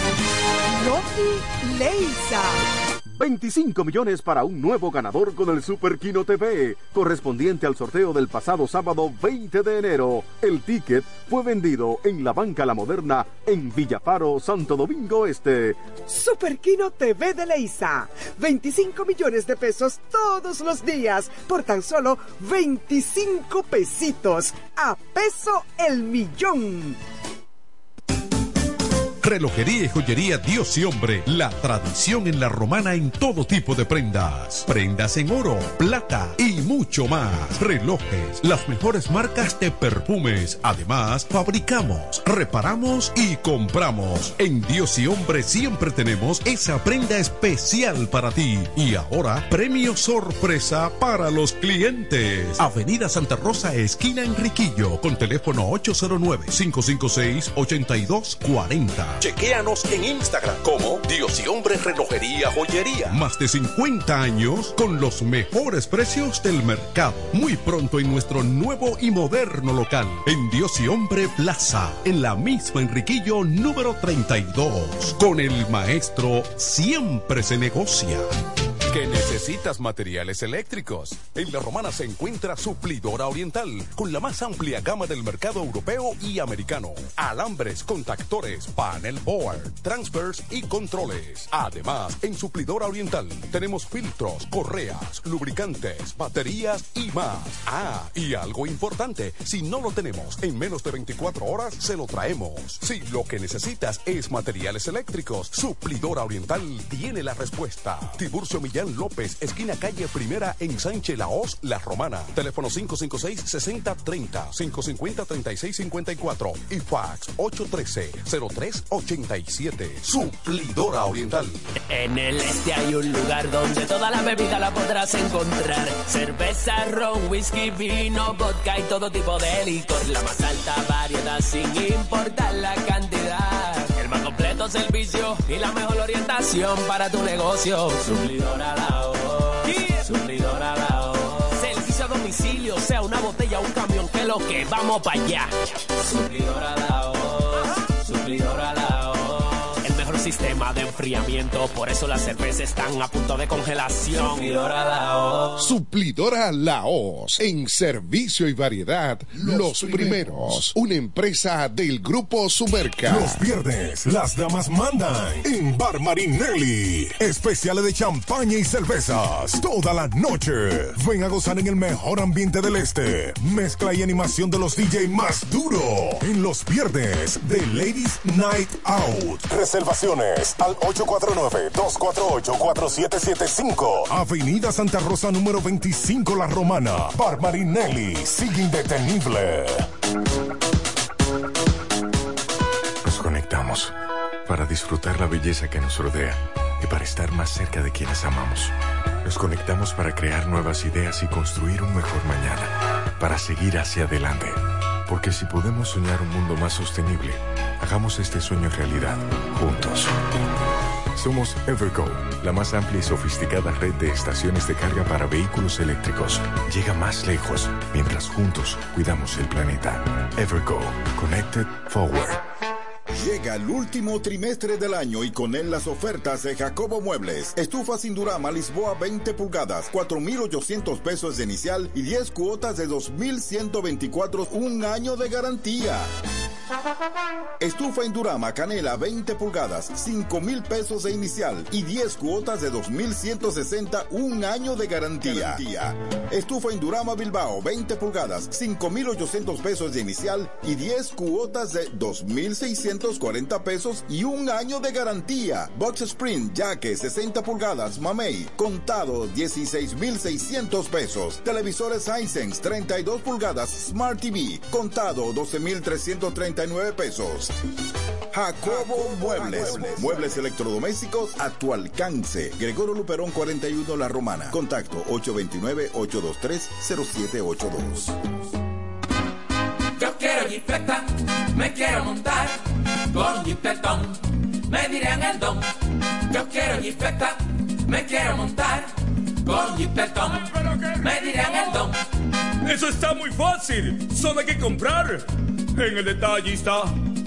Speaker 28: Rocky Leisa.
Speaker 2: 25 millones para un nuevo ganador con el Super Kino TV, correspondiente al sorteo del pasado sábado 20 de enero. El ticket fue vendido en la Banca La Moderna en Villafaro, Santo Domingo Este.
Speaker 3: Super Kino TV de Leisa. 25 millones de pesos todos los días por tan solo 25 pesitos. A peso el millón.
Speaker 10: Relojería y joyería Dios y Hombre, la tradición en la romana en todo tipo de prendas. Prendas en oro, plata y mucho más. Relojes, las mejores marcas de perfumes. Además, fabricamos, reparamos y compramos. En Dios y Hombre siempre tenemos esa prenda especial para ti. Y ahora, premio sorpresa para los clientes. Avenida Santa Rosa, esquina Enriquillo, con teléfono 809-556-8240. Chequéanos en Instagram como Dios y Hombre Relojería Joyería. Más de 50 años con los mejores precios del mercado. Muy pronto en nuestro nuevo y moderno local, en Dios y Hombre Plaza, en la misma Enriquillo número 32. Con el maestro siempre se negocia.
Speaker 29: Que necesitas materiales eléctricos. En La Romana se encuentra Suplidora Oriental, con la más amplia gama del mercado europeo y americano. Alambres, contactores, panel board, transfers y controles. Además, en Suplidora Oriental tenemos filtros, correas, lubricantes, baterías y más. Ah, y algo importante, si no lo tenemos en menos de 24 horas, se lo traemos. Si lo que necesitas es materiales eléctricos, Suplidora Oriental tiene la respuesta. Tiburcio Millán López, esquina calle Primera en Sánchez Laos, La Romana. Teléfono 556-6030, 550-3654 y fax 813-0387. Suplidora Oriental.
Speaker 30: En el este hay un lugar donde toda la bebida la podrás encontrar. Cerveza, ron, whisky, vino, vodka y todo tipo de licor. La más alta variedad sin importar la cantidad. Servicio y la mejor orientación para tu negocio. Suplidora la voz. Suplidora la voz. Servicio a domicilio, sea una botella o un camión, que lo que vamos para allá. Suplidora la voz. Suplidora la sistema de enfriamiento, por eso las cervezas están a punto de congelación. Suplidora la voz.
Speaker 31: Suplidora Laos, en servicio y variedad, los, primeros. Una empresa del grupo Sumerca.
Speaker 32: Los viernes, las damas mandan en Bar Marinelli. Especiales de champaña y cervezas. Toda la noche. Ven a gozar en el mejor ambiente del este. Mezcla y animación de los DJ más duro. En los viernes de Ladies Night Out. Al 849-248-4775. Avenida Santa Rosa número 25 La Romana. Bar Marinelli. Sigue indetenible.
Speaker 33: Nos conectamos para disfrutar la belleza que nos rodea y para estar más cerca de quienes amamos. Nos conectamos para crear nuevas ideas y construir un mejor mañana, para seguir hacia adelante. Porque si podemos soñar un mundo más sostenible, hagamos este sueño realidad, juntos. Somos Evergo, la más amplia y sofisticada red de estaciones de carga para vehículos eléctricos. Llega más lejos mientras juntos cuidamos el planeta. Evergo, Connected Forward.
Speaker 12: Llega el último trimestre del año y con él las ofertas de Jacobo Muebles. Estufa sin Durama Lisboa 20 pulgadas, 4.800 pesos de inicial y 10 cuotas de 2.124, un año de garantía. Estufa Indurama Canela 20 pulgadas, 5 mil pesos de inicial y 10 cuotas de 2,160, un año de garantía. Estufa Indurama Bilbao 20 pulgadas, 5,800 pesos de inicial y 10 cuotas de 2,640 pesos y un año de garantía. Box Spring Jaque 60 pulgadas, Mamey, contado 16,600 pesos. Televisores Hisense 32 pulgadas, Smart TV, contado 12,339 pesos. Jacobo Muebles. Muebles electrodomésticos a tu alcance. Gregorio Luperón 41 La Romana. Contacto 829-823-0782.
Speaker 34: Yo quiero jipeta, me quiero montar con jipetón, me dirán el don. Yo quiero jipeta, me quiero montar con jipetón, me dirán el don.
Speaker 15: Eso está muy fácil, solo hay que comprar. En el detallista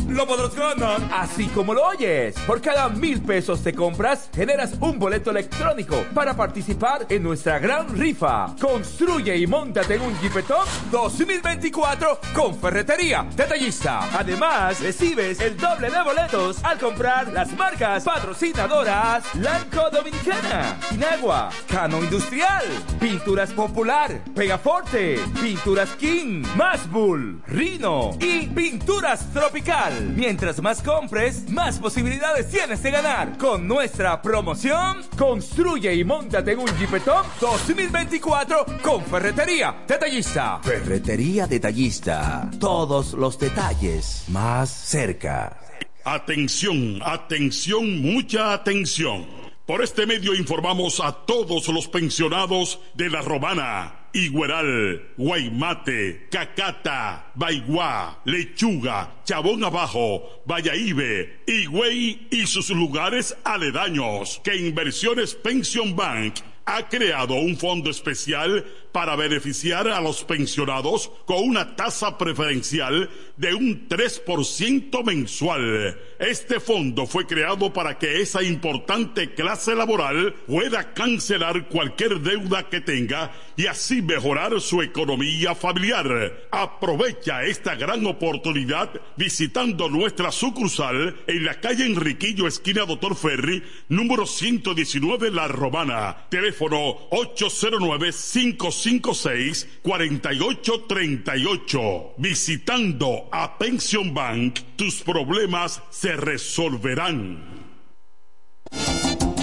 Speaker 35: lo podrás ganar.
Speaker 15: Así como lo oyes, por cada mil pesos de compras, generas un boleto electrónico para participar en nuestra gran rifa. Construye y montate en un Jeepetop 2024 con Ferretería Detallista. Además, recibes el doble de boletos al comprar las marcas patrocinadoras Lanco Dominicana, Inagua, Cano Industrial, Pinturas Popular, Pegaforte, Pinturas King, Masbull, Rino y Pinturas Tropical. Mientras más compres, más posibilidades tienes de ganar. Con nuestra promoción, construye y montate en un Jeepetop 2024 con Ferretería Detallista.
Speaker 16: Ferretería Detallista. Todos los detalles más cerca.
Speaker 11: Atención, atención, mucha atención. Por este medio informamos a todos los pensionados de La Romana, Igueral, Guaymate, Cacata, Baigua, Lechuga, Chabón Abajo, Vallaíbe, Higüey y sus lugares aledaños que Inversiones Pension Bank ha creado un fondo especial para beneficiar a los pensionados con una tasa preferencial de un 3% mensual. Este fondo fue creado para que esa importante clase laboral pueda cancelar cualquier deuda que tenga y así mejorar su economía familiar. Aprovecha esta gran oportunidad visitando nuestra sucursal en la calle Enriquillo, esquina Doctor Ferry, número 119 La Romana. Teléfono 809-556-4838. Visitando a Pension Bank, tus problemas se resolverán.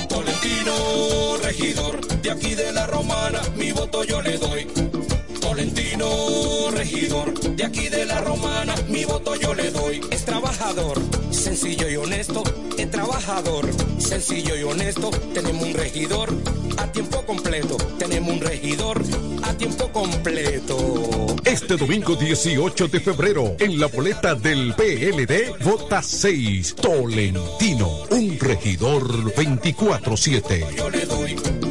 Speaker 36: Tolentino, regidor, de aquí de la romana, mi voto yo le doy. Tolentino, regidor, de aquí de la romana, mi voto yo le doy. Es trabajador, sencillo y honesto, es trabajador, sencillo y honesto. Tenemos un regidor a tiempo completo, tenemos un regidor a tiempo completo.
Speaker 37: Este domingo 18 de febrero, en la boleta del PLD, vota 6 Tolentino, un regidor 24-7.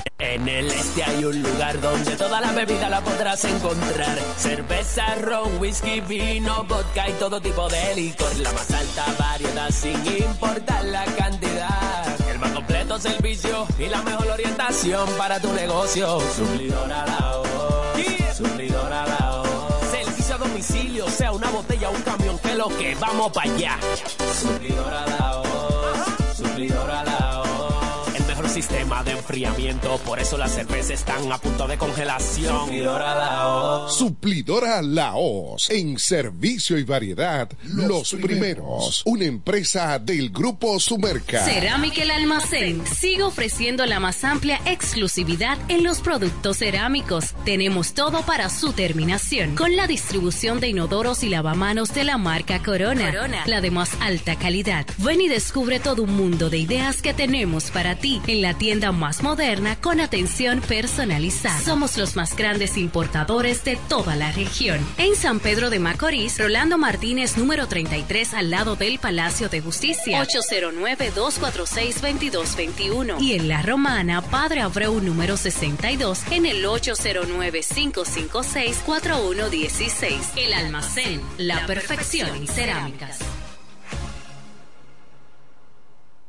Speaker 30: En el este hay un lugar donde toda la bebida la podrás encontrar. Cerveza, ron, whisky, vino, vodka y todo tipo de licor. La más alta variedad sin importar la cantidad. El más completo servicio y la mejor orientación para tu negocio. Suplidora la voz. Suplidora la voz. Servicio a domicilio, sea una botella o un camión, que lo que vamos para allá. Suplidora la voz. Suplidora la voz. Sistema de enfriamiento, por eso las cervezas están a punto de congelación. Suplidora la voz.
Speaker 31: Suplidora Laos. En servicio y variedad, los, primeros. Una empresa del Grupo Sumerca.
Speaker 38: Cerámica El Almacén sigue ofreciendo la más amplia exclusividad en los productos cerámicos. Tenemos todo para su terminación, con la distribución de inodoros y lavamanos de la marca Corona, Corona. la de más alta calidad. Ven y descubre todo un mundo de ideas que tenemos para ti en la tienda más moderna con atención personalizada. Somos los más grandes importadores de toda la región. En San Pedro de Macorís, Rolando Martínez, número 33, al lado del Palacio de Justicia. 809-246-2221. Y en La Romana, Padre Abreu, número 62, en el 809-556-4116. El almacén, la perfección en cerámicas.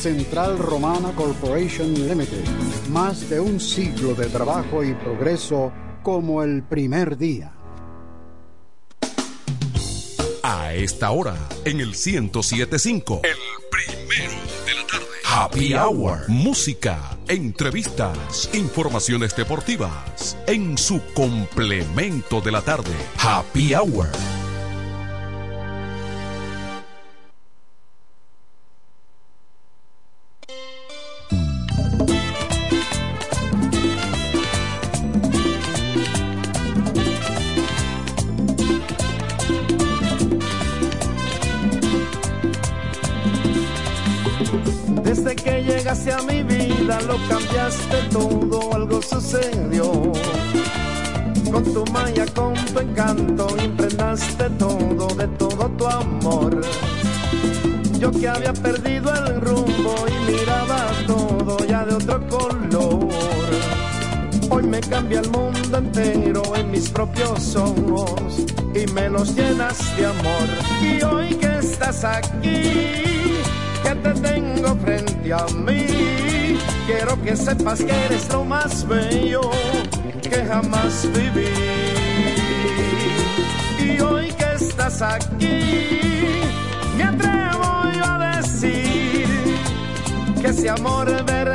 Speaker 39: Central Romana Corporation Limited. Más de un siglo de trabajo y progreso como el primer día.
Speaker 10: A esta hora, en el 1075. El primero de la tarde. Happy Hour. Música, entrevistas, informaciones deportivas. En su complemento de la tarde. Happy Hour.
Speaker 40: Los llenas de amor. Y hoy que estás aquí, que te tengo frente a mí, quiero que sepas que eres lo más bello que jamás viví. Y hoy que estás aquí, me atrevo yo a decir que ese amor verdadero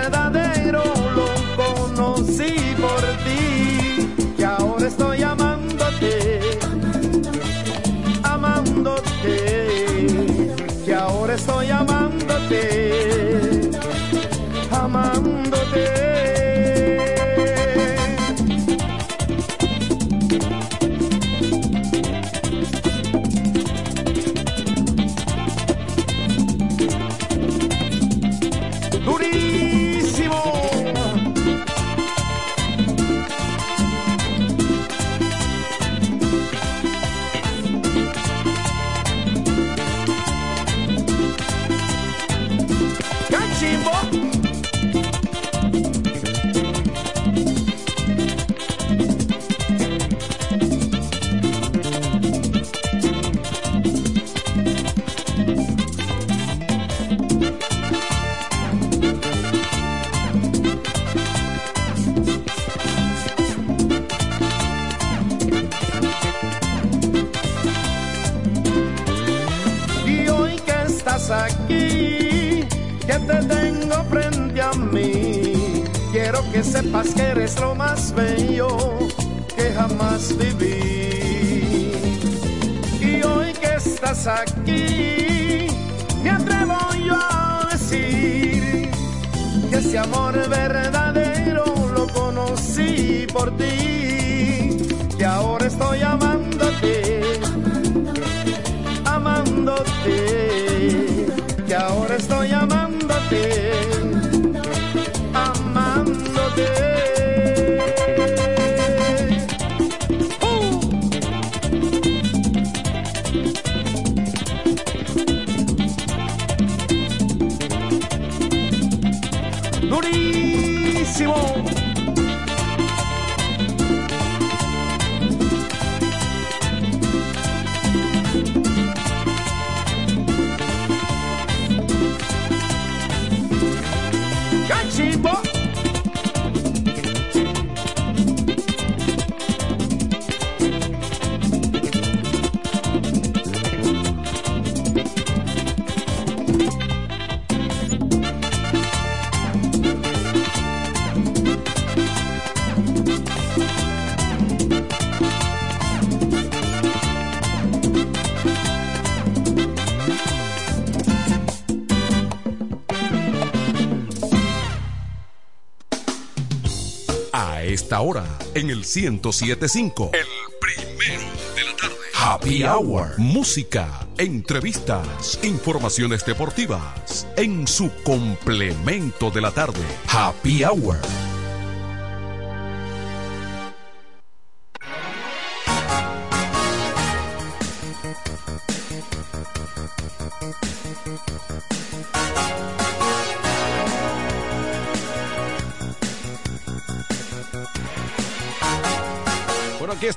Speaker 10: esta hora, en el 1075. El primero de la tarde. Happy Hour. Música, entrevistas, informaciones deportivas. En su complemento de la tarde. Happy Hour.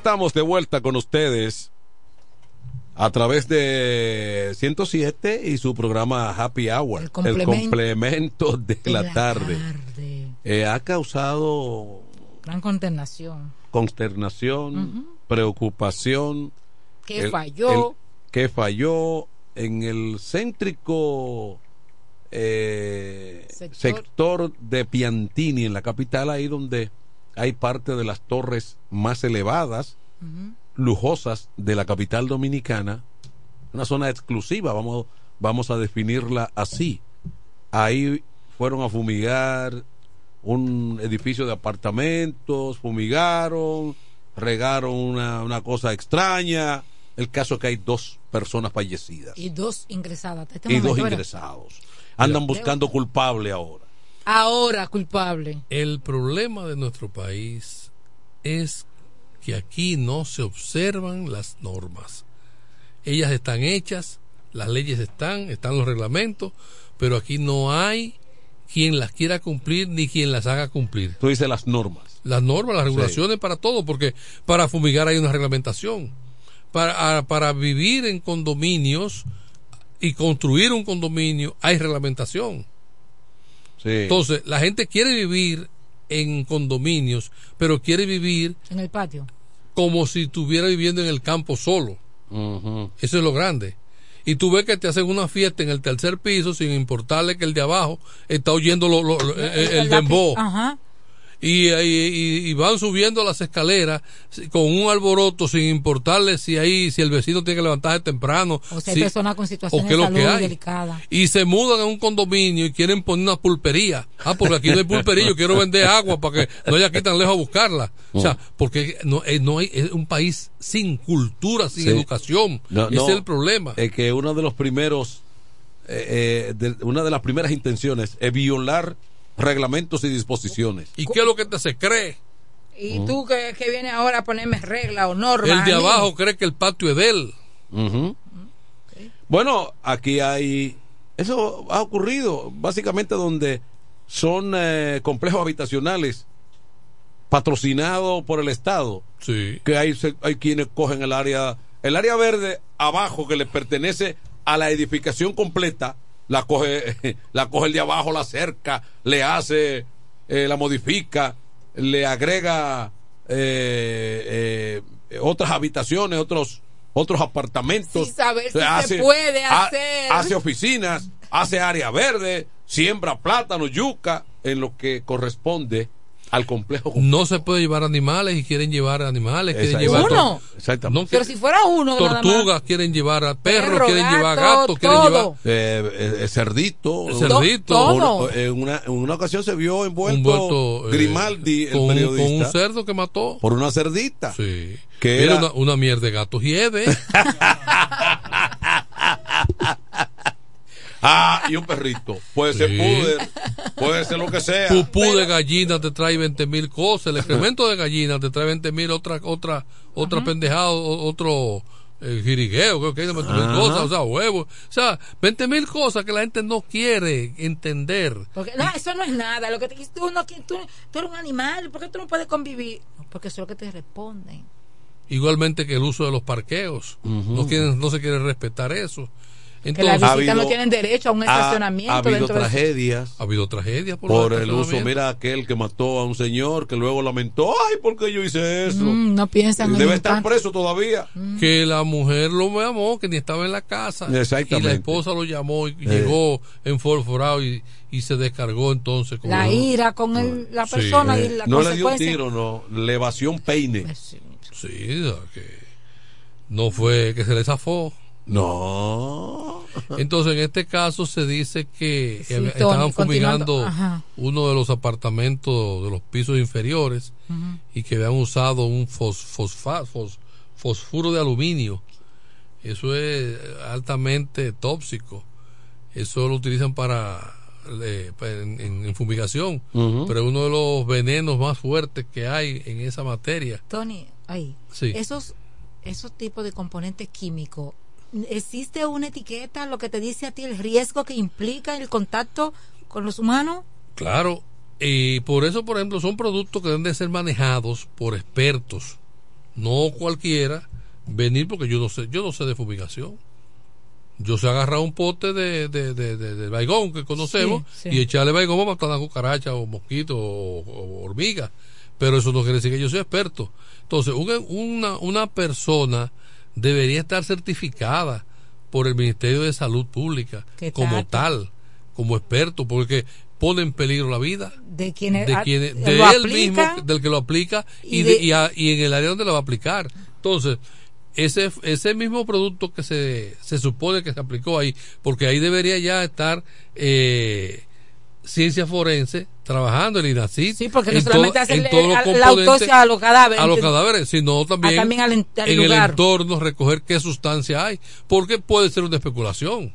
Speaker 18: Estamos de vuelta con ustedes a través de 107 y su programa Happy Hour, el
Speaker 19: complemento,
Speaker 18: complemento de,
Speaker 19: de
Speaker 18: la,
Speaker 19: la
Speaker 18: tarde.
Speaker 19: tarde.
Speaker 18: Eh, ha causado
Speaker 19: Gran consternación.
Speaker 18: consternación, preocupación.
Speaker 19: Que
Speaker 18: el-
Speaker 19: falló.
Speaker 18: el- que falló en el céntrico eh,
Speaker 19: Sector.
Speaker 18: sector. de Piantini, en la capital, ahí donde hay parte de las torres más elevadas, lujosas de la capital dominicana, una zona exclusiva, vamos, vamos a definirla así. Ahí fueron a fumigar un edificio de apartamentos, fumigaron, regaron una, una cosa extraña. El caso es que hay dos personas fallecidas
Speaker 19: Y dos ingresadas. este
Speaker 18: y dos ingresados. Andan buscando culpable ahora.
Speaker 19: Ahora culpable.
Speaker 20: El problema de nuestro país es que aquí no se observan las normas. Ellas están hechas, las leyes están, están los reglamentos, pero aquí no hay quien las quiera cumplir ni quien las haga cumplir.
Speaker 18: Tú dices las normas.
Speaker 20: Las normas, las regulaciones para todo, porque para fumigar hay una reglamentación. Para, a- para vivir en condominios y construir un condominio hay reglamentación.
Speaker 18: Sí.
Speaker 20: Entonces, la gente quiere vivir en condominios, pero quiere vivir
Speaker 19: En el patio.
Speaker 20: como si estuviera viviendo en el campo solo. Eso es lo grande. Y tú ves que te hacen una fiesta en el tercer piso sin importarle que el de abajo está oyendo lo- lo- lo- el, dembow.
Speaker 19: Ajá.
Speaker 20: Y, y- y van subiendo las escaleras con un alboroto sin importarle si ahí si el vecino tiene que levantarse temprano
Speaker 19: O sea, hay
Speaker 20: si-
Speaker 19: personas con
Speaker 20: o
Speaker 19: situaciones de
Speaker 20: es lo que
Speaker 19: salud delicadas.
Speaker 20: y se mudan a un condominio y quieren poner una pulpería. Ah, porque aquí no hay pulpería, yo quiero vender agua para que no haya aquí tan lejos a buscarla. O sea, porque no, eh, no hay, es un país sin cultura, sin
Speaker 18: Sí.
Speaker 20: educación.
Speaker 18: No,
Speaker 20: Ese
Speaker 18: no,
Speaker 20: es el problema.
Speaker 18: Es que uno de los primeros, eh, eh, de- una de las primeras intenciones es violar reglamentos y disposiciones.
Speaker 20: ¿Y qué es lo que te se cree?
Speaker 19: Y tú que, que vienes ahora a ponerme reglas o normas.
Speaker 20: El de abajo cree que el patio es de él.
Speaker 18: Bueno, aquí hay. Eso ha ocurrido básicamente donde son eh, complejos habitacionales patrocinados por el Estado.
Speaker 20: Sí.
Speaker 18: Que hay, se- hay quienes cogen el área. El área verde abajo que le pertenece a la edificación completa, la coge, la coge el de abajo, la cerca, le hace, eh, la modifica, le agrega eh, eh, otras habitaciones, otros otros apartamentos.
Speaker 19: Sin saber si se puede
Speaker 18: ha-
Speaker 19: hacer.
Speaker 18: hace oficinas, hace área verde, siembra plátano, yuca, en lo que corresponde al complejo.
Speaker 20: No se puede llevar animales y quieren llevar animales. Quieren llevar
Speaker 19: ¿Uno?
Speaker 18: Exactamente.
Speaker 20: No,
Speaker 19: Pero si fuera uno, nada más.
Speaker 20: tortugas quieren llevar a perros,
Speaker 19: Perro,
Speaker 20: quieren llevar
Speaker 19: gato,
Speaker 20: gatos, quieren llevar
Speaker 18: Eh, eh, eh, cerdito.
Speaker 20: Cerdito. Todo.
Speaker 18: en, una, en una ocasión se vio envuelto,
Speaker 20: envuelto, eh,
Speaker 18: Grimaldi, el
Speaker 20: con, un-
Speaker 18: periodista,
Speaker 20: con un cerdo que mató.
Speaker 18: por una cerdita.
Speaker 20: Sí.
Speaker 18: Que era-
Speaker 20: una, una mierda de gato hiede.
Speaker 18: Ah, y un perrito. Puede ser puder, puede ser lo que sea.
Speaker 20: Pupú de gallina te trae 20 mil cosas. El excremento de gallina te trae 20 mil otra, otra, otra pendejada, otro eh, jirigueo, creo que hay 20 mil
Speaker 18: Ajá.
Speaker 20: cosas, o sea, huevos. O sea, 20 mil cosas que la gente no quiere entender.
Speaker 19: Porque, no, eso no es nada. Lo que te, tú, no, tú, tú eres un animal. ¿Por qué tú no puedes convivir? Porque eso es lo que te responden.
Speaker 20: Igualmente que el uso de los parqueos. no, quieren, no se quiere respetar eso.
Speaker 19: Que las visitas no tienen derecho a un estacionamiento.
Speaker 18: Ha, habido
Speaker 19: de-
Speaker 18: tragedias.
Speaker 20: Ha habido tragedias por,
Speaker 18: el uso. Mira aquel que mató a un señor que luego lamentó. Ay, ¿por qué yo hice eso?
Speaker 19: Mm, no piensan en
Speaker 18: Debe estar preso todavía.
Speaker 20: que la mujer lo llamó, que ni estaba en la casa.
Speaker 18: Exactamente.
Speaker 20: Y la esposa lo llamó y
Speaker 18: Eh.
Speaker 20: llegó enforforado y, y se descargó entonces. con
Speaker 19: La
Speaker 20: el-
Speaker 19: ira con el- la
Speaker 20: Sí.
Speaker 19: persona y
Speaker 18: Eh,
Speaker 19: la
Speaker 18: no le dio un tiro, no. Le peine.
Speaker 20: Sí, o sea, que no fue que se le zafó.
Speaker 18: No.
Speaker 20: Entonces, en este caso se dice que
Speaker 19: Sí,
Speaker 20: eh,
Speaker 19: Tony,
Speaker 20: estaban fumigando uno de los apartamentos de los pisos inferiores y que habían usado un fos- fosfa- fos- fosfuro de aluminio. Eso es altamente tóxico. Eso lo utilizan para eh, en, fumigación, pero es uno de los venenos más fuertes que hay en esa materia.
Speaker 19: Tony, ahí.
Speaker 20: Sí.
Speaker 19: Esos, esos tipos de componentes químicos. ¿Existe una etiqueta lo que te dice a ti el riesgo que implica el contacto con los humanos?
Speaker 20: Claro, y por eso, por ejemplo, son productos que deben de ser manejados por expertos, no cualquiera, venir porque yo no sé, yo no sé de fumigación. Yo sé agarrar un pote de, de, de, de- de baigón que conocemos
Speaker 19: Sí, sí.
Speaker 20: y echarle baigón para matar a cucaracha o mosquito o, o hormiga. Pero eso no quiere decir que yo soy experto. Entonces, una, una persona debería estar certificada por el Ministerio de Salud Pública como tal, como experto, porque pone en peligro la vida
Speaker 19: de quienes,
Speaker 20: de, quienes-
Speaker 19: lo
Speaker 20: de él mismo, del que lo aplica y,
Speaker 19: y
Speaker 20: de-
Speaker 19: de-
Speaker 20: y, a- y en el área donde lo va a aplicar. Entonces, ese, ese mismo producto que se, se supone que se aplicó ahí, porque ahí debería ya estar eh, ciencia forense trabajando el INACID.
Speaker 19: Sí, porque no
Speaker 20: en
Speaker 19: solamente
Speaker 20: todo-
Speaker 19: hacerle
Speaker 20: en todos los
Speaker 19: a- la autopsia a los cadáveres,
Speaker 20: a los
Speaker 19: ent-
Speaker 20: cadáveres, sino también,
Speaker 19: Ah, también al en- al
Speaker 20: en el entorno recoger qué sustancia hay, porque puede ser una especulación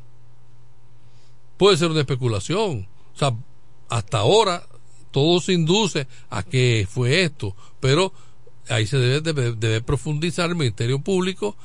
Speaker 20: puede ser una especulación. O sea, hasta ahora todo se induce a que fue esto, pero ahí se debe, debe, debe profundizar el Ministerio Público,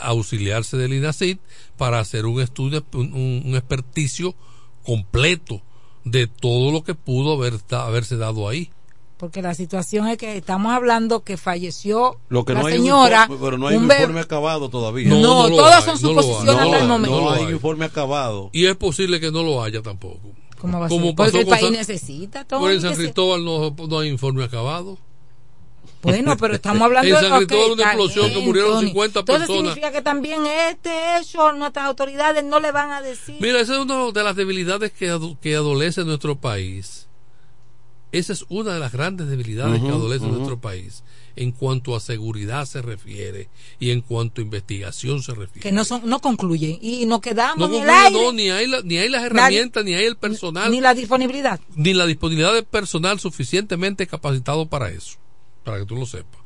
Speaker 20: auxiliarse del INACID para hacer un estudio, un experticio completo de todo lo que pudo haber, haberse dado ahí.
Speaker 19: porque la situación es que estamos hablando que falleció
Speaker 18: Lo que
Speaker 19: la
Speaker 18: no hay
Speaker 19: señora,
Speaker 18: informe, pero no hay un, informe acabado todavía.
Speaker 19: No, No, no todas hay, son suposiciones hasta el momento.
Speaker 20: hay,
Speaker 18: No hay informe acabado.
Speaker 20: Y es posible que no lo haya tampoco.
Speaker 19: ¿Cómo va a
Speaker 20: Como
Speaker 19: ser?
Speaker 20: pasó
Speaker 19: Porque el país
Speaker 20: San-
Speaker 19: necesita todo.
Speaker 20: Pero en San Cristóbal no, no hay informe acabado.
Speaker 19: Bueno, pero estamos hablando
Speaker 20: En
Speaker 19: de
Speaker 20: San
Speaker 19: ok,
Speaker 20: Cristóbal una explosión que murieron
Speaker 19: Tony.
Speaker 20: 50
Speaker 19: Entonces
Speaker 20: personas.
Speaker 19: significa que también este hecho nuestras autoridades no le van a decir.
Speaker 20: Mira, esa es una de las debilidades que, ado- que adolece nuestro país. Esa es una de las grandes debilidades que adolece nuestro país en cuanto a seguridad se refiere y en cuanto a investigación se refiere.
Speaker 19: que no son no concluyen y nos quedamos
Speaker 20: No,
Speaker 19: en el
Speaker 20: concluye,
Speaker 19: aire
Speaker 20: no, ni hay, la- ni hay las herramientas, ni hay el personal,
Speaker 19: ni la disponibilidad.
Speaker 20: ni la disponibilidad de personal suficientemente capacitado para eso, para que tú lo sepas.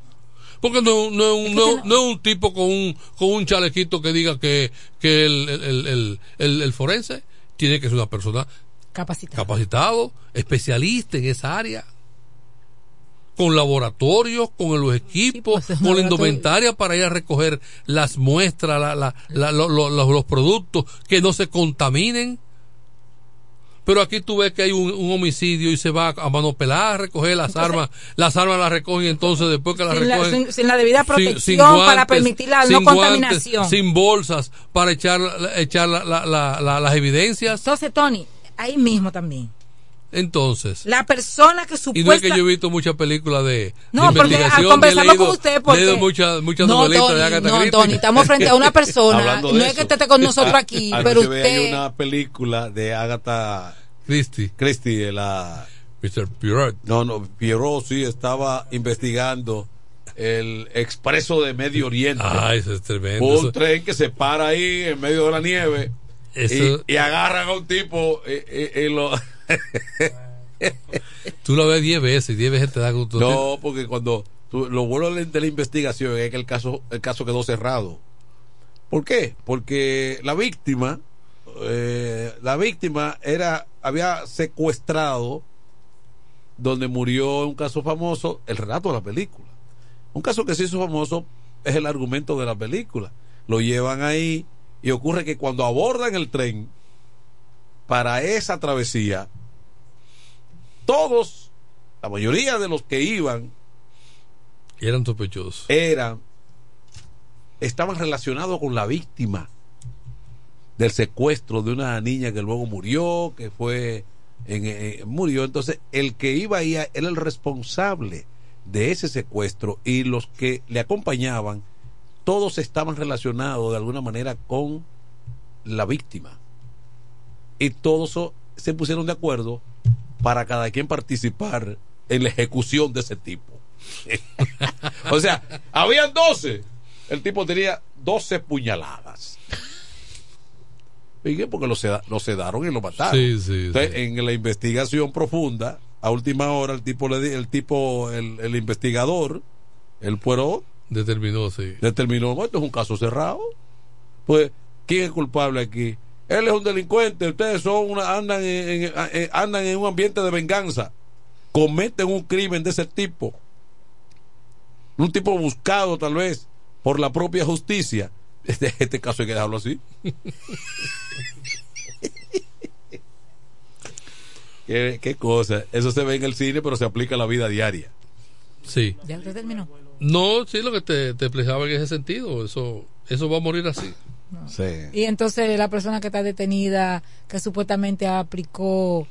Speaker 20: Porque no, no, es un- no- no es un tipo con un, con un chalequito que diga que, que el, el, el, el- forense tiene que ser una persona
Speaker 19: Capacitado.
Speaker 20: capacitado, especialista en esa área, con laboratorios, con los equipos,
Speaker 19: pues,
Speaker 20: con la indumentaria para ir a recoger las muestras, la- la- la- lo- lo- los productos que no se contaminen. Pero aquí tú ves que hay un, un homicidio y se va a mano pelada a recoger las armas, las armas las recogen entonces después que las
Speaker 19: Sin la-
Speaker 20: recogen
Speaker 19: sin- sin la debida protección
Speaker 20: sin
Speaker 19: para
Speaker 20: guantes,
Speaker 19: permitir la
Speaker 20: sin
Speaker 19: no
Speaker 20: guantes,
Speaker 19: contaminación.
Speaker 20: sin bolsas para echar, echar la- la- la- la- las evidencias.
Speaker 19: Entonces, Tony, ahí mismo también.
Speaker 20: Entonces,
Speaker 19: La persona que
Speaker 20: y no es
Speaker 19: supuesta...
Speaker 20: que yo he visto muchas películas de,
Speaker 19: No,
Speaker 20: de
Speaker 19: porque
Speaker 20: investigación,
Speaker 19: ah,
Speaker 20: leído-
Speaker 19: con usted porque-
Speaker 20: he leído muchas, muchas
Speaker 19: no,
Speaker 20: novelitas
Speaker 19: Tony,
Speaker 20: de Agatha
Speaker 19: no. Tony, estamos frente a una persona. No es
Speaker 18: eso.
Speaker 19: que usted esté con nosotros aquí, pero usted...
Speaker 18: una película de Agatha
Speaker 20: Christie.
Speaker 18: Christie, la
Speaker 20: Mr. Pierrot.
Speaker 18: No, no, Pierrot sí estaba investigando el expreso de Medio Oriente.
Speaker 20: Ah, eso es tremendo.
Speaker 18: Un
Speaker 20: Eso-
Speaker 18: tren que se para ahí en medio de la nieve
Speaker 20: Eso-
Speaker 18: y, y agarran a un tipo y, y- y lo...
Speaker 20: Tú lo ves 10 veces y 10 veces te da gusto.
Speaker 18: no, porque cuando tú- lo bueno de la investigación es que el caso, el caso quedó cerrado. ¿Por qué? Porque la víctima, eh, la víctima era, había secuestrado donde murió un caso famoso, el relato de la película. Un caso que se hizo famoso es el argumento de la película. Lo llevan ahí y ocurre que cuando abordan el tren para esa travesía, todos, la mayoría de los que iban
Speaker 20: eran sospechosos.
Speaker 18: eran, estaban relacionados con la víctima del secuestro de una niña que luego murió, que fue, en, eh, murió. Entonces, el que iba ahí era el responsable de ese secuestro y los que le acompañaban, todos estaban relacionados de alguna manera con la víctima. Y todos se pusieron de acuerdo para cada quien participar en la ejecución de ese tipo. o sea, habían 12. El tipo tenía 12 puñaladas. Porque lo, seda- lo sedaron y lo mataron.
Speaker 20: Sí, sí,
Speaker 18: Entonces, en la investigación profunda, a última hora, el tipo, le el tipo, el, el investigador, el puero,
Speaker 20: Determinó, sí.
Speaker 18: determinó, "No, esto es un caso cerrado. Pues, ¿quién es culpable aquí? Él es un delincuente, ustedes son una, andan en, en- en- andan en un ambiente de venganza, cometen un crimen de ese tipo, un tipo buscado tal vez por la propia justicia. Este, este caso hay que dejarlo así. ¿Qué, qué cosa. Eso se ve en el cine, pero se aplica a la vida diaria.
Speaker 20: Sí.
Speaker 19: ¿Ya usted terminó?
Speaker 20: No, sí, lo que te, te explicaba en ese sentido, eso, eso va a morir así.
Speaker 19: Y entonces la persona que está detenida, que supuestamente aplicó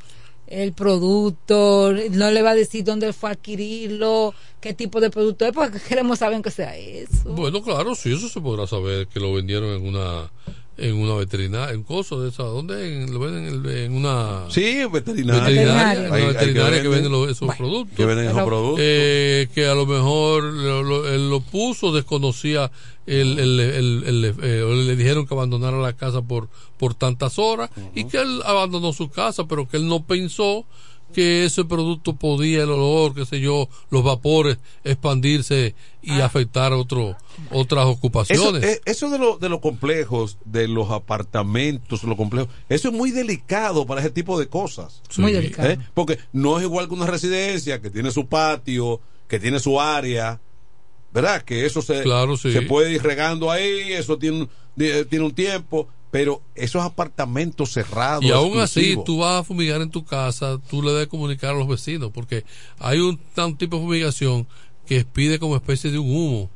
Speaker 19: el producto, no le va a decir dónde fue a adquirirlo, qué tipo de producto es, porque queremos saber que sea eso.
Speaker 20: Bueno, claro, sí, eso se podrá saber que lo vendieron en una en una veterinaria, en coso de esa, ¿dónde? En, lo venden en, en una
Speaker 18: Sí, veterinaria.
Speaker 20: veterinaria,
Speaker 18: Hay-
Speaker 20: una
Speaker 18: hay que
Speaker 20: veterinaria que,
Speaker 18: venden-
Speaker 20: vende los- esos productos.
Speaker 18: que venden esos productos.
Speaker 20: eh, que a lo mejor lo, lo- él lo puso, desconocía, el, el- el- el- eh, le dijeron que abandonara la casa por, por tantas horas y que él abandonó su casa, pero que él no pensó que ese producto podía, el olor, qué sé yo, los vapores, expandirse y afectar otro, otras ocupaciones.
Speaker 18: eh, eso de, lo- de los complejos, de los apartamentos, los complejos, eso es muy delicado para ese tipo de cosas.
Speaker 19: Muy delicado.
Speaker 18: ¿Eh? Porque no es igual que una residencia que tiene su patio, que tiene su área, ¿verdad? Que eso se,
Speaker 20: Claro, sí.
Speaker 18: se puede ir regando ahí, eso tiene, un- di- tiene un tiempo, pero esos apartamentos cerrados.
Speaker 20: Y aún así, tú vas a fumigar en tu casa, tú le debes comunicar a los vecinos, porque hay un, un tipo de fumigación que expide como especie de un humo,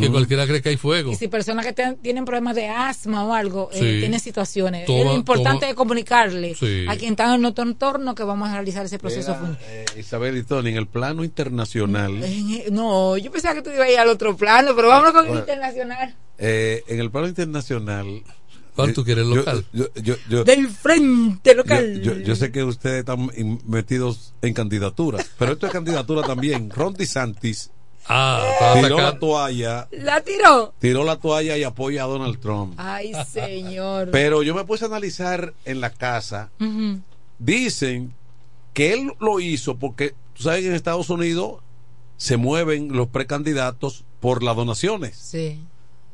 Speaker 20: que cualquiera cree que hay fuego.
Speaker 19: Y si personas que ten- tienen problemas de asma o algo, eh, tienen situaciones,
Speaker 20: Toma-
Speaker 19: es importante
Speaker 20: toma-
Speaker 19: comunicarle
Speaker 18: Sí.
Speaker 19: a quien está en nuestro entorno que vamos a realizar ese proceso.
Speaker 18: Eh, Isabel y Tony, en el plano internacional,
Speaker 19: En- no, yo pensaba que tú ibas a ir al otro plano, pero vámonos con el internacional.
Speaker 18: eh, en el plano internacional.
Speaker 20: ¿Cuál tú quieres,
Speaker 18: yo-
Speaker 20: local?
Speaker 18: Yo, yo, yo-
Speaker 19: Del frente local.
Speaker 18: Yo, yo- yo sé que ustedes están metidos en candidatura, pero esto es candidatura también. Ron DeSantis
Speaker 20: Ah,
Speaker 18: tiró la toalla,
Speaker 19: La tiró.
Speaker 18: tiró la toalla y apoya a Donald Trump.
Speaker 19: Ay, señor.
Speaker 18: Pero yo me puse a analizar en la casa. Dicen que él lo hizo porque, tú sabes que en Estados Unidos se mueven los precandidatos por las donaciones.
Speaker 19: Sí.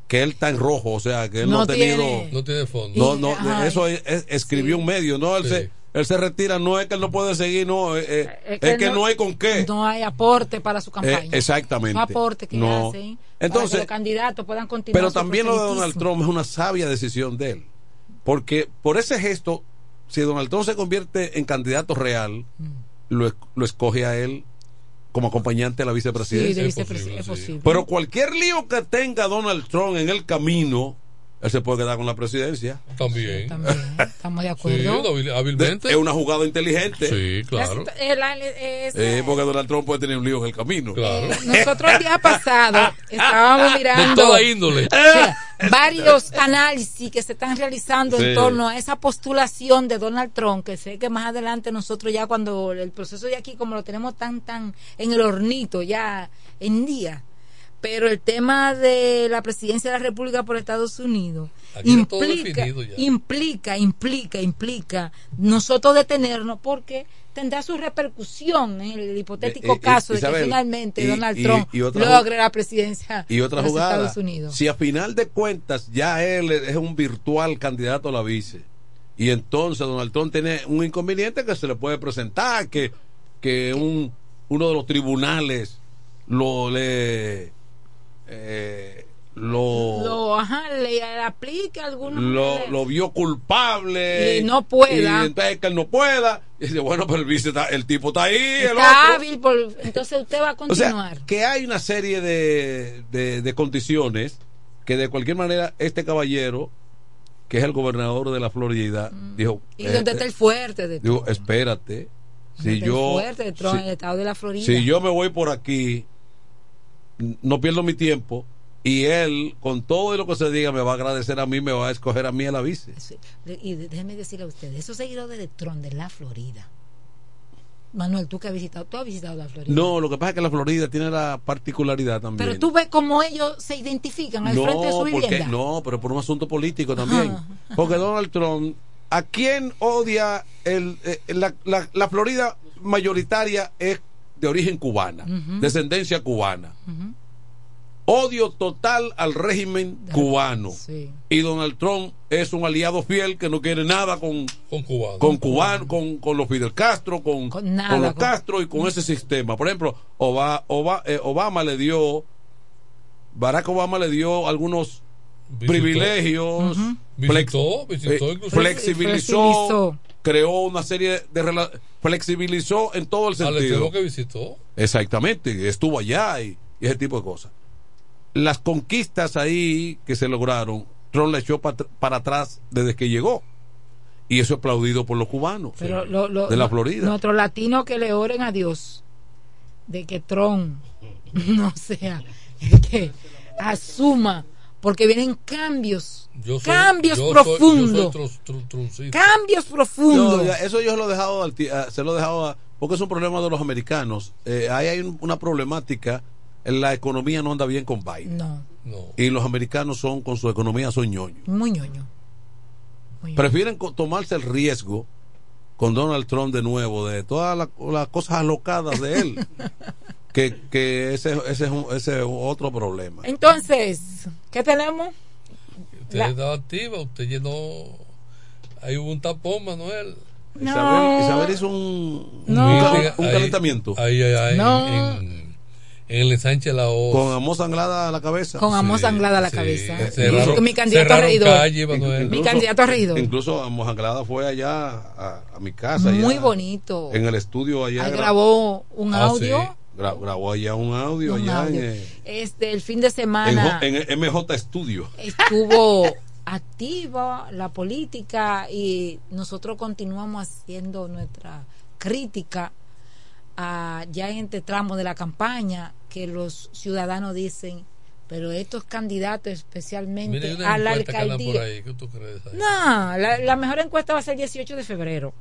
Speaker 18: Que él está en rojo, o sea, que él no,
Speaker 19: No
Speaker 18: ha tenido.
Speaker 19: tiene-
Speaker 20: No tiene fondo.
Speaker 18: No, no,
Speaker 19: ajá,
Speaker 18: eso es- es- escribió un medio, no, él,
Speaker 20: Sí.
Speaker 18: se, él se retira, no es que él no puede seguir, no, eh, eh,
Speaker 19: Es
Speaker 18: es, que no, hay con qué.
Speaker 19: No hay aporte para su campaña.
Speaker 18: Eh, exactamente.
Speaker 19: No aporte que
Speaker 18: No.
Speaker 19: hacen para
Speaker 18: Entonces,
Speaker 19: que los candidatos puedan continuar.
Speaker 18: Pero también lo de Donald. Trump es una sabia decisión de él. Porque por ese gesto, si Donald Trump se convierte en candidato real,
Speaker 19: Mm.
Speaker 18: lo, lo escoge a él como acompañante de la
Speaker 19: Sí,
Speaker 18: vicepresidencia.
Speaker 19: de vicepresi- es posible.
Speaker 18: Pero cualquier lío que tenga Donald Trump en el camino, él se puede quedar con la presidencia.
Speaker 20: También.
Speaker 19: Estamos de
Speaker 20: Sí,
Speaker 19: acuerdo.
Speaker 20: hábil- hábilmente.
Speaker 18: Es una jugada inteligente.
Speaker 20: Sí, claro.
Speaker 19: Eh, es-
Speaker 18: Eh, porque Donald Trump puede tener un lío en el camino.
Speaker 20: Claro.
Speaker 19: Nosotros el día pasado estábamos
Speaker 20: De
Speaker 19: mirando
Speaker 20: toda índole.
Speaker 19: varios análisis que se están realizando
Speaker 18: Sí.
Speaker 19: en torno a esa postulación de Donald Trump, que sé que más adelante nosotros ya cuando el proceso de aquí, como lo tenemos tan, tan en el hornito, ya en día. Pero el tema de la presidencia de la República por Estados Unidos
Speaker 20: Aquí está todo
Speaker 19: implica, implica, implica, implica nosotros detenernos porque tendrá su repercusión en el hipotético
Speaker 18: Eh, eh,
Speaker 19: caso de que finalmente
Speaker 18: y-
Speaker 19: Donald
Speaker 18: y-
Speaker 19: Trump
Speaker 18: y otra
Speaker 19: logre la presidencia
Speaker 18: Y otra
Speaker 19: de los
Speaker 18: jugada.
Speaker 19: Estados Unidos.
Speaker 18: Si a final de cuentas ya él es un virtual candidato a la vice, y entonces Donald Trump tiene un inconveniente que se le puede presentar, que, que un, uno de los tribunales lo le eh, lo,
Speaker 19: Lo, ajá, le, le aplica alguna
Speaker 18: lo, lo vio culpable
Speaker 19: Y no pueda.
Speaker 18: y entonces que él no pueda y dice bueno pero el vice está- el tipo está ahí el
Speaker 19: está
Speaker 18: otro
Speaker 19: hábil, por- entonces usted va a
Speaker 18: o
Speaker 19: continuar.
Speaker 18: sea, que hay una serie de, de, de condiciones que de cualquier manera este caballero, que es el gobernador de la Florida, dijo...
Speaker 19: Mm. y
Speaker 18: eh,
Speaker 19: donde está el fuerte de
Speaker 18: digo, espérate, si
Speaker 19: el
Speaker 18: yo,
Speaker 19: fuerte de Trump,
Speaker 18: si,
Speaker 19: el estado de la Florida.
Speaker 18: si yo me voy por aquí, no pierdo mi tiempo, y él, con todo lo que se diga, me va a agradecer a mí, me va a escoger a mí a la vice.
Speaker 19: Sí. Y déjeme decirle a ustedes, esos seguidores de Trump de la Florida. Manuel, tú que has visitado, tú has visitado la Florida.
Speaker 18: No, lo que pasa es que la Florida tiene la particularidad también.
Speaker 19: Pero tú ves cómo ellos se identifican al
Speaker 18: no,
Speaker 19: frente de su
Speaker 18: porque,
Speaker 19: vivienda.
Speaker 18: no, pero por un asunto político también.
Speaker 19: Ajá,
Speaker 18: Porque Donald Trump, ¿a quién odia el, eh, la, la- la Florida mayoritaria es de origen cubana, descendencia cubana? Odio total al régimen cubano.
Speaker 19: Sí.
Speaker 18: Y Donald Trump es un aliado fiel que no quiere nada con,
Speaker 20: con cubano,
Speaker 18: con, cubano, con, con los Fidel Castro, con, con,
Speaker 19: nada,
Speaker 18: los
Speaker 19: con-
Speaker 18: Castro y con ese sistema. Por ejemplo, Oba- Oba- eh, Obama le dio, Barack Obama le dio algunos
Speaker 20: Visitó.
Speaker 18: privilegios, flex-
Speaker 20: Visitó, visitó
Speaker 18: eh, Flexibilizó. Creó una serie de flexibilizó en todo el
Speaker 20: Al
Speaker 18: sentido.
Speaker 20: que visitó.
Speaker 18: Exactamente, estuvo allá y, y ese tipo de cosas. Las conquistas ahí que se lograron, Trump le echó pa- para atrás desde que llegó. Y eso es aplaudido por los cubanos
Speaker 19: Pero lo- lo-
Speaker 18: de la
Speaker 19: lo-
Speaker 18: Florida.
Speaker 19: Nuestros latinos que le oren a Dios de que Trump no sea el que asuma, porque vienen cambios,
Speaker 41: Yo soy-
Speaker 19: cambios
Speaker 41: yo soy-
Speaker 19: profundos,
Speaker 41: yo soy tru- tru- truncista.
Speaker 19: cambios profundos.
Speaker 18: Eso yo lo he dejado, se lo he dejado, a- porque es un problema de los americanos. Eh, ahí hay un- una problemática, en la economía no anda bien con Biden.
Speaker 19: No,
Speaker 18: Y los americanos son, con su economía, son ñoños.
Speaker 19: muy ñoño.
Speaker 18: Prefieren tomarse el riesgo con Donald Trump de nuevo, de todas las las cosas alocadas de él, que, que ese, ese, es un- ese es otro problema.
Speaker 19: Entonces, ¿qué tenemos?
Speaker 41: Usted
Speaker 19: La-
Speaker 41: estaba activa, usted llenó. Ahí hubo un tapón, Manuel.
Speaker 19: No.
Speaker 18: Isabel, Isabel hizo un, un,
Speaker 41: No.
Speaker 18: cal- un
Speaker 41: Ahí-
Speaker 18: calentamiento.
Speaker 41: Ahí, ahí, ahí,
Speaker 19: No.
Speaker 41: en, en el ensanche la O.
Speaker 18: Con amor sanglada a la cabeza.
Speaker 19: Con amor
Speaker 41: Sí,
Speaker 19: sanglada a la
Speaker 41: sí.
Speaker 19: cabeza.
Speaker 41: Cerraron-
Speaker 19: Mi- candidato a
Speaker 41: calle.
Speaker 19: Mi candidato a regidor.
Speaker 18: Incluso Amor Sanglada fue allá a, a mi casa.
Speaker 19: Muy
Speaker 18: allá,
Speaker 19: bonito.
Speaker 18: En el estudio allá.
Speaker 19: Ahí
Speaker 18: gra-
Speaker 19: grabó un
Speaker 18: Ah,
Speaker 19: audio.
Speaker 18: sí. Gra- grabó allá un audio.
Speaker 19: Un
Speaker 18: allá
Speaker 19: audio.
Speaker 18: En,
Speaker 19: Este, el fin de semana
Speaker 18: en MJ Studio.
Speaker 19: estuvo activa la política y nosotros continuamos haciendo nuestra crítica a ya en este tramo de la campaña que los ciudadanos dicen pero estos candidatos especialmente a la alcaldía
Speaker 41: ahí. ¿Qué tú crees? ahí?
Speaker 19: no, la, la mejor encuesta va a ser el 18 de febrero.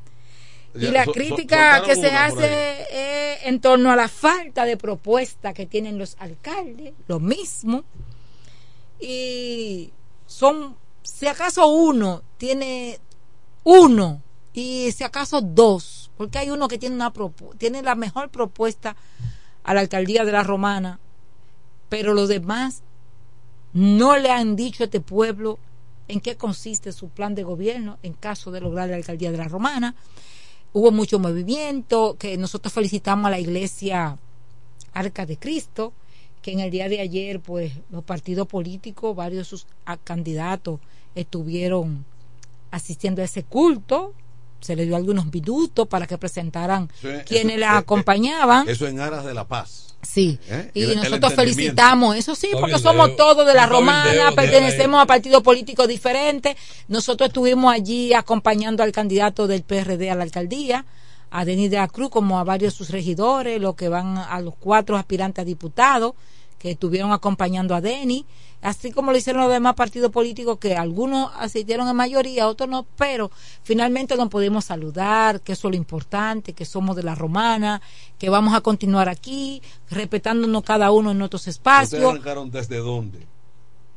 Speaker 19: Y la
Speaker 41: so-
Speaker 19: crítica que se hace es en torno a la falta de propuesta que tienen los alcaldes, lo mismo. Y son, si acaso uno tiene uno y si acaso dos, porque hay uno que tiene una tiene la mejor propuesta a la alcaldía de la Romana, pero los demás no le han dicho a este pueblo en qué consiste su plan de gobierno en caso de lograr la alcaldía de la Romana. Hubo mucho movimiento, que nosotros felicitamos a la iglesia Arca de Cristo, que en el día de ayer, pues, los partidos políticos, varios de sus candidatos estuvieron asistiendo a ese culto. Se les dio algunos minutos para que presentaran quienes la acompañaban.
Speaker 18: Eso en aras de la paz.
Speaker 19: Sí,
Speaker 18: ¿Eh?
Speaker 19: y
Speaker 18: el-
Speaker 19: nosotros felicitamos, eso sí, porque somos todos de la romana, pertenecemos a partidos políticos diferentes. Nosotros estuvimos allí acompañando al candidato del PRD a la alcaldía, a Denis de la Cruz, como a varios de sus regidores, los que van a los cuatro aspirantes a diputados que estuvieron acompañando a Denis, así como lo hicieron los demás partidos políticos, que algunos asistieron en mayoría, otros no, pero finalmente nos podemos saludar, que eso es lo importante, que somos de la romana, que vamos a continuar aquí, respetándonos cada uno en nuestros
Speaker 18: ¿Ustedes
Speaker 19: espacios.
Speaker 18: arrancaron desde dónde?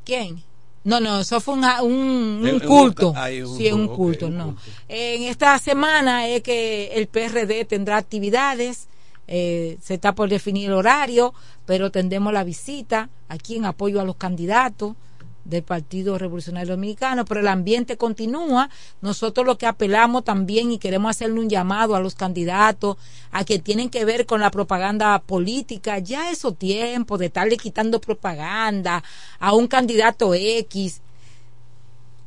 Speaker 19: ¿Quién? No, no, eso fue una- un, un culto.
Speaker 18: un
Speaker 19: sí, un culto, no. En esta semana es que el PRD tendrá actividades, eh, se está por definir el horario, pero tendremos la visita aquí en apoyo a los candidatos del Partido Revolucionario Dominicano, pero el ambiente continúa. Nosotros lo que apelamos también y queremos hacerle un llamado a los candidatos a que tienen que ver con la propaganda política, ya esos tiempos de estarle quitando propaganda a un candidato X.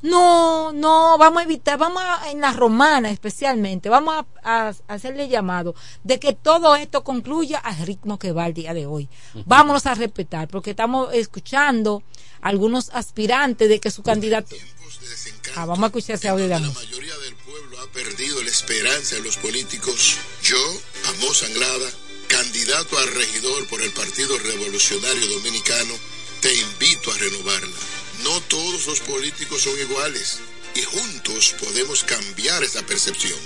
Speaker 19: No, no, vamos a evitar, vamos a, en la romana especialmente, vamos a, a hacerle llamado de que todo esto concluya al ritmo que va el día de hoy. Vámonos a respetar, porque estamos escuchando algunos aspirantes de que su candidato... Ah, vamos a escuchar ese audio de amor.
Speaker 42: ha perdido la esperanza en los políticos, yo, Amos Anglada, candidato a regidor por el Partido Revolucionario Dominicano, te invito a renovarla. No todos los políticos son iguales y juntos podemos cambiar esa percepción.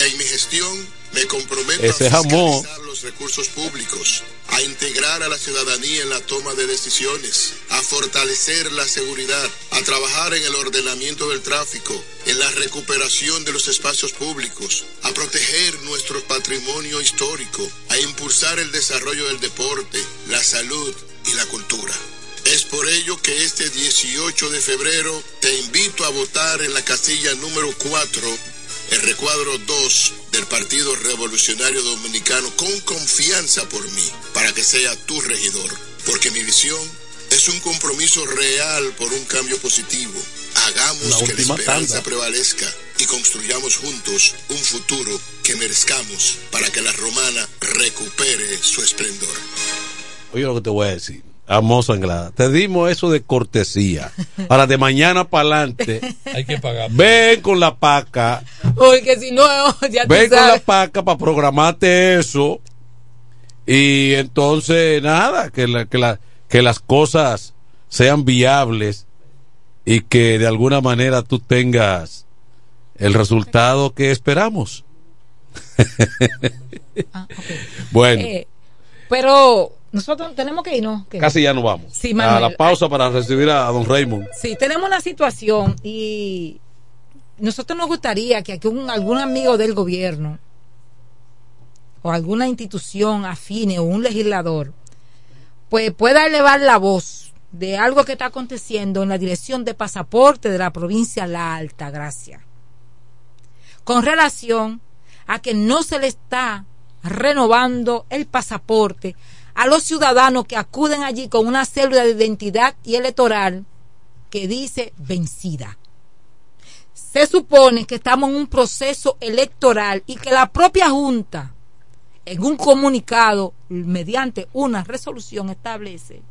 Speaker 42: En mi gestión me comprometo
Speaker 18: Ese
Speaker 42: a
Speaker 18: jamón.
Speaker 42: fiscalizar los recursos públicos, a integrar a la ciudadanía en la toma de decisiones, a fortalecer la seguridad, a trabajar en el ordenamiento del tráfico, en la recuperación de los espacios públicos, a proteger nuestro patrimonio histórico, a impulsar el desarrollo del deporte, la salud y la cultura. Es por ello que este 18 de febrero te invito a votar en la casilla número 4, el recuadro 2 del Partido Revolucionario Dominicano con confianza por mí, para que sea tu regidor. Porque mi visión es un compromiso real por un cambio positivo. Hagamos
Speaker 18: La
Speaker 42: que la esperanza
Speaker 18: tanda.
Speaker 42: prevalezca y construyamos juntos un futuro que merezcamos para que la romana recupere su esplendor.
Speaker 18: oye lo que te voy a decir. Amos Anglada, te dimos eso de cortesía. Para de mañana para adelante,
Speaker 41: Hay que pagar.
Speaker 18: ven con la paca,
Speaker 19: Porque si no, ya tú
Speaker 18: ven con la paca para programarte eso. Y entonces, nada, que, la- que, la- que las cosas sean viables y que de alguna manera tú tengas el resultado que esperamos. bueno,
Speaker 19: Eh, pero nosotros tenemos que irnos. ¿qué?
Speaker 18: casi ya nos vamos.
Speaker 19: Sí,
Speaker 18: a la pausa para recibir a don Raymond.
Speaker 19: Sí, tenemos una situación y nosotros nos gustaría que aquí un- algún amigo del gobierno o alguna institución afine o un legislador pues pueda elevar la voz de algo que está aconteciendo en la dirección de pasaporte de la provincia La Alta Gracia con relación a que no se le está renovando el pasaporte a los ciudadanos que acuden allí con una célula de identidad y electoral que dice vencida. Se supone que estamos en un proceso electoral y que la propia Junta, en un comunicado, mediante una resolución, establece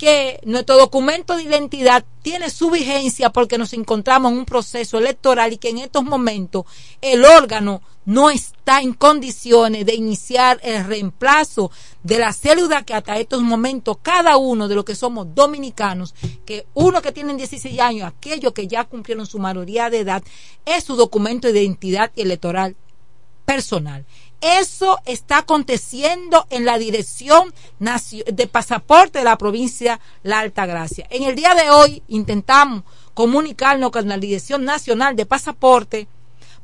Speaker 19: que nuestro documento de identidad tiene su vigencia porque nos encontramos en un proceso electoral y que en estos momentos el órgano no está en condiciones de iniciar el reemplazo de la célula que hasta estos momentos cada uno de los que somos dominicanos, que uno que tienen 16 años, aquellos que ya cumplieron su mayoría de edad, es su documento de identidad electoral personal. Eso está aconteciendo en la dirección de pasaporte de la provincia La Altagracia. En el día de hoy intentamos comunicarnos con la Dirección Nacional de Pasaporte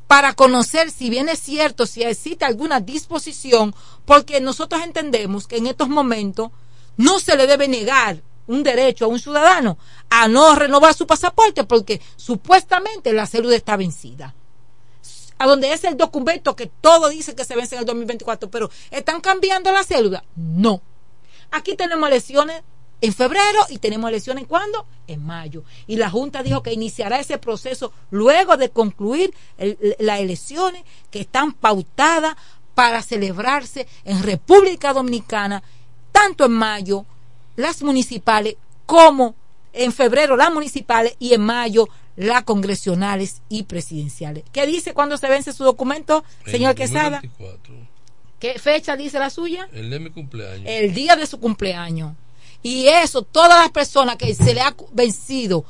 Speaker 19: para conocer si bien es cierto, si existe alguna disposición, porque nosotros entendemos que en estos momentos no se le debe negar un derecho a un ciudadano a no renovar su pasaporte porque supuestamente la célula está vencida a donde es el documento que todo dice que se vence en el 2024, pero ¿están cambiando la célula? No. Aquí tenemos elecciones en febrero y tenemos elecciones ¿cuándo? En mayo. Y la Junta dijo que iniciará ese proceso luego de concluir las elecciones que están pautadas para celebrarse en República Dominicana, tanto en mayo las municipales como en febrero las municipales y en mayo las congresionales y presidenciales. ¿Qué dice cuando se vence su documento, señor
Speaker 41: El
Speaker 19: Quesada?
Speaker 41: 2024,
Speaker 19: ¿Qué fecha dice la suya?
Speaker 41: El de mi cumpleaños.
Speaker 19: El día de su cumpleaños. Y eso, todas las personas que se le ha vencido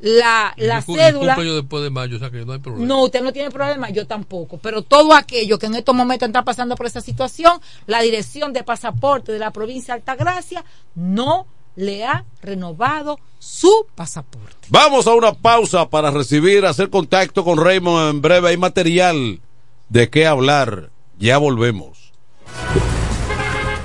Speaker 19: la, la cédula.
Speaker 41: cumpleaños después de mayo, o sea que no hay problema.
Speaker 19: No, usted no tiene problema, yo tampoco. Pero todo aquello que en estos momentos está pasando por esa situación, la dirección de pasaporte de la provincia de Altagracia no le ha renovado su pasaporte.
Speaker 18: Vamos a una pausa para recibir, hacer contacto con Raymond en breve. Hay material de qué hablar. Ya volvemos.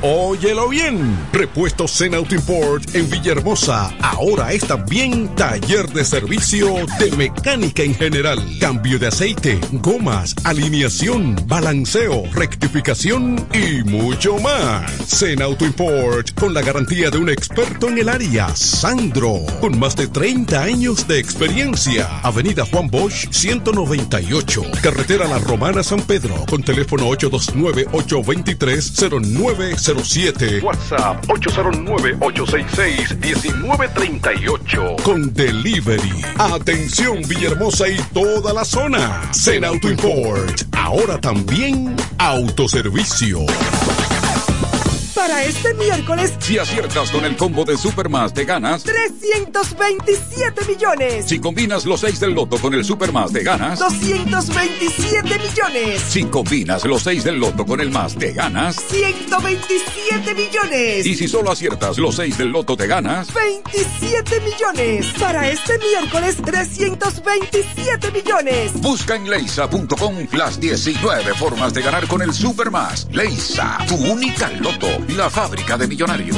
Speaker 10: Óyelo bien. Repuestos Zen Auto Import en Villahermosa. Ahora es también taller de servicio de mecánica en general. Cambio de aceite, gomas, alineación, balanceo, rectificación y mucho más. Zen Auto Import con la garantía de un experto en el área, Sandro. Con más de 30 años de experiencia. Avenida Juan Bosch 198. Carretera La Romana San Pedro. Con teléfono 829-823-0907. WhatsApp 809-866-1938. Con delivery. Atención Villahermosa y toda la zona. Zen Auto Import. Ahora también autoservicio.
Speaker 43: Para este miércoles,
Speaker 1: Si aciertas con el combo de Supermas, te ganas.
Speaker 43: 327 millones.
Speaker 1: Si combinas los 6 del loto con el Supermas, te ganas.
Speaker 43: 227 millones.
Speaker 1: Si combinas los 6 del loto con el más, te ganas.
Speaker 43: 127 millones.
Speaker 1: Y si solo aciertas los 6 del loto, te ganas.
Speaker 43: 27 millones. Para este miércoles, 327 millones.
Speaker 1: Busca en leisa.com las 19 formas de ganar con el Supermas. Leisa, tu única loto, la fábrica de millonarios.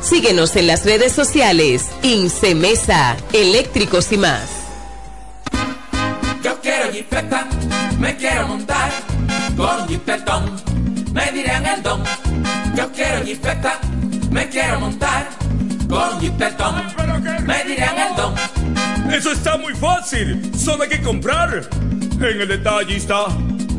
Speaker 44: Síguenos en las redes sociales. Incemesa, eléctricos y más.
Speaker 45: Yo quiero jipeta, me quiero montar con jipetón, me dirán el don. Yo quiero jipeta, me quiero montar con jipetón, me dirán el don.
Speaker 15: Eso está muy fácil. Solo hay que comprar. En el detallista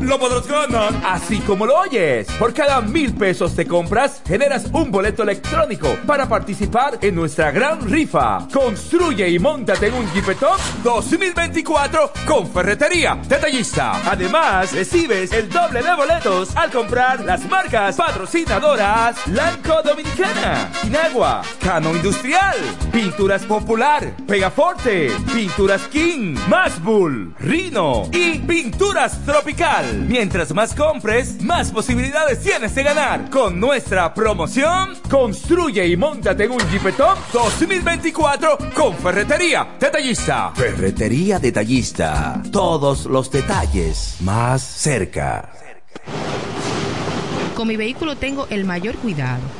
Speaker 15: lo podrás ganar. Así como lo oyes. Por cada mil pesos te compras, generas un boleto electrónico para participar en nuestra gran rifa. Construye y montate en un Jeepetop 2024 con Ferretería Detallista. Además, recibes el doble de boletos al comprar las marcas patrocinadoras Lanco Dominicana, Inagua, Cano Industrial, Pinturas Popular, Pegaforte, Pinturas King, Masbull, Rino y Pinturas Tropical. Mientras más compres, más posibilidades tienes de ganar. Con nuestra promoción, construye y montate en un Jeepetop 2024 con Ferretería Detallista.
Speaker 16: Ferretería Detallista. Todos los detalles más cerca.
Speaker 46: Con mi vehículo tengo el mayor cuidado.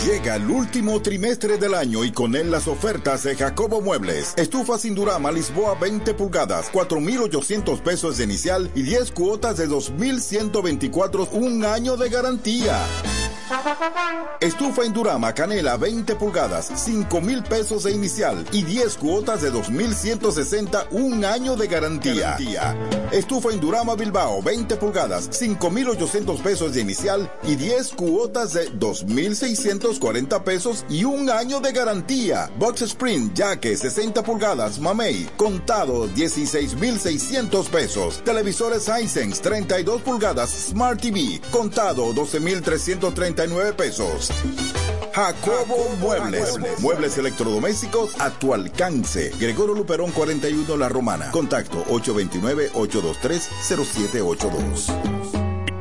Speaker 12: Llega el último trimestre del año y con él las ofertas de Jacobo Muebles. Estufa sin Durama Lisboa 20 pulgadas, 4,800 pesos de inicial y 10 cuotas de 2,124, un año de garantía. Estufa Indurama Canela 20 pulgadas, 5 mil pesos de inicial y 10 cuotas de 2,160, un año de garantía. Estufa Indurama Bilbao 20 pulgadas, 5,800 pesos de inicial y 10 cuotas de 2,640 pesos y un año de garantía. Box Sprint Jaque 60 pulgadas, Mamey, contado 16,600 pesos. Televisores Hisense 32 pulgadas, Smart TV, contado 12,339 pesos. Jacobo Muebles. Muebles electrodomésticos a tu alcance. Gregorio Luperón 41 La Romana. Contacto 829-823-0782.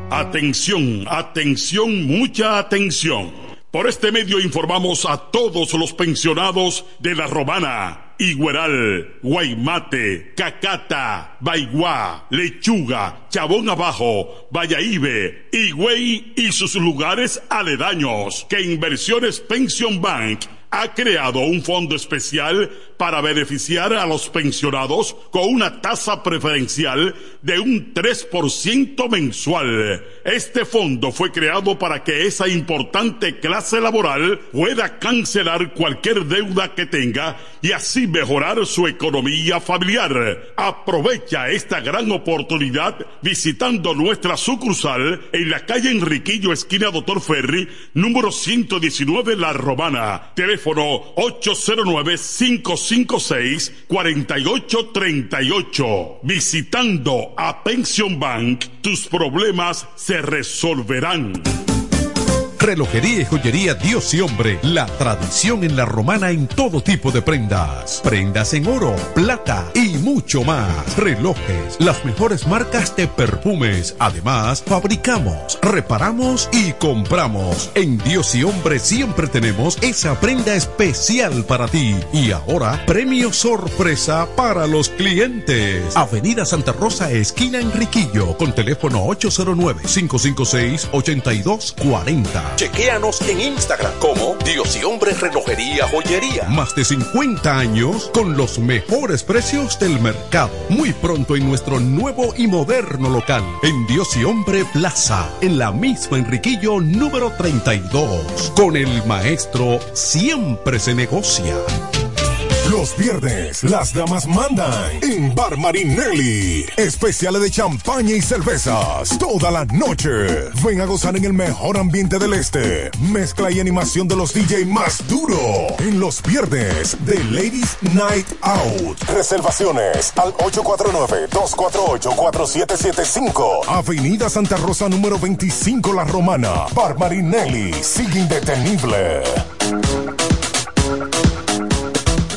Speaker 11: Atención, atención, mucha atención. Por este medio informamos a todos los pensionados de La Romana, Igueral, Guaymate, Cacata, Baigua, Lechuga, Chabón Abajo, Vallaíbe, Higüey y sus lugares aledaños que Inversiones Pension Bank ha creado un fondo especial para beneficiar a los pensionados con una tasa preferencial de un 3% mensual. Este fondo fue creado para que esa importante clase laboral pueda cancelar cualquier deuda que tenga y así mejorar su economía familiar. Aprovecha esta gran oportunidad visitando nuestra sucursal en la calle Enriquillo, esquina Doctor Ferry, número 119 La Romana. Teléfono 809-556-4838. Visitando a Pension Bank, tus problemas se resolverán.
Speaker 10: Relojería y joyería Dios y Hombre. La tradición en la romana en todo tipo de prendas. Prendas en oro, plata y mucho más. Relojes, las mejores marcas de perfumes. Además, fabricamos, reparamos y compramos. En Dios y Hombre siempre tenemos esa prenda especial para ti. Y ahora, premio sorpresa para los clientes. Avenida Santa Rosa, esquina Enriquillo, con teléfono 809-556-8240. Chequéanos en Instagram como Dios y Hombre Relojería Joyería. Más de 50 años con los mejores precios del mercado. Muy pronto en nuestro nuevo y moderno local. En Dios y Hombre Plaza. En la misma Enriquillo número 32. Con el maestro siempre se negocia.
Speaker 32: Los viernes, las damas mandan en Bar Marinelli. Especiales de champaña y cervezas toda la noche. Ven a gozar en el mejor ambiente del este. Mezcla y animación de los DJ más duro. En los viernes de Ladies Night Out. Reservaciones al 849-248-4775. Avenida Santa Rosa número 25 La Romana. Bar Marinelli. Sigue indetenible.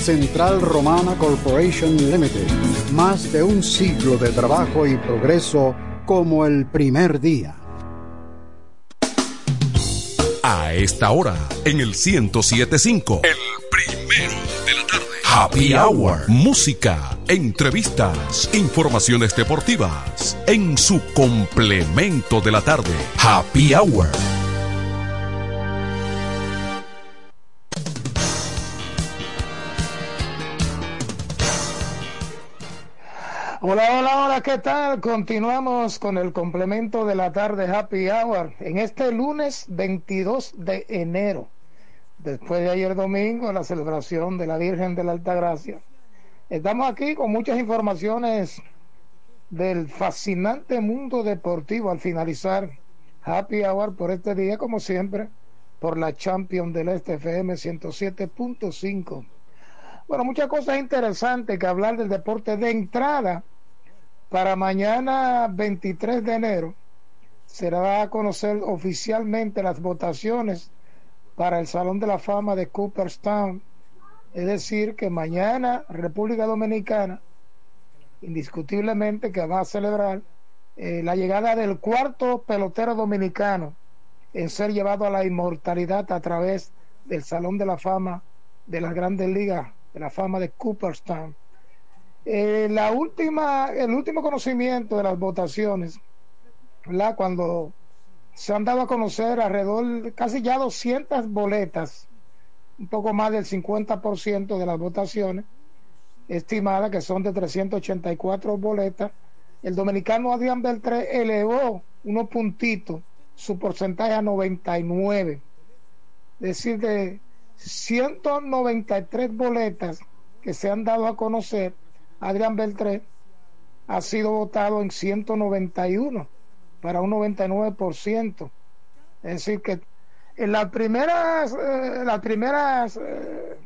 Speaker 39: Central Romana Corporation Limited. Más de un siglo de trabajo y progreso como el primer día.
Speaker 10: A esta hora, en el 1075. El primero de la tarde. Happy Hour. Música, entrevistas, informaciones deportivas. En su complemento de la tarde. Happy Hour.
Speaker 47: Hola, hola, hola, ¿qué tal? Continuamos con el complemento de la tarde Happy Hour en este lunes 22 de enero, después de ayer domingo, la celebración de la Virgen de la Altagracia. Estamos aquí con muchas informaciones del fascinante mundo deportivo al finalizar Happy Hour por este día, como siempre, por la Champion del Este FM 107.5. Bueno, muchas cosas interesantes que hablar del deporte de entrada. Para mañana 23 de enero será a conocer oficialmente las votaciones para el Salón de la Fama de Cooperstown. Es decir, que mañana República Dominicana, indiscutiblemente que va a celebrar eh, la llegada del cuarto pelotero dominicano en ser llevado a la inmortalidad a través del Salón de la Fama de las Grandes Ligas de la fama de Cooperstown. Eh, la última, el último conocimiento de las votaciones, ¿verdad? cuando se han dado a conocer alrededor casi ya 200 boletas, un poco más del 50% de las votaciones, estimadas que son de 384 boletas, el dominicano Adrián Beltré elevó unos puntitos su porcentaje a 99, es decir, de 193 boletas que se han dado a conocer, Adrián Beltré ha sido votado en 191 para un 99%. Es decir, que en las primeras, eh, las primeras eh,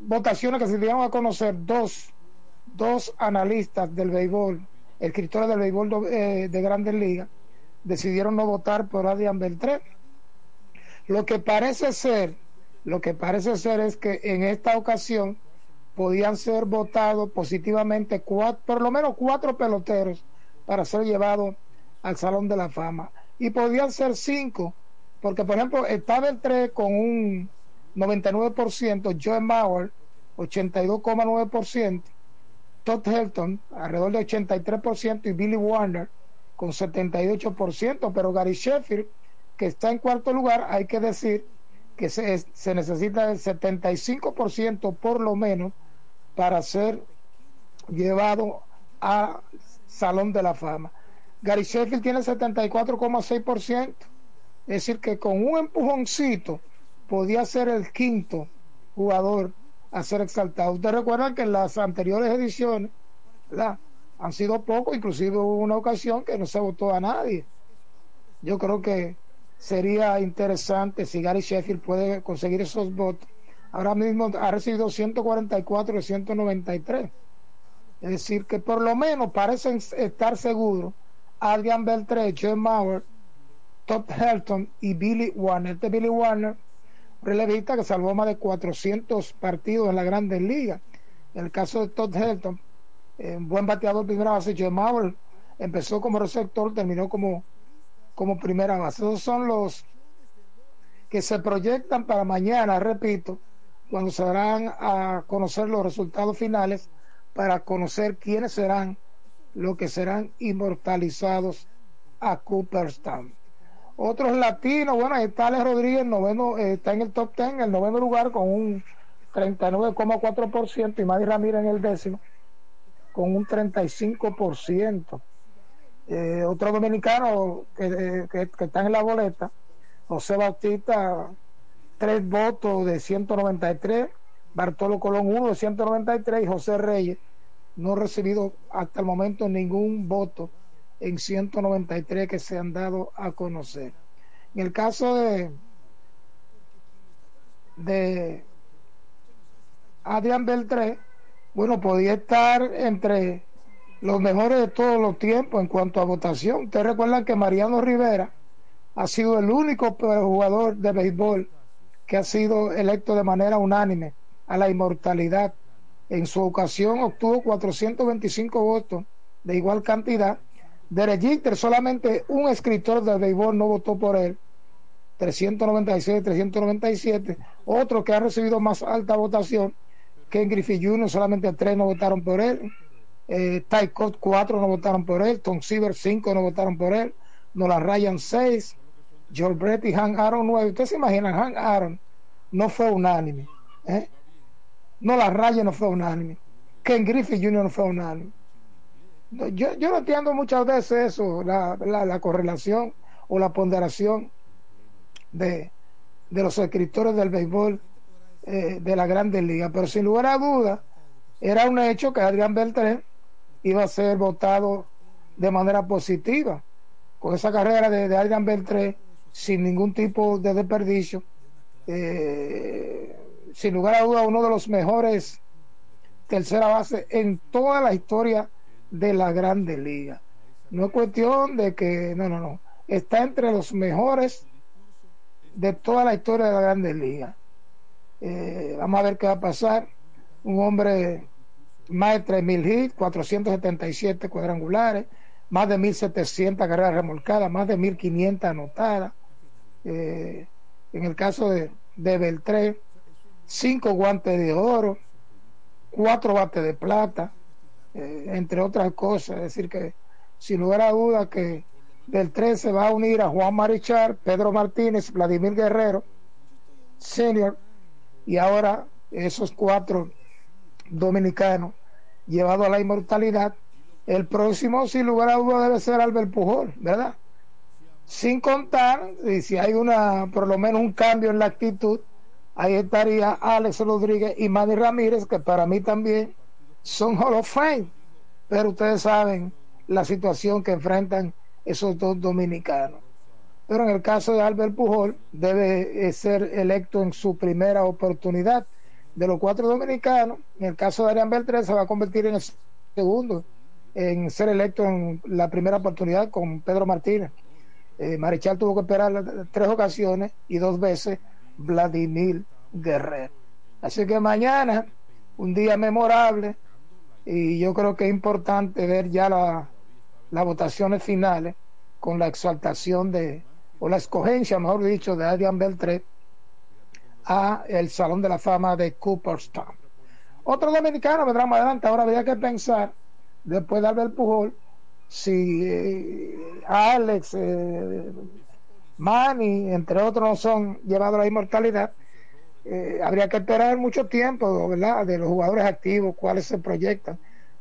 Speaker 47: votaciones que se dieron a conocer, dos, dos analistas del béisbol, escritores del béisbol eh, de Grandes Ligas, decidieron no votar por Adrián Beltré. Lo que parece ser lo que parece ser es que en esta ocasión podían ser votados positivamente cuatro, por lo menos cuatro peloteros para ser llevados al Salón de la Fama. Y podían ser cinco, porque por ejemplo estaba el 3 con un 99%, Joe Mauer 82,9%, Todd Helton alrededor de 83% y Billy Warner con 78%, pero Gary Sheffield, que está en cuarto lugar, hay que decir que se, necesita el 75% por lo menos para ser llevado a Salón de la Fama. Gary Sheffield tiene 74,6%, es decir, que con un empujoncito podía ser el quinto jugador a ser exaltado. Ustedes recuerdan que en las anteriores ediciones ¿verdad? han sido pocos, inclusive hubo una ocasión que no se votó a nadie. Yo creo que sería interesante si Gary Sheffield puede conseguir esos votos. Ahora mismo ha recibido 144 de 193. Es decir, que por lo menos parecen estar seguros Adrian Beltré, Joe Mauer, Todd Helton y Billy Warner. Este Billy Warner, relevista que salvó más de 400 partidos en la Grandes Ligas. En el caso de Todd Helton, eh, buen bateador primera base, Joe Mauer empezó como receptor, terminó como, como primera base. Esos son los que se proyectan para mañana, repito, cuando se darán a conocer los resultados finales para conocer quiénes serán los que serán inmortalizados a Cooperstown. Otros latinos, bueno, ahí está Alex Rodríguez, noveno, eh, está en el top 10, en el noveno lugar con un 39,4% y Maddy Ramírez en el décimo con un 35%. Eh, otro dominicano que, eh, que, que está en la boleta, José Bautista, tres votos de 193, Bartolo Colón uno de 193 y José Reyes no recibido hasta el momento ningún voto en 193 que se han dado a conocer. En el caso de de Adrián Beltré, bueno, podía estar entre los mejores de todos los tiempos en cuanto a votación. Ustedes recuerdan que Mariano Rivera ha sido el único jugador de béisbol que ha sido electo de manera unánime a la inmortalidad. En su ocasión obtuvo 425 votos de igual cantidad. De Jeter, solamente un escritor de béisbol no votó por él. 396, 397. Otro que ha recibido más alta votación, Ken Griffey Jr., solamente tres no votaron por él. Eh, Ty Cobb, cuatro no votaron por él. Tom Seaver, cinco no votaron por él. Nolan Ryan, seis. George Brett y Han Aaron, nueve. Ustedes se imaginan, Han Aaron no fue unánime. ¿eh? No la raya no fue unánime. Ken Griffith Jr. no fue unánime. Yo, yo no entiendo muchas veces eso, la, la, la correlación o la ponderación de, de los escritores del béisbol eh, de la Grandes Ligas. Pero sin lugar a dudas, era un hecho que Adrián Beltrán iba a ser votado de manera positiva. Con esa carrera de, de Adrián Beltré, sin ningún tipo de desperdicio, eh, sin lugar a duda uno de los mejores tercera base en toda la historia de la Grande Liga. No es cuestión de que, no, no, no, está entre los mejores de toda la historia de la Grande Liga. Eh, vamos a ver qué va a pasar. Un hombre más de 3.000 hits, 477 cuadrangulares, más de 1.700 carreras remolcadas, más de 1.500 anotadas. Eh, en el caso de, de Beltré, cinco guantes de oro, cuatro bates de plata, eh, entre otras cosas. Es decir, que sin lugar a duda que Beltré se va a unir a Juan Marichal, Pedro Martínez, Vladimir Guerrero, senior, y ahora esos cuatro dominicanos llevados a la inmortalidad. El próximo, sin lugar a duda, debe ser Albert Pujol, ¿verdad? Sin contar, y si hay una, por lo menos un cambio en la actitud, ahí estaría Alex Rodríguez y Manny Ramírez, que para mí también son Hall of Fame. Pero ustedes saben la situación que enfrentan esos dos dominicanos. Pero en el caso de Albert Pujol, debe eh, ser electo en su primera oportunidad. De los cuatro dominicanos, en el caso de Arián Beltrán, se va a convertir en el segundo en ser electo en la primera oportunidad con Pedro Martínez. Eh, Marichal tuvo que esperar tres ocasiones y dos veces Vladimir Guerrero. Así que mañana un día memorable y yo creo que es importante ver ya la- las votaciones finales con la exaltación de, o la escogencia, mejor dicho, de Adrian Beltré a el Salón de la Fama de Cooperstown. Otro dominicano vendrá más adelante, ahora habría que pensar, después de Albert Pujol, si eh, Alex, eh, Manny, entre otros, no son llevados a la inmortalidad, eh, habría que esperar mucho tiempo, ¿verdad? De los jugadores activos, cuáles se proyectan.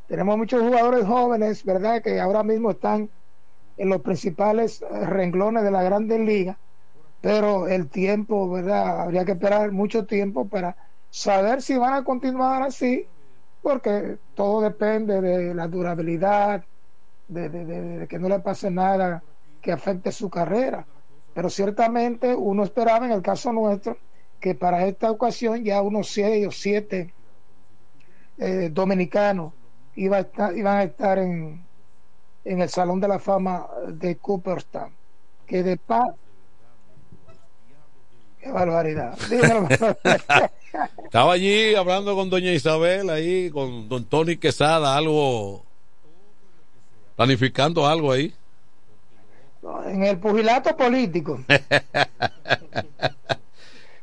Speaker 47: Tenemos muchos jugadores jóvenes, ¿verdad? Que ahora mismo están en los principales renglones de la Grandes Ligas, pero el tiempo, ¿verdad? Habría que esperar mucho tiempo para saber si van a continuar así, porque todo depende de la durabilidad, de, que no le pase nada que afecte su carrera. Pero ciertamente uno esperaba en el caso nuestro que para esta ocasión ya unos seis o siete eh, dominicanos iba a estar- iban a estar en, en el Salón de la Fama de Cooperstown. Que de paz. Qué barbaridad.
Speaker 18: Estaba allí hablando con doña Isabel, ahí con don Tony Quesada, algo, planificando algo ahí.
Speaker 47: en el pugilato político.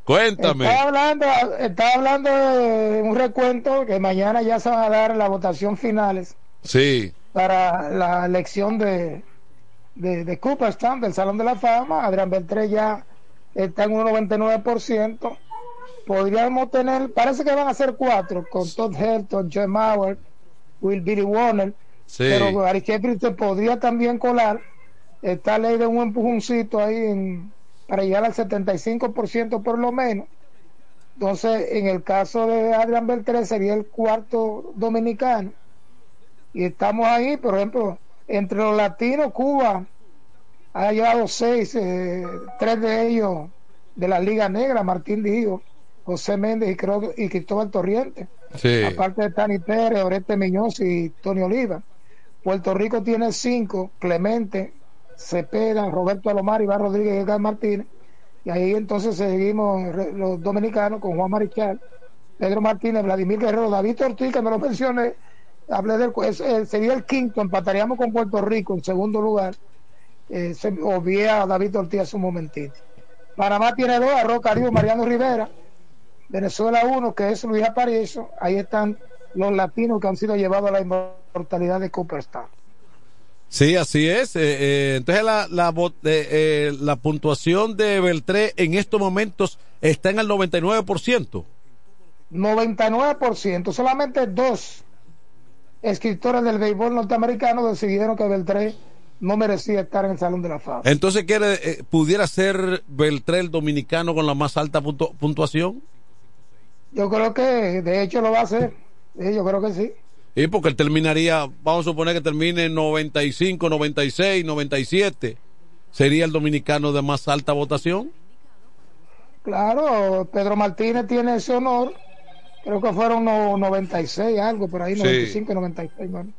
Speaker 18: Cuéntame.
Speaker 47: Estaba hablando, estaba hablando de un recuento que mañana ya se van a dar las votación finales
Speaker 18: Sí,
Speaker 47: para la elección de, de, de Cooperstown, del Salón de la Fama. Adrián Beltré ya está en un 99%. Podríamos tener, parece que van a ser cuatro, con Todd Helton, Joe Mauer, Will Billy Warner.
Speaker 18: Sí.
Speaker 47: Pero Gary se podría también colar. Está ley de un empujoncito ahí en- para llegar al 75% por lo menos. Entonces, en el caso de Adrián Beltré sería el cuarto dominicano. Y estamos ahí, por ejemplo, entre los latinos, Cuba ha llevado seis, eh, tres de ellos de la Liga Negra, Martín Dijo, José Méndez y, creo- y Cristóbal Torriente.
Speaker 18: sí.
Speaker 47: Aparte de Tani Pérez, Oreste Miñoz y Tony Oliva. Puerto Rico tiene cinco, Clemente, Cepeda, Roberto Alomar, Iván Rodríguez y Edgar Martínez. Y ahí entonces seguimos los dominicanos con Juan Marichal, Pedro Martínez, Vladimir Guerrero, David Ortiz, que no lo mencioné, hablé del es- eh, sería el quinto, empataríamos con Puerto Rico en segundo lugar. Eh, se obvié a David Ortiz hace un momentito. Panamá tiene dos, Arroz Caribe, Mariano Rivera. Venezuela uno, que es Luis Aparicio. Ahí están los latinos que han sido llevados a la inmortalidad de Cooperstown.
Speaker 18: Sí, así es. Eh, eh, entonces la, la, eh, eh, la puntuación de Beltré en estos momentos está en el 99%.
Speaker 47: 99%, solamente dos escritores del béisbol norteamericano decidieron que Beltré no merecía estar en el Salón de la Fama.
Speaker 18: Entonces quiere, eh, pudiera ser Beltré el dominicano con la más alta puntu- puntuación.
Speaker 47: Yo creo que de hecho lo va a hacer. Sí, yo creo que sí.
Speaker 18: Y porque él terminaría, vamos a suponer que termine en 95, 96, 97. ¿Sería el dominicano de más alta votación?
Speaker 47: Claro, Pedro Martínez tiene ese honor. Creo que fueron no- 96, algo por ahí,
Speaker 18: Sí.
Speaker 47: 95, 96. bueno.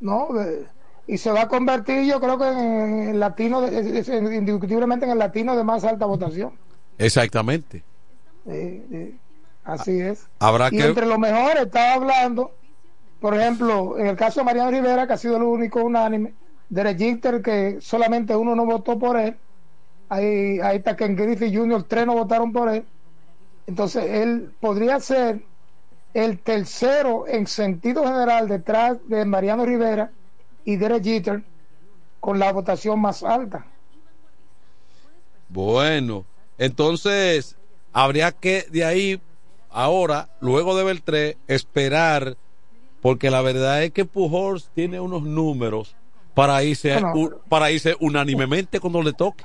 Speaker 47: No, eh, y se va a convertir, yo creo que en el latino, indiscutiblemente en el latino de más alta votación.
Speaker 18: Exactamente.
Speaker 47: Sí, sí, así es.
Speaker 18: Habrá
Speaker 47: y
Speaker 18: que.
Speaker 47: entre los mejores estaba hablando, por ejemplo, en el caso de Mariano Rivera, que ha sido el único unánime, de Register, que solamente uno no votó por él. Ahí, ahí está Ken Griffey Jr., tres no votaron por él. Entonces, él podría ser el tercero en sentido general detrás de Mariano Rivera y Derek Jeter con la votación más alta.
Speaker 18: Bueno, entonces habría que de ahí, ahora, luego de Beltré, esperar, porque la verdad es que Pujols tiene unos números para irse, para irse unánimemente cuando le toque.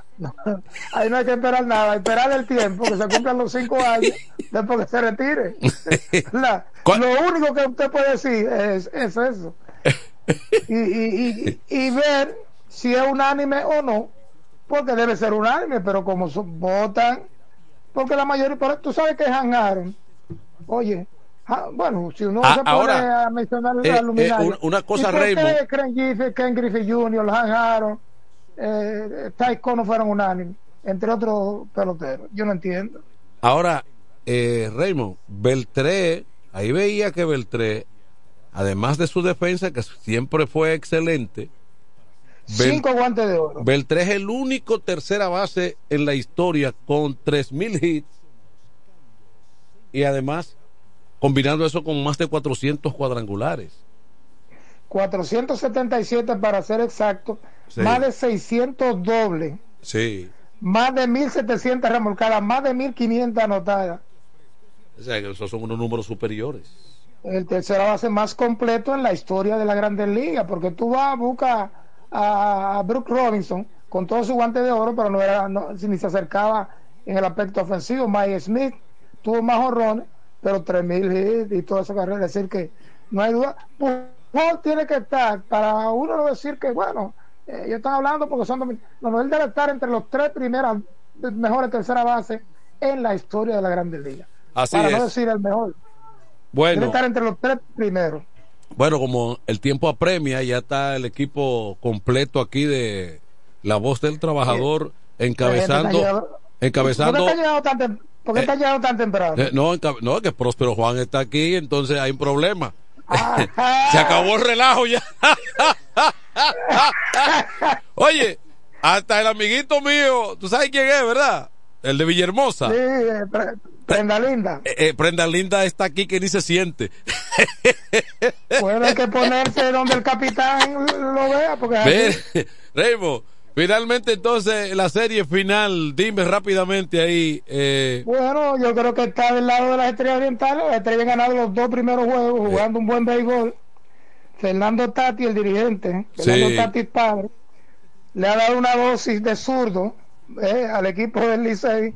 Speaker 47: Ahí no hay que esperar nada, esperar el tiempo, que se cumplan los cinco años después que se retire. La- lo único que usted puede decir es, es eso. Y, y, y, y ver si es unánime o no, porque debe ser unánime, pero como son- votan, porque la mayoría, pero tú sabes que Aaron. Oye, bueno, si uno
Speaker 18: Ah,
Speaker 47: se pone
Speaker 18: ahora,
Speaker 47: a mencionar
Speaker 18: eh,
Speaker 47: la
Speaker 18: eh,
Speaker 47: luminaria,
Speaker 18: una cosa,
Speaker 47: ¿y por qué
Speaker 18: Raymond.
Speaker 47: Ken Griffey, Ken Griffey Jr., Han Aaron, eh, Ty Cobb no fueron unánimes, entre otros peloteros? Yo no entiendo.
Speaker 18: Ahora, eh, Raymond, Beltré ahí veía que Beltré, además de su defensa, que siempre fue excelente, Bel-
Speaker 47: Cinco guantes de oro.
Speaker 18: Beltré es el único tercera base en la historia con 3.000 hits y además combinando eso con más de 400 cuadrangulares.
Speaker 47: 477 para ser exacto,
Speaker 18: Sí.
Speaker 47: más de 600 dobles,
Speaker 18: Sí.
Speaker 47: más de 1700 remolcadas, más de 1500 anotadas.
Speaker 18: O sea, que esos son unos números superiores.
Speaker 47: El tercera base más completo en la historia de la Grandes Ligas, porque tú vas, buscas a Brooke Robinson con todo su guante de oro, pero no era, no, ni se acercaba en el aspecto ofensivo. Mike Smith tuvo más honrones, pero 3000 hits y toda esa carrera. Es decir, que no hay duda. Pujol tiene que estar, para uno no decir que, bueno, eh, ellos están hablando porque son No, no, él debe estar entre los tres primeras mejores tercera base en la historia de la Grandes Ligas.
Speaker 18: Así
Speaker 47: para no decir el mejor. Debe
Speaker 18: Bueno,
Speaker 47: estar entre los tres primeros.
Speaker 18: bueno, como el tiempo apremia, ya está el equipo completo aquí de La Voz del Trabajador encabezando,
Speaker 47: ¿Por qué
Speaker 18: encabezando.
Speaker 47: está llegando tan, tem- por qué está llegando tan temprano?
Speaker 18: Eh, no, no, que Próspero Juan está aquí, entonces hay un problema.
Speaker 47: Ah.
Speaker 18: Se acabó el relajo ya. Oye, hasta el amiguito mío, tú sabes quién es, ¿verdad? El de Villahermosa.
Speaker 47: Sí, eh, pre- prenda linda.
Speaker 18: Eh, eh, Prenda Linda está aquí que ni se siente.
Speaker 47: Puede que ponerse donde el capitán lo vea, porque
Speaker 18: finalmente entonces la serie final, dime rápidamente ahí. Eh,
Speaker 47: bueno, yo creo que está del lado de las estrellas orientales. Las estrellas han ganado los dos primeros juegos jugando un buen béisbol. Fernando Tati, el dirigente, Fernando
Speaker 18: Sí.
Speaker 47: Tati padre, le ha dado una dosis de zurdo eh, al equipo del Licey.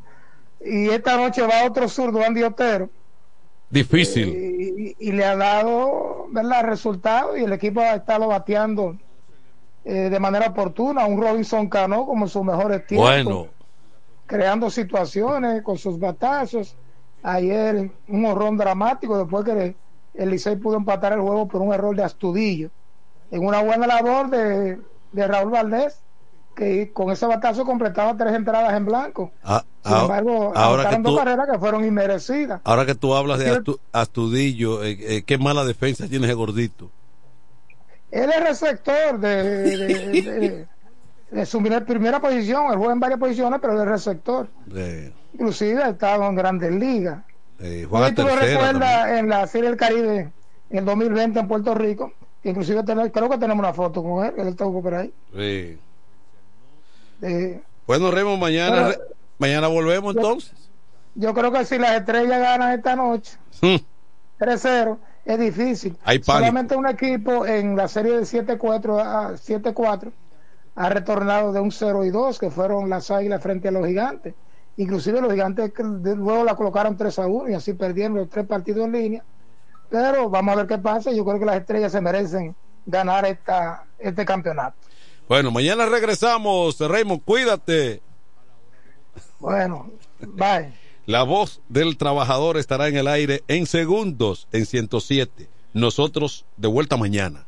Speaker 47: Y esta noche va otro zurdo, Andy Otero.
Speaker 18: difícil.
Speaker 47: y, y le ha dado ¿verdad? resultados y el equipo ha estado bateando eh, de manera oportuna. Un Robinson Cano como sus mejores tiempos,
Speaker 18: Bueno,
Speaker 47: creando situaciones con sus batazos. Ayer un horrón dramático después que el Licey pudo empatar el juego por un error de Astudillo. En una buena labor de, de Raúl Valdés, que con ese batazo completaba tres entradas en blanco.
Speaker 18: ah,
Speaker 47: Sin
Speaker 18: ah,
Speaker 47: embargo,
Speaker 18: ahora, que
Speaker 47: dos carreras que fueron inmerecidas.
Speaker 18: ahora que tú hablas de. Astu- Astudillo, eh, eh, qué mala defensa tiene ese gordito.
Speaker 47: Él es receptor de, de, de- de su primer- primera posición. Él juega en varias posiciones, pero él es receptor.
Speaker 18: Eh,
Speaker 47: Inclusive ha estado en grandes ligas. Y
Speaker 18: juega
Speaker 47: tú lo recuerdas
Speaker 18: también.
Speaker 47: en la Serie del Caribe en el 2020 en Puerto Rico. inclusive creo que tenemos una foto con él, él estuvo por ahí.
Speaker 18: Sí.
Speaker 47: Eh,
Speaker 18: Bueno, Raymond, mañana, mañana volvemos entonces.
Speaker 47: yo creo que si las estrellas ganan esta noche,
Speaker 18: Hmm.
Speaker 47: 3-0, es difícil.
Speaker 18: Hay.
Speaker 47: Solamente un equipo en la serie de 7-4 a 7-4 ha retornado de un 0 y 2, que fueron las águilas frente a los gigantes. Inclusive los gigantes luego la colocaron 3 a 1 y así perdieron los tres partidos en línea. Pero vamos a ver qué pasa. Yo creo que las estrellas se merecen ganar esta, este campeonato.
Speaker 18: Bueno, mañana regresamos. Raymond, cuídate.
Speaker 47: Bueno, bye.
Speaker 18: La voz del trabajador estará en el aire en segundos en 107. Nosotros de vuelta mañana.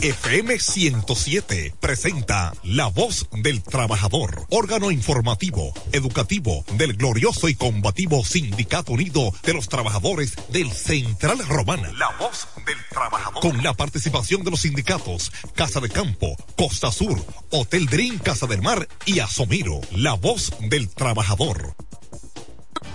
Speaker 48: FM 107 presenta La Voz del Trabajador, órgano informativo, educativo del glorioso y combativo Sindicato Unido de los Trabajadores del Central Romana. La Voz del Trabajador. Con la participación de los sindicatos Casa de Campo, Costa Sur, Hotel Dream Casa del Mar y Asomiro. La Voz del Trabajador.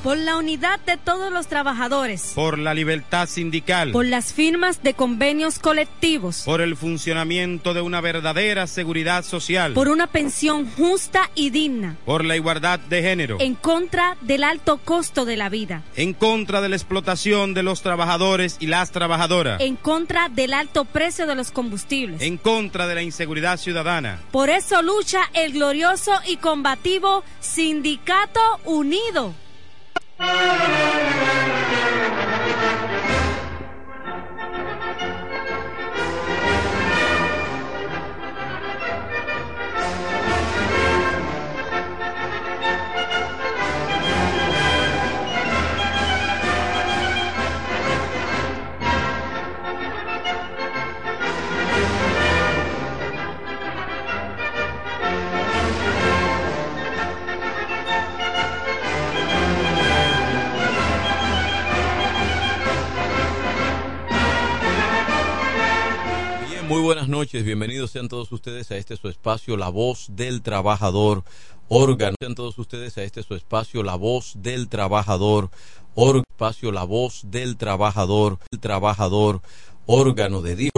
Speaker 49: Por la unidad de todos los trabajadores.
Speaker 50: por la libertad sindical,
Speaker 49: Por las firmas de convenios colectivos.
Speaker 50: por el funcionamiento de una verdadera seguridad social,
Speaker 49: Por una pensión justa y digna.
Speaker 50: por la igualdad de género,
Speaker 49: En contra del alto costo de la vida.
Speaker 50: en contra de la explotación de los trabajadores y las trabajadoras,
Speaker 49: En contra del alto precio de los combustibles.
Speaker 50: en contra de la inseguridad ciudadana.
Speaker 49: Por eso lucha el glorioso y combativo Sindicato Unido. Thank you.
Speaker 18: Buenas noches, bienvenidos sean todos ustedes a este su espacio La Voz del Trabajador, órgano. Sean todos ustedes a este su espacio La Voz del Trabajador, espacio La Voz del Trabajador, el Trabajador, órgano de órgano